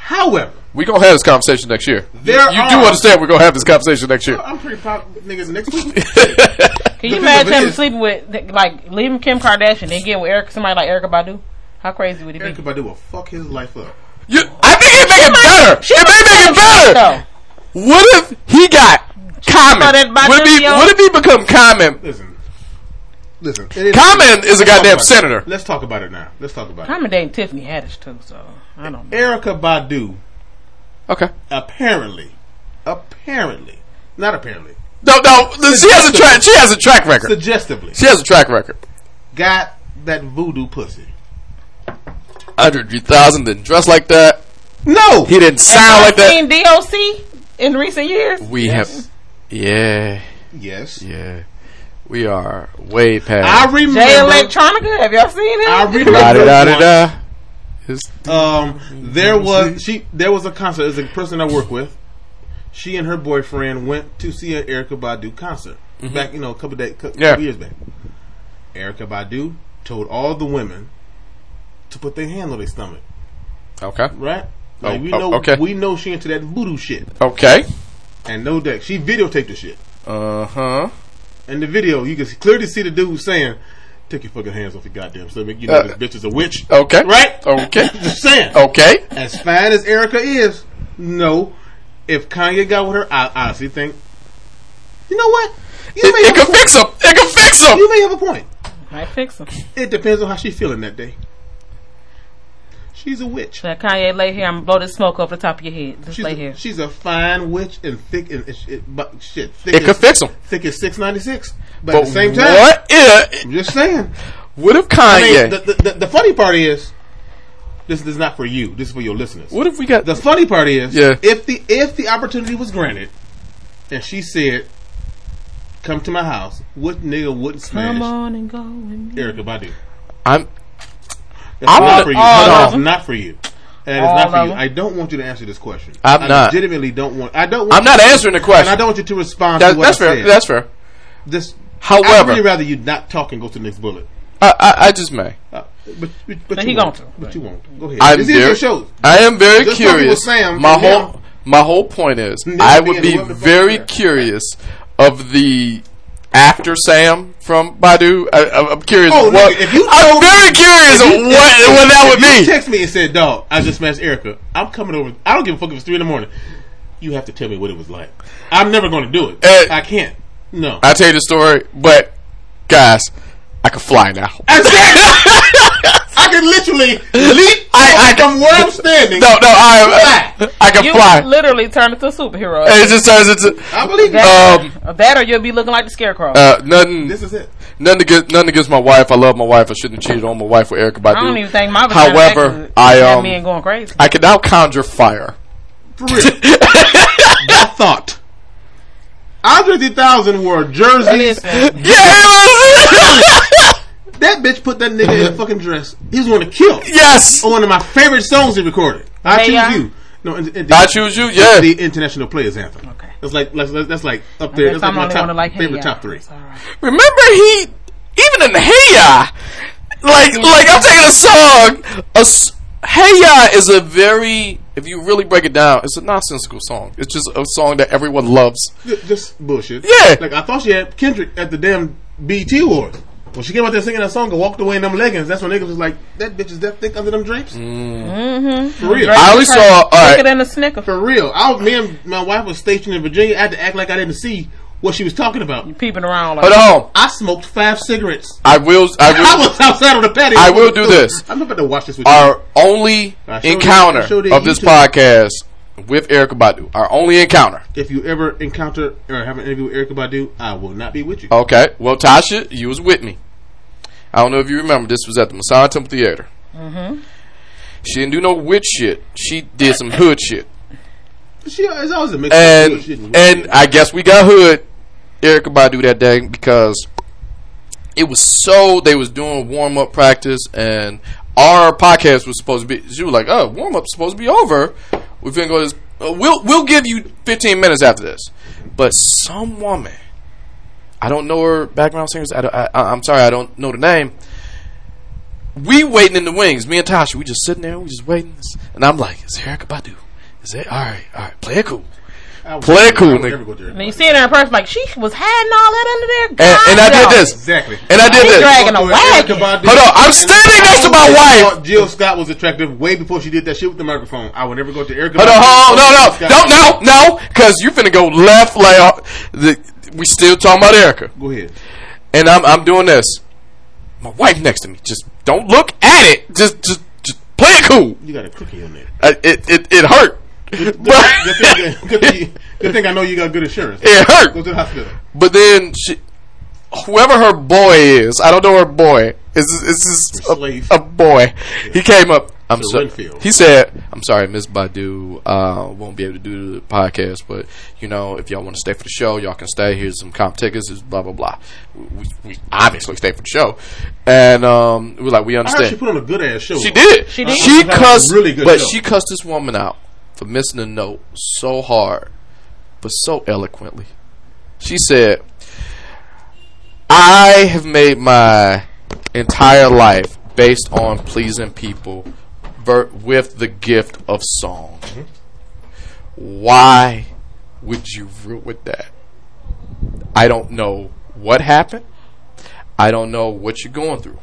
However, we gonna have this conversation next year. There you are- do understand we're gonna have this conversation next year. I'm pretty proud of niggas next week. Can you imagine of it him sleeping with like leaving Kim Kardashian and getting with Eric somebody like Erykah Badu? How crazy would he be? Erykah Badu will fuck his life up. You, I think it make it better. It may make it better. So, What if he got saw Common? that by What if he, video? what if he become Common? Listen, listen. Common is a goddamn about it. senator. Let's talk about it now. Let's talk about it. I'm dating Tiffany Haddish too, so I don't know. Erykah Badu Okay. apparently, apparently, not apparently, No, no. She has a track. She has a track record. suggestively, She has a track record. got that voodoo pussy. Hundred thousand didn't dress like that. No, He didn't sound like that. Seen DOC in recent years? We have, yeah, yes, yeah. We are way past. I remember. Jay Electronica, have y'all seen it? I remember. Da da da once, da. His- Um, there was she. There was a concert. There's a person I work with. She and her boyfriend went to see an Erykah Badu concert back, you know, a couple days, couple Yeah. years back. Erykah Badu told all the women to put their hand on their stomach, Okay. right? Like Oh, we oh, know, okay. we know she into that voodoo shit, Okay. and no deck. She videotaped the shit. Uh huh. In the video, you can clearly see the dude saying, "Take your fucking hands off your goddamn stomach. You know Uh, this bitch is a witch." Okay. Right? Okay. Just saying. Okay. As fine as Erykah is, no. If Kanye got with her, I honestly think, you know what? You It, may it can point. fix him. It can fix him. You may have a point. Might fix him. It depends on how she's feeling that day. She's a witch. That Kanye lay here, I'm gonna blow this smoke off the top of your head. Just She's lay a, here. she's a fine witch and thick and it, it, but shit. Thick It as, could fix him. Thick as six ninety six. But, But at the same time, what if? I'm just saying. What if I Kanye? mean, the, the, the, the funny part is, this, this is not for you. This is for your listeners. what if we got? The funny part is, Yeah. if the if the opportunity was granted, and she said, "Come to my house," what nigga wouldn't smash? Come on and go with me. Erykah Badu? I'm. That's I'm not not- for you. all No, of it's not for you. And it's not for you. I don't want you to answer this question. I'm I not. legitimately don't want. I don't. Want I'm not to- answering the And question. I don't want you to respond That, to what that's I fair. said. That's fair. this. However- I'd really rather you not talk and go to the next bullet. I, I, I just may. Uh, but but, but But you he won't. gon' to. But you won't. Go ahead. I'm this is very. your show. I am very Just talking with curious. Sam my whole now- my whole point is, I would be very curious of the after Sam from Badu. I, I'm curious. Oh, what, nigga, if you I'm told very curious you- what if- what that would be. text me and said, "Dog, I just smashed Erykah. I'm coming over. I don't give a fuck if it's three in the morning. You have to tell me what it was like. I'm never going to do it. Uh, I can't. No. I tell you the story, but guys, I can fly now. I can literally leap I- I- from where I'm standing. No, no, I Fly. I can fly. You fly. literally turn into a superhero. It just turns into I believe that, um that or you'll be looking like the scarecrow. uh nothing. this is it. Nothing against, nothing against my wife. I love my wife. I shouldn't have cheated on my wife with Erykah Badu. I don't even think my vagina However, I had um, me and going crazy. I can now conjure fire. For real. that thought. Andre 3000 wore jerseys. Listen, Yeah, it was. That bitch put that nigga in a fucking dress. He was going to kill. yes, On one of my favorite songs he recorded. I Hey, choose yeah. you. No, and, and I choose you. Yeah, the international players anthem. Okay. That's like that's, that's like up there. That's like I'm my top one to like favorite Hey top three. It's remember he even in the Hey Ya, like like I'm taking a song. A s- Hey Ya is a very if you really break it down, it's a nonsensical song. It's just a song that everyone loves. Just bullshit. Yeah. Like I thought she had Kendrick at the damn BT Awards. When she came out there singing that song and walked away in them leggings, that's when niggas was like, "That bitch is that thick under them drapes." Mm-hmm. For real. I only saw all Thicker than a snicker. For real. I me and my wife was stationed in Virginia. I had to act like I didn't see what she was talking about. You peeping around like Hold on. I smoked five cigarettes. I will. I will I was outside on the patio. I will do this. I'm about to watch this with you. Our only I showed it- encounter I showed it of this YouTube. podcast with Erykah Badu. Our only encounter. If you ever encounter or have an interview with Erykah Badu, I will not be with you. Okay. Well, Tasha, you was with me. I don't know if you remember. This was at the Masonic Temple Theater. Mm-hmm. She didn't do no witch shit. She did some hood shit. She is always a mix of shit And and I guess we got hood Erykah Badu that day because it was so they was doing warm up practice and our podcast was supposed to be. She was like, "Oh, warm up's supposed to be over. We're gonna go. This, uh, we'll we'll give you 15 minutes after this." But some woman, I don't know her background singers. I, I, I'm sorry, I don't know the name. We waiting in the wings. Me and Tasha, we just sitting there. We just waiting, and I'm like, "Is it Erykah Badu? Is it all right? All right, play it cool." Play it cool, I would nigga. never go to Erykah And you Badu. see her in person, like she was hiding all that under there. And, and I did this. Exactly. And I did this. dragging a Go to Erykah wagon. Badu. Hold on, I'm And standing next to my wife. Jill Scott was attractive way before she did that shit with the microphone. I would never go to Erykah. Hold on, Badu. hold on, no, no, Scott. no, no, because you're finna go left, like, uh, the, we still talking about Erykah. Go ahead. And I'm, I'm doing this. My wife next to me, just don't look at it. Just, just, just play it cool. You got a cookie on there. Uh, it, it, it hurt. Good, thing, good, thing, good thing I know you got good insurance. it hurt. Go to the hospital. But then she, whoever her boy is, I don't know her boy. Is is a, a boy? He came up. I'm Sir sorry. Renfield. He said, "I'm sorry, Miss Badu. Uh, won't be able to do the podcast, but you know, if y'all want to stay for the show, y'all can stay. Here's some comp tickets. Is blah blah blah. We, we obviously stay for the show, and um, we were like, we I heard she put on a good ass show. She did. She did? She That cussed. really good but show. she cussed this woman out for missing a note so hard, but so eloquently. She said, "I have made my entire life based on pleasing people, ver- with the gift of song. Why would you root with that? I don't know what happened. I don't know what you're going through."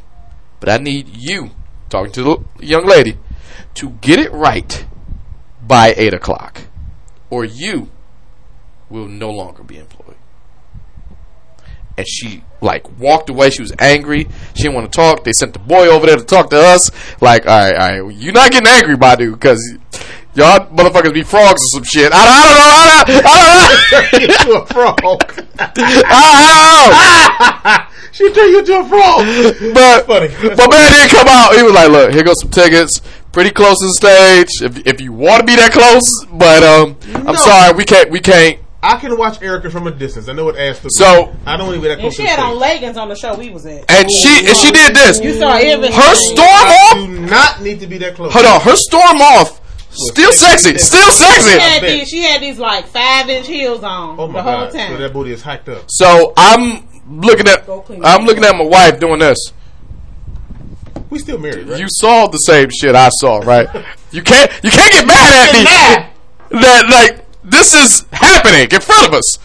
But I need you, talking to the young lady, to get it right by 8 o'clock. Or you will no longer be employed. And she, like, walked away. She was angry. She didn't want to talk. They sent the boy over there to talk to us. Like, all right, all right, you're not getting angry, Badu, because y'all motherfuckers be frogs or some shit. I don't, I don't know. I don't, I don't know. you a frog. I don't know. she turned you into a frog. But funny. my man didn't come out. He was like, "Look, here goes some tickets. Pretty close to the stage. If if you want to be that close, but um, I'm sorry, we can't. We can't. I can watch Erykah from a distance. I know what ass to So- I don't even that close. And close she had on leggings on the show we was at. And she and she did this. You saw everything. Her storm I off. do not need to be that close. Hold on, her storm off. Still sexy. Still She sexy. had, these, she had these like five inch heels on Oh my the whole god! time. So that booty is hiked up. So I'm looking at. I'm looking at my wife doing this. We still married, right? You saw the same shit I saw, right? You can't. You can't get mad at me. That like this is happening in front of us.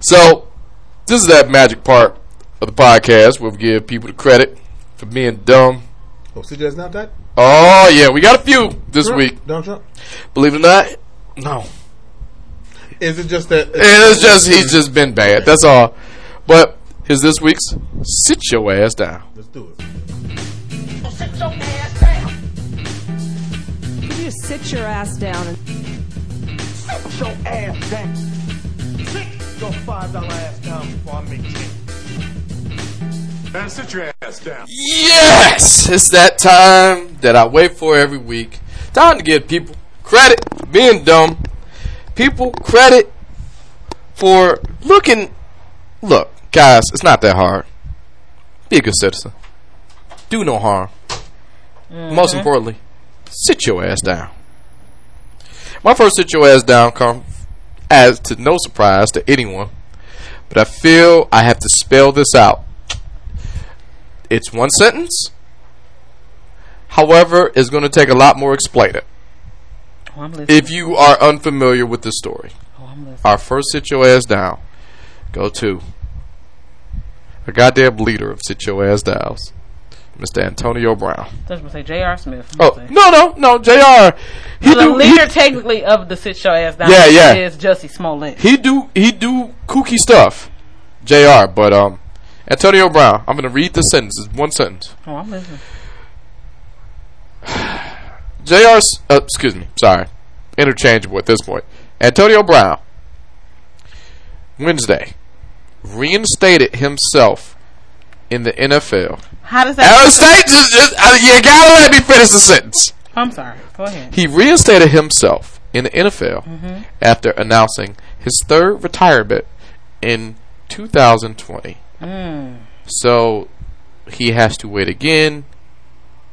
So this is that magic part of the podcast where we give people the credit for being dumb. oh, CJ's not that. Oh yeah, we got a few this Trump? week. Donald Trump. Believe it or not, no. Is it just that? It's just he's just been bad. That's all. But is this week's sit your ass down. Let's do it. Could you just sit your ass down and your ass down. Sit your five dollar ass down before I make ten. Man, sit your ass down. Yes, it's that time that I wait for every week. Time to give people credit for being dumb. People credit for looking. Look, guys, it's not that hard. Be a good citizen. Do no harm. Most mm-hmm. importantly, sit your ass down. My first sit your ass down come as to no surprise to anyone, but I feel I have to spell this out. It's one sentence. However, it's going to take a lot more explaining Oh, I'm if you are unfamiliar with the story. Oh, I'm. Our first sit your ass down. Go to a goddamn leader of sit your ass downs. Mr. Antonio Brown. I was gonna say J.R. Smith. Oh no no no Jr. He the do he, leader technically of the sit show ass down Yeah, yeah. is Jussie Smollett. he do he do kooky stuff. Jr. But um, Antonio Brown. I'm gonna read the sentence. It's One sentence. Oh, I'm listening. Jr. Uh, excuse me. Sorry, interchangeable at this point. Antonio Brown. Wednesday, reinstated himself in the NFL. How does that? State, just, just, uh, you gotta let me finish the sentence. Oh, I'm sorry. Go ahead. He reinstated himself in the NFL mm-hmm. after announcing his third retirement in 2020. Mm. So he has to wait again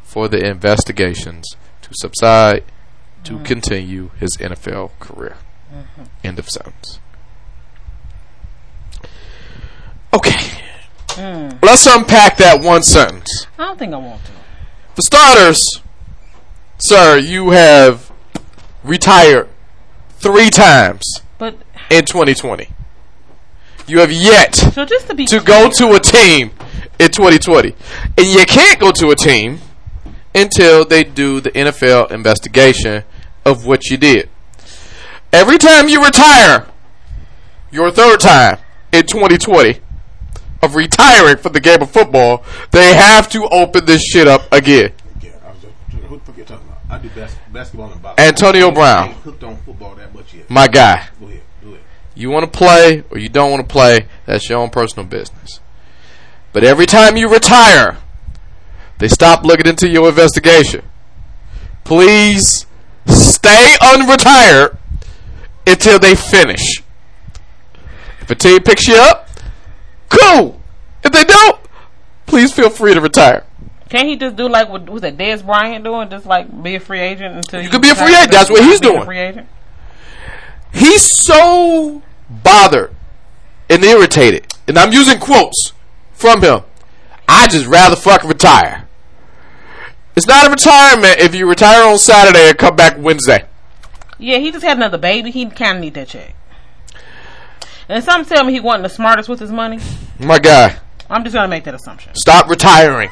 for the investigations to subside to mm-hmm. continue his NFL career. Mm-hmm. End of sentence. Okay. Mm. Let's unpack that one sentence. I don't think I want to. For starters, sir, you have retired three times But in 2020. You have yet so just to be to go to a team in 2020. And you can't go to a team until they do the NFL investigation of what you did. Every time you retire, your third time in 2020 of retiring from the game of football, they have to open this shit up again. Yeah, I was just, who the fuck you talking about? I do bas- basketball and boxing. Antonio Brown. hooked on football that much yet. My guy. Go ahead, do it. You want to play or you don't want to play, that's your own personal business. But every time you retire, they stop looking into your investigation. Please stay unretired until they finish. If a team picks you up, cool. If they don't, please feel free to retire. Can't he just do like what was that Dez Bryant doing? Just like be a free agent until You could be a free agent. That's what he's doing. Free agent. He's so bothered and irritated, and I'm using quotes from him. I just rather fuck retire. It's not a retirement if you retire on Saturday and come back Wednesday. Yeah, he just had another baby. He kind of need that check. And some tell me he wasn't the smartest with his money. My guy, I'm just gonna make that assumption. stop retiring.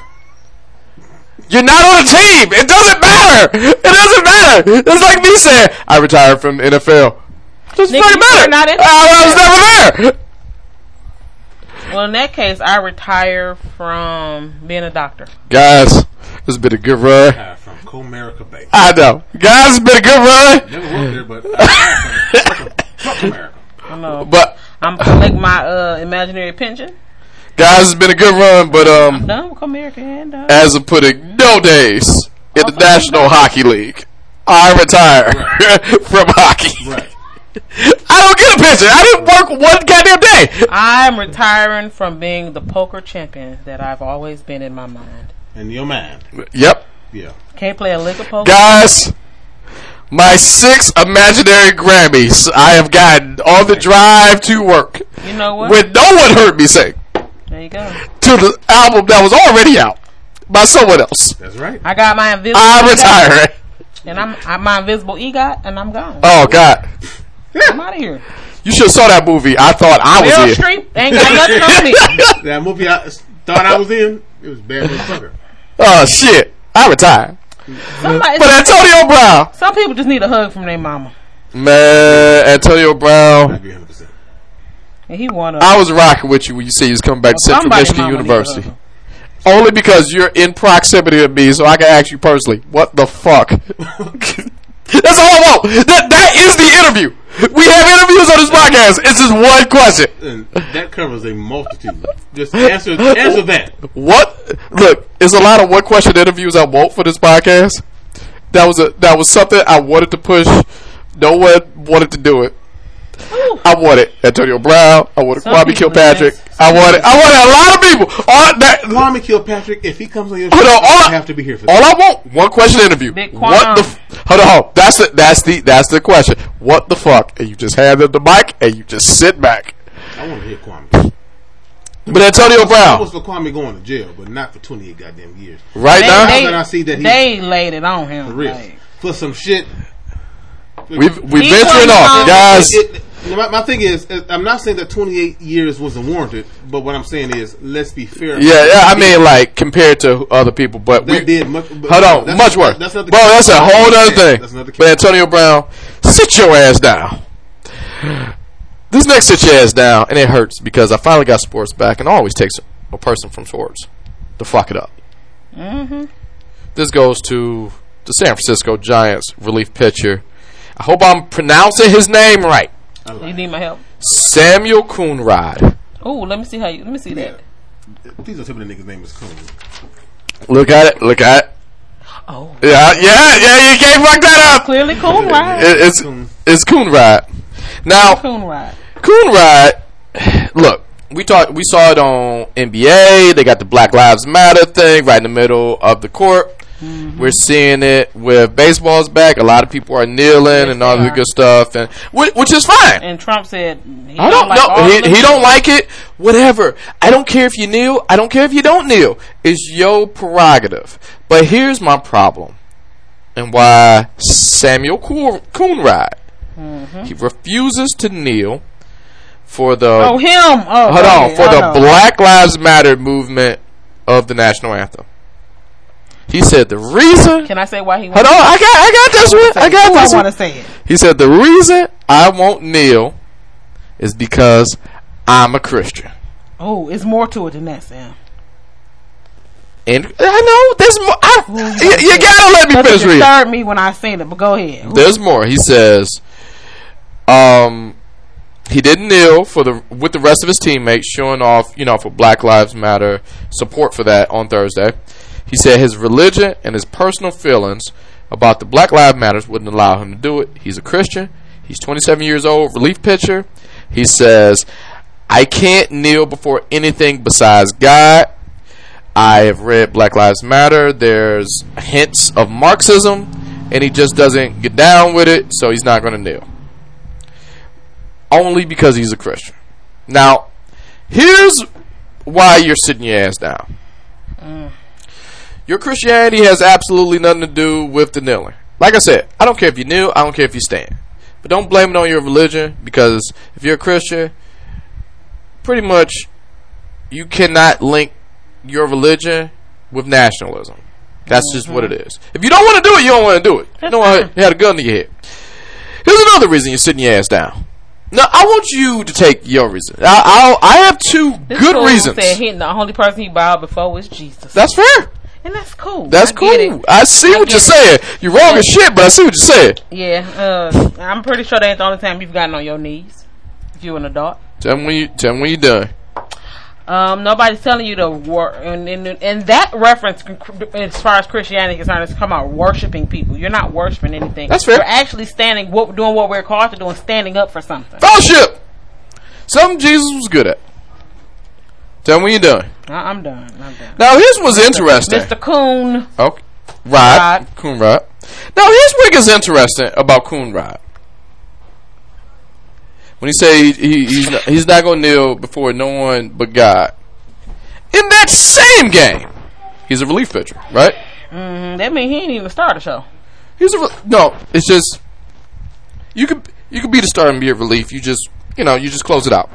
You're not on a team. It doesn't matter. It doesn't matter. It's like me saying I retired from the NFL. Doesn't Nigga, fucking matter. not in- I, I was never there. Well, in that case, I retire from being a doctor. Guys, this has been a good run. Uh, from Comerica Bay. I know. Guys, it's been a good run. Never worked there, but uh, fuck, fuck America. I know. But I'm collect my uh, imaginary pension. guys, it's been a good run. But um, Done with America and uh, as of putting no days in the National Hockey League, I retire from hockey. Right. I don't get a pension. I didn't work one goddamn day. I'm retiring from being the poker champion that I've always been in my mind. In your mind. Yep, Yeah. Can't play a lick of poker. guys. My six imaginary Grammys I have gotten on the drive to work You know what? when no one heard me sing there you go. to the album that was already out by someone else. That's right. I got my invisible. I'm EGOT, retiring. and I'm, I'm my invisible EGOT, and I'm gone. Oh God, I'm out of here. you should have saw that movie. I thought I was Meryl in. Streep ain't got nothing on me. That movie I thought I was in, it was bad motherfucker. Oh shit, I retired. Somebody, But Antonio Brown, some people just need a hug from their mama, man, Antonio I Brown. agree 100%. and he wanna. I was rocking with you when you say you was coming back to Central Michigan mama need a University. Only because you're in proximity to me, so I can ask you personally, what the fuck? That's all I want. That that is the interview. We have interviews on this podcast. It's just one question. And that covers a multitude. Just answer answer that. What? Look, it's a lot of one question interviews I want for this podcast. That was a that was something I wanted to push. No one wanted to do it. I wanted Antonio Brown. I wanted Some Kwame people Kilpatrick. invest. I wanted I wanted a lot of people. All that. Kwame Kilpatrick, if he comes on your show, Hold on, all I I- have to be here for All that. I want one question interview. Big what the? Kwame. F- hold on, hold on. That's the that's the that's the question. What the fuck? And you just hand them the mic and you just sit back. I want to hear Kwame. But Antonio I Brown, was for Kwame going to jail, but not for 28 goddamn years. right They, now, Now they, that I see that he- they laid it on him. For real. like- For some shit. we've we He venturing wasn't off, guys. It- no, my, my thing is, is, I'm not saying that 28 years wasn't warranted, but what I'm saying is, let's be fair. Yeah, yeah. I mean, like compared to other people, but They we did much- but- hold on, that's- much worse. that's not the Bro, case. that's a whole other thing. That's not the But Antonio Brown, sit your ass down. This next sit your ass down, and it hurts because I finally got sports back, and it always takes a person from sports to fuck it up. Mm-hmm. This goes to the San Francisco Giants relief pitcher. I hope I'm pronouncing his name right. You need my help. Samuel Coonrod. Oh, let me see how you. Let me see that. Please don't tell me the nigga's name is Coon. Look at it. Look at it. Oh. Yeah, yeah, yeah. You can't fuck that up. Clearly, Coon Ride. It, it's it's Coonrod. Now Coon Ride. Coonrod. Look, we talked. We saw it on NBA. They got the Black Lives Matter thing right in the middle of the court. Mm-hmm. We're seeing it with baseball's back. A lot of people are kneeling and all the good stuff, and whi- which is fine. And Trump said he I don't like know. He, he don't like it. Whatever. I don't care if you kneel. I don't care if you don't kneel. It's your prerogative. But here's my problem, and why Samuel Coon- Coonrod mm-hmm. he refuses to kneel for the Oh, him. Oh, hold on for I the know. Black Lives Matter movement of the national anthem. He said the reason. Can I say why he? Hold on, I got I got this one. I got this I one. want to say it. He said the reason I won't kneel is because I'm a Christian. Oh, it's more to it than that, Sam. And I know there's more. I, you, you gotta let me finish reading. disturbed me when I seen it. But go ahead. There's more. He says, um, he didn't kneel for the with the rest of his teammates, showing off, you know, for Black Lives Matter support for that on Thursday. He said his religion and his personal feelings about the Black Lives Matters wouldn't allow him to do it. He's a Christian. He's 27 years old, relief pitcher. He says, I can't kneel before anything besides God. I have read Black Lives Matter. There's hints of Marxism, and he just doesn't get down with it, so he's not going to kneel. Only because he's a Christian. Now, here's why you're sitting your ass down. Mm. Your Christianity has absolutely nothing to do with the kneeling. Like I said, I don't care if you kneel, I don't care if you stand. But don't blame it on your religion because if you're a Christian, pretty much you cannot link your religion with nationalism. That's just what it mm-hmm. is. If you don't want to do it, you don't want to do it. You don't want to have a gun to your head. Here's another reason you're sitting your ass down. Now, I want you to take your reason. I, I'll, I have two This good reasons. Said he, the only person he bowed before was Jesus. That's fair. And that's cool. That's I cool. I see I what you're get saying. You're wrong as shit, but I see what you're saying. Yeah, uh, I'm pretty sure that ain't the only time you've gotten on your knees. If you're an adult. Tell me when you tell me when you're done. Um, nobody's telling you to work, and, and and that reference, as far as Christianity is concerned, is come out worshiping people. You're not worshiping anything. That's fair. You're actually standing, what, doing what we're called to do, and standing up for something. Fellowship. Something Jesus was good at. Tell me when you're done. I- I'm done. I'm done. Now here's what's interesting. Mr. Coon. Okay. Rod. Coonrod. Now here's what gets interesting about Coon Coonrod. When he say he, he, he's not, he's not going to kneel before no one but God. In that same game, he's a relief pitcher, right? hmm That means he ain't even start the show. He's a re- no. It's just you could you could be the star and be a relief. You just you know you just close it out.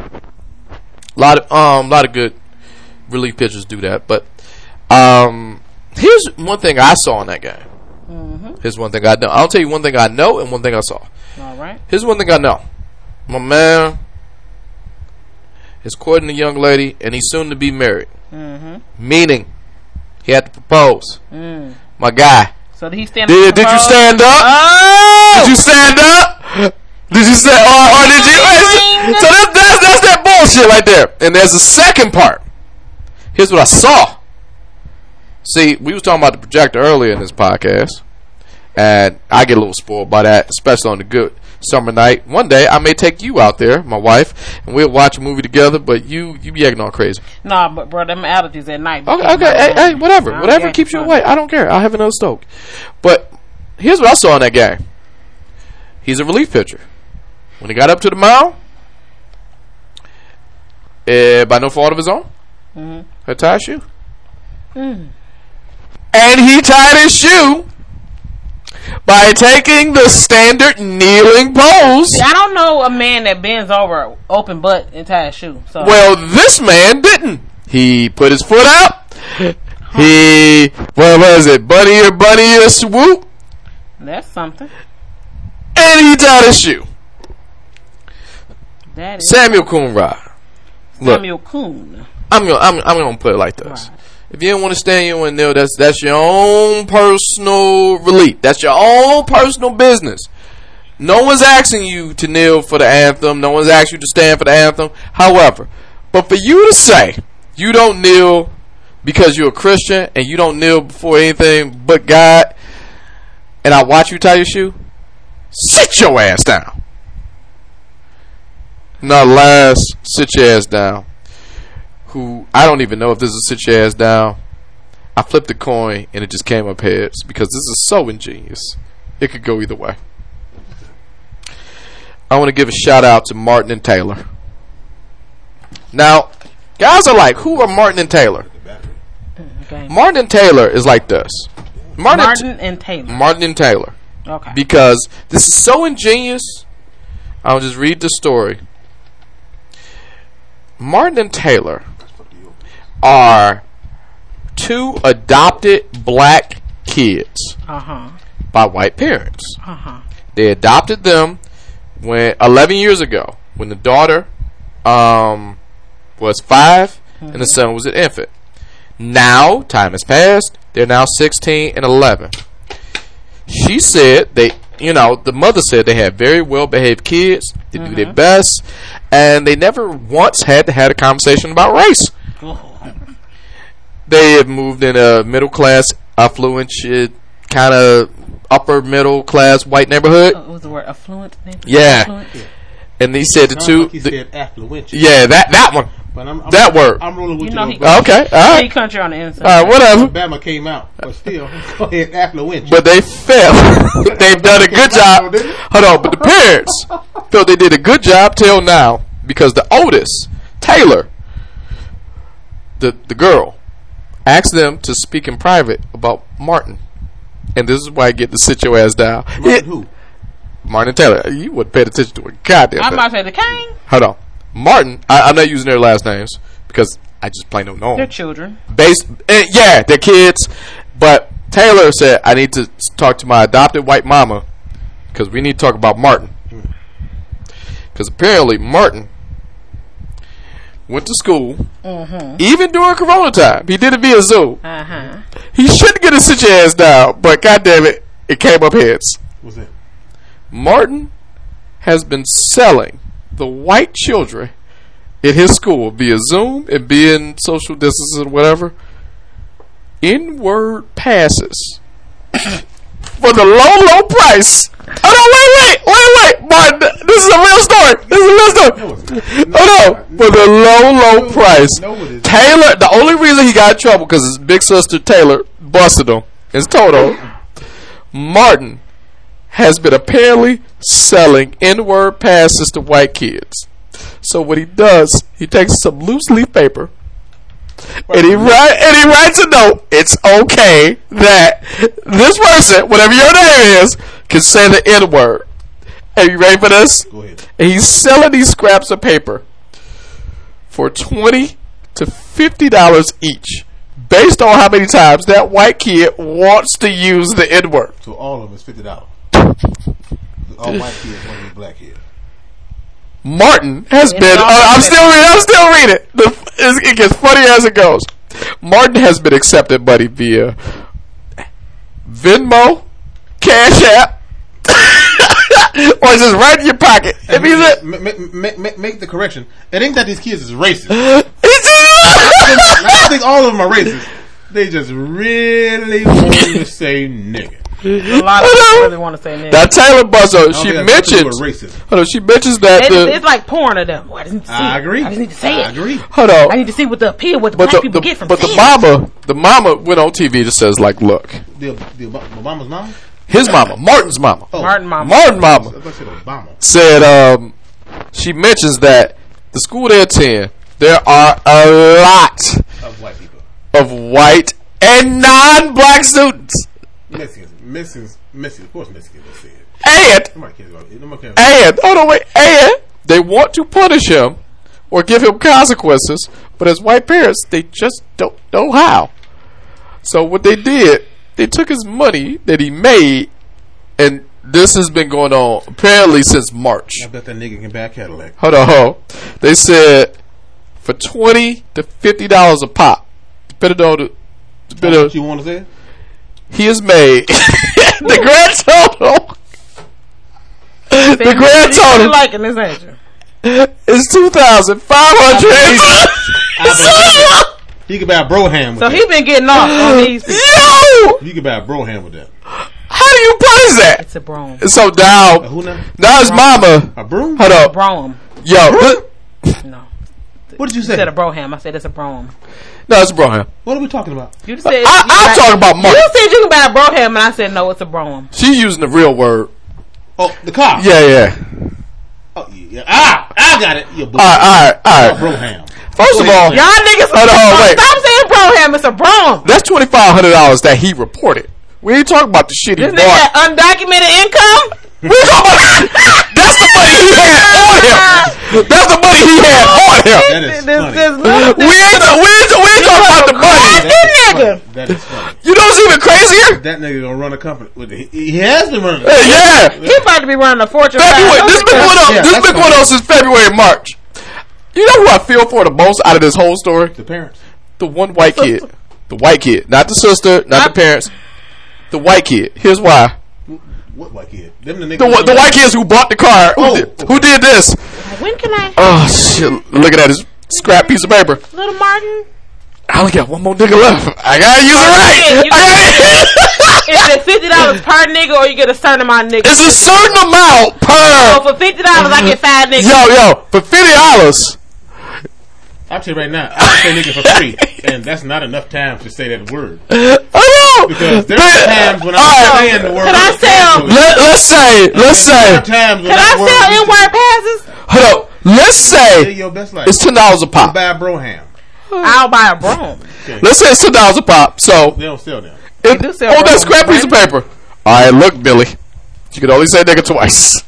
A lot of um a lot of good relief pitchers do that, but um here's one thing I saw in that game. Mm-hmm. Here's one thing I know. I'll tell you one thing I know and one thing I saw. All right. Here's one thing I know. My man is courting a young lady and he's soon to be married. Mm-hmm. Meaning he had to propose. Mm. My guy. So did he stand Did, up? did you stand up? Oh! Did you stand up? Did you stand or, or did you? So that's, that's that's that bullshit right there. And there's a second part. Here's what I saw. See, we was talking about the projector earlier in this podcast, and I get a little spoiled by that, especially on the good summer night. One day I may take you out there, my wife, and we'll watch a movie together. But you you be acting all crazy. Nah, but bro, them allergies at night. Okay, okay, hey, hey, whatever, I whatever keeps you away. I don't care. I'll have another stoke. But here's what I saw in that game. He's a relief pitcher. When he got up to the mound, eh, by no fault of his own, Mhm. Had tied his shoe, Mm. and he tied his shoe by taking the standard kneeling pose. See, I don't know a man that bends over open butt and tie a shoe. So Well, this man didn't. He put his foot out. He, what was it? Bunny or bunny or swoop. that's something. And he tied his shoe. That is Samuel Coonrod. Samuel Coon. I'm gonna, I'm, I'm gonna put it like this. If you don't want to stand you and kneel, that's that's your own personal relief. That's your own personal business. No one's asking you to kneel for the anthem. No one's asking you to stand for the anthem. However, but for you to say you don't kneel because you're a Christian and you don't kneel before anything but God, and I watch you tie your shoe, sit your ass down. Now, last, sit your ass down who I don't even know if this is sit your ass down. I flipped the coin and it just came up heads because this is so ingenious. It could go either way. I want to give a shout out to Martin and Taylor. Now, guys are like, who are Martin and Taylor? Okay. Martin and Taylor is like this. Martin, Martin and Taylor. Martin and Taylor. Okay. Because this is so ingenious. I'll just read the story. Martin and Taylor are two adopted black kids Uh huh. by white parents. Uh huh. They adopted them when 11 years ago when the daughter um, was 5 and the son was an infant. Now, time has passed. They're now 16 and 11. She said they, you know, the mother said they had very well behaved kids. They do their best, and they never once had to have a conversation about race. They have moved in a middle class, affluent, kind of upper middle class white neighborhood. What was the word? Affluent? neighborhood? Yeah. Affluent? And he said the two. like he the- said affluent. yeah, that that one. But I'm, I'm, That word. I'm rolling with You you. know he- Okay, all He country on the inside. all right, whatever. Alabama came out, but still, go ahead, affluent. But they felt they've done a good job. Hold on, but the parents felt they did a good job till now because the oldest, Taylor, the the girl, asked them to speak in private about Martin, and this is why I get the sit your ass down. Martin who? Martin Taylor, you wouldn't pay attention to a goddamn I'm thing. about to say the king. Hold on, Martin. I, I'm not using their last names because I just plain don't know 'em. They're children. based eh, yeah they're kids but taylor said i need to talk to my adopted white mama because we need to talk about martin because apparently martin went to school even during corona time. He did it via zoom. Uh huh. he shouldn't get a sit your ass down but god damn it it came up heads. What's that? martin has been selling the white children in his school via Zoom and being social distancing and whatever, in-word passes for the low, low price. Oh no! Wait, wait, wait, wait, Martin. This is a real story. This is a real story. Oh no! For the low, low price. Taylor. The only reason he got in trouble because his big sister Taylor busted him. His total. Martin has been apparently selling N-word passes to white kids. So what he does, he takes some loose leaf paper and he write and he writes a note. It's okay that this person, whatever your name is, can say the N word. Are you ready for this? Go ahead. And he's selling these scraps of paper for twenty to fifty dollars each, based on how many times that white kid wants to use the N word. So all of them is fifty dollars. all white kids, one of these black kids. Martin has It's been. Uh, I'm still reading. I'm still reading. The, it's- it gets funny as it goes. Martin has been accepted money via Venmo, Cash App, or it's just right in your pocket. If he's a, Ma- ma- ma- ma- make the correction. It ain't that these kids is racist. I don't think all of them are racist. They just really want to say nigga. A lot of people really want to say nigga. now Taylor Buzzo, she think mentions. nothing to do with racist. Hold on, she mentions that It's, the. it's like porn to them. I just need to see I it. agree. I just need to say it. I agree. hold on. I need to see what the appeal, what the but black the, people the- get from but the seeing it. mama, the mama went on TV to says like, look, The, the Ob- Obama's mom? his mama, Martin's mama, Oh, Martin mama. Martin I mama. thought you said Obama. said um, she mentions that the school they attend, there are a lot Of white people. of white and non-black students. Mexicans. Mexicans Mexico, of course, Mexico will say it. And Nobody cares about it. Nobody cares. and hold on wait and they want to punish him or give him consequences, but as white parents they just don't know how. So what they did, they took his money that he made, and this has been going on apparently since March. I bet that nigga can buy Cadillac. Hold on, hold. on. They said for twenty to fifty dollars a pop, depending on the, depending on, What you want to say? He has made the grand total. the grand total. You total liking this, ain't you? is two thousand five hundred. He could buy a Broham with So that. he been getting off on these. Yo, You could buy a Broham with that. how do you punish that? It's a broom. So now, Who now? now his mama. A broom? Hold up, Broom. yo, look- No. What did you You say? said a broham. I said it's a broham. no, it's a Broham. What are we talking about? You said I, you I'm buy- talking about money. You said you can buy a broham, and I said no, it's a broham. She using the real word. Oh, the car. Yeah, yeah. Oh, yeah. Ah, I got it. You All right, all right, all right. Broham. First of all, Y'all niggas, Hold on, hold on, wait. stop saying broham. It's a broham. that's twenty five hundred dollars that he reported. We ain't talking about the shit he This nigga bought. got undocumented income. We talking about that's the money he had on him. That's the money he had on him. That is This, funny. this We ain't we ain't, we ain't talking about the money. That nigga. That is funny. You know what's even crazier? That nigga gonna run a company. With the, he, he has been running. Uh, yeah. He about to be running a fortune. February. This been going on. Yeah, This that's been going fine. on since February, March. You know who I feel for the most out of this whole story? The parents. The one white kid. The white kid, not the sister, not the parents. The white kid. Here's why. What white kid? Them the niggas. The, the white kids who bought the car. Who, Oh. did, who did this? When can I? Oh shit! Look at that. His scrap piece of paper. Little Martin. I only got one more nigga left. I gotta use it right. Yeah, you- I gotta- Is it fifty dollars per nigga, or you get a certain amount of niggas? it's a certain amount per. So for fifty dollars, I get five niggas. Yo, yo, for fifty dollars. I'll tell you right now. I say nigga for free, and that's not enough time to say that word. I know. Because there But- are times when all I'm right, saying the word. Can I sell- Let, let's say, let's say, are times when Can I that word sell used in to word passes? hold up. Let's say your best life. it's ten dollars a pop. I'll buy a Broham. I'll buy a broom. Let's say it's ten dollars a pop. So They don't sell them. it, do sell on that scrap piece of paper. All right, look, Billy. You can only say nigga twice.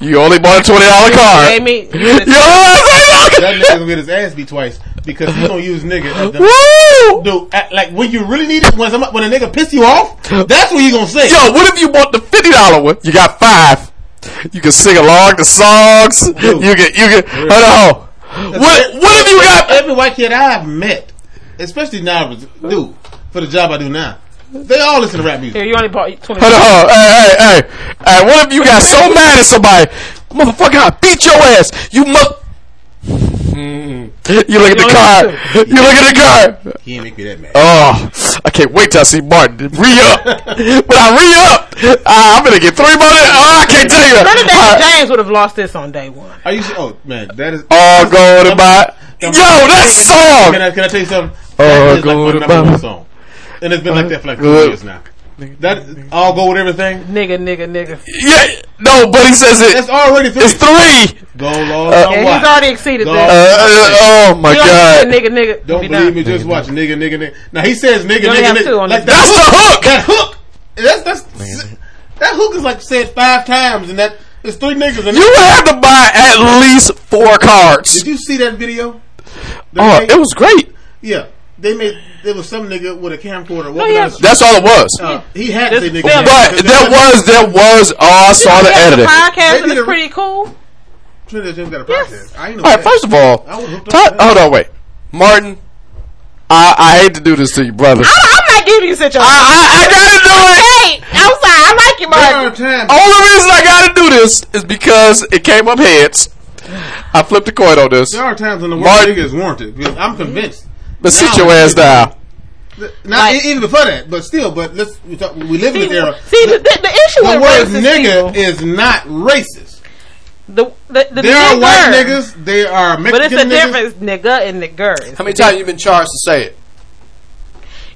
You only bought a twenty dollar car. Gave me. You know what I'm That saying? nigga gonna get his ass beat twice because he gonna use nigga. Woo! dude, at- like when you really need it, when somebody, when a nigga piss you off, that's what you gonna say. Yo, what if you bought the fifty dollar one? You got five. You can sing along the songs. You can you can hold on. What what have you got every white kid I've met, especially now, dude, for the job I do now, they all listen to rap music. Here, you only bought twenty. hold on, hey, hey, hey, hey, what if you got so mad at somebody? Motherfucker, I beat your ass. You must You look at the card. You look at the card. He ain't make me that mad. Oh, I can't wait till I see Martin re up. when I re up, uh, I'm gonna get three more. Oh, I can't tell you. Trinidad Uh, James would have lost this on day one. Are you? Oh man, that is. all going to buy. Yo, that song. Can I, can I tell you something? All That is like go my to number one Baba. song, and it's been like that for like two Good. years now. That all go with everything. Nigga, nigga, nigga. Yeah, no, but he says it. It's already three. It's three. Go long, Uh, And watch. he's already exceeded Go- Uh, that. uh, oh my god. said nigga, nigga. Don't be believe done. me, just watch nigga, nigga, nigga. Now he says nigga, nigga, nigga. on like. That's the hook. That hook. That's that's that hook is like said five times, and that it's three niggas. And You would have to buy at least four cards. Did you see that video? They Oh, made- it was great. Yeah, they made there was some nigga with a camcorder. walking yeah. down. That's all it was. Uh, he had to say nigga. film- But there was, there was. Oh, I saw the He has a editing. All podcast They and did it's a- pretty cool. Trinidad James got a podcast. I ain't know right, that. first of all, I was hooked up Todd- to that. hold on, wait, Martin. I, I hate to do this to you, brother. I, I'm not giving you such a. I, I, I gotta do it. Hey, outside. I like you're Martin. times. Only reason I gotta do this is because it came up heads. I flipped a coin on this. There are times when the word Martin- nigga is warranted. I'm convinced. But sit your ass down. Not Like- even before that, but still. But let's we, talk, we live in See, this era. see the, the, the issue The with word racist nigga people, is not racist. the, the, the There are white niggas. There are Mexican but it's a niggas. difference, nigga and nigger. How many times you been charged to say it?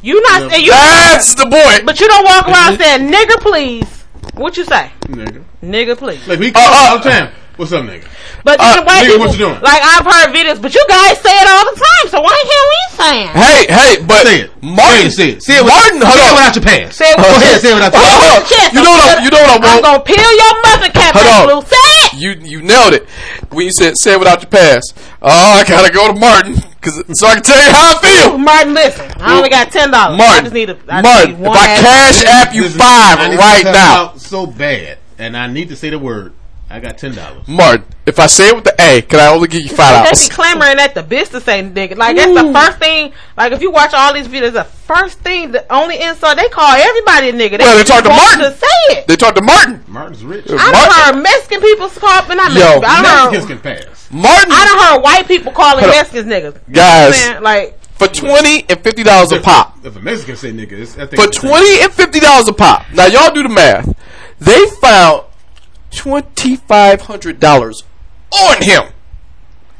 You not Yeah. you, That's the point. but you don't walk around saying nigger, please. What you say, Nigga. nigger, please? Like we Uh, uh, all the time. What's up, nigga? But Uh, white nigga, people, what you doing? like I've heard videos, but you guys say it all the time. So why can't we say it? Hey, hey, but Say it. Martin, Say it. Say it. Martin, hold say it on. without your pants. Say it Go ahead. Say it without your pants. hold on. You know what? I, you know what I want. I'm gonna peel your muffin cap Hold on. blue. Say it. You you nailed it when you said say it without your pass. Oh, I gotta go to Martin because so I can tell you how I feel. Martin, listen. I only got ten dollars. I Martin, just need a I Martin, need if I cash app you Listen, five I right now, so bad, and I need to say the word. I got ten dollars. Martin, if I say it with the A, can I only give you five dollars? They dollars? be clamoring at the bitch to say nigga. Like that's the first thing. Like if you watch all these videos, the first thing, the only insult they call everybody a nigga. Well, they talk to Martin. to say it. They talk to Martin. Martin's rich. I done Martin- heard Mexican people call, but not Yo, Mexican. I done Mexicans heard, can pass. Martin, I done heard white people calling Hold. Mexicans niggas. You know Guys. what like for twenty and fifty dollars a pop. If a Mexican say nigga, it's, I think For it's the twenty and fifty dollars a pop. Now y'all do the math. They found twenty five hundred dollars on him.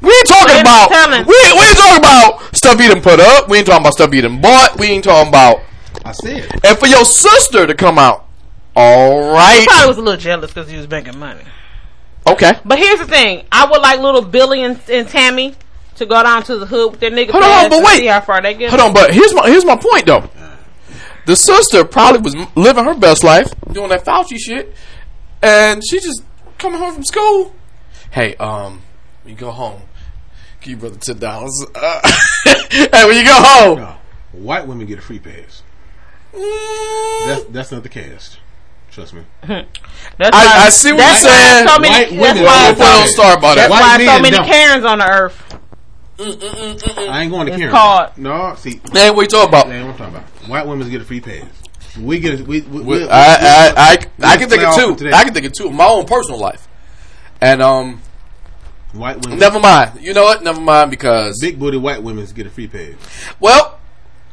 We ain't talking Ain't about telling. we ain't, we ain't talking about stuff he done put up. We ain't talking about stuff he done bought. We ain't talking about I see It. And for your sister to come out. All right. probably was a little jealous because he was making money. Okay. But here's the thing: I would like little Billy and, and Tammy to go down to the hood with their nigga. Hold on, pads but wait. see how far they get. Hold on, but here's my here's my point though. The sister probably was living her best life, doing that Fauci shit, and she just coming home from school. Hey, um, when you go home, give your brother ten dollars. Uh, hey, when you go home, No, white women get a free pass. Mm, That's that's not the cast. Trust me. That's I- why- I see what that's you're why saying. So many, White that's women why don't start about that's that. White why so many don't. Karens on the earth. I ain't going to It's Karen. called- No, see, that ain't what you talking that about. ain't what I'm talking about. White women get a free pass. We get we, we, We- we, I, I, I, I can think play of two. today. I can think of two. My own personal life, and um, White women, never mind. You know what? Never mind because big booty white women get a free pass. well,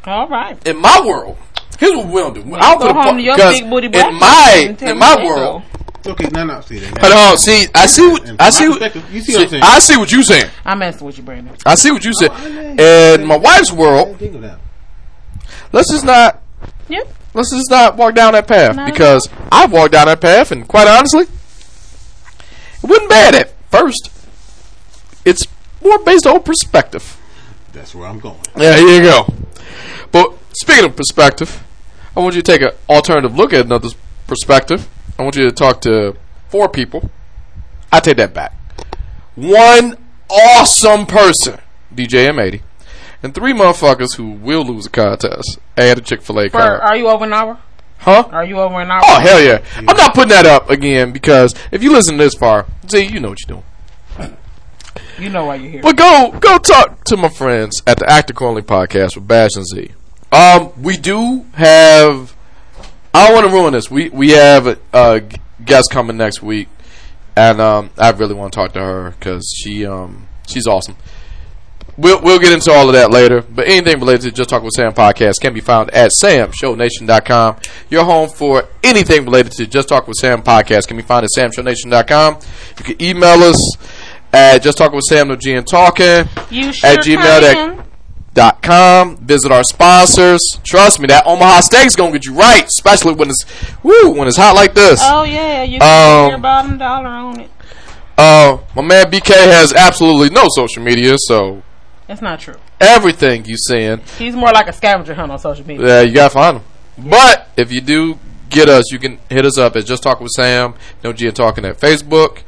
All right. in my world, here's what we'll do. I don't go put home po- to your big booty black in my in my they world. Okay, no, no, see that. Hold on, see, I see what I see. What, you see what I'm saying? I see what you're saying. I'm messing with you, Brandon. I see what you said. I In my wife's world, Think of that. let's just not Yep. Let's just not walk down that path Not because I've walked down that path, and quite honestly, it wasn't bad at first. It's more based on perspective. That's where I'm going. Yeah, here you go. But speaking of perspective, I want you to take an alternative look at another perspective. I want you to talk to four people. I take that back. One awesome person, DJ M80, and three motherfuckers who will lose a contest add a Chick Fil A card. are you over an hour? Huh? Are you over an hour? Oh hell yeah! I'm not putting that up again because if you listen this far, see you know what you're doing. You know why you're here. But go go talk to my friends at the Actor Calling podcast with Bash and Z. Um, we do have. I don't want to ruin this. We we have a, a guest coming next week, and um, I really want to talk to her because she um she's awesome. We'll we'll get into all of that later. But anything related to Just Talk with Sam podcast can be found at samshownation.com. Your home for anything related to Just Talk with Sam podcast can be found at samshownation.com. You can email us at Just Talk with Sam no G and Talking You sure at gmail dot- com. Visit our sponsors. Trust me, that Omaha steak's gonna get you right, especially when it's woo when it's hot like this. Oh yeah, you Um, can put your bottom dollar on it. Uh, my man BK has absolutely no social media, so That's not true. everything you saying, He's more like a scavenger hunt on social media. yeah, you gotta find him. But if you do get us, you can hit us up at Just Talk with Sam, No G and Talking at Facebook.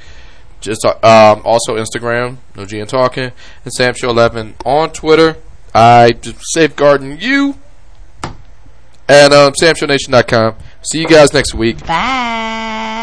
Just talk, um, also Instagram, No G and Talking, and Sam Show Eleven on Twitter. I just safeguarding you. And um, SamShowNation.com. See you guys next week. Bye.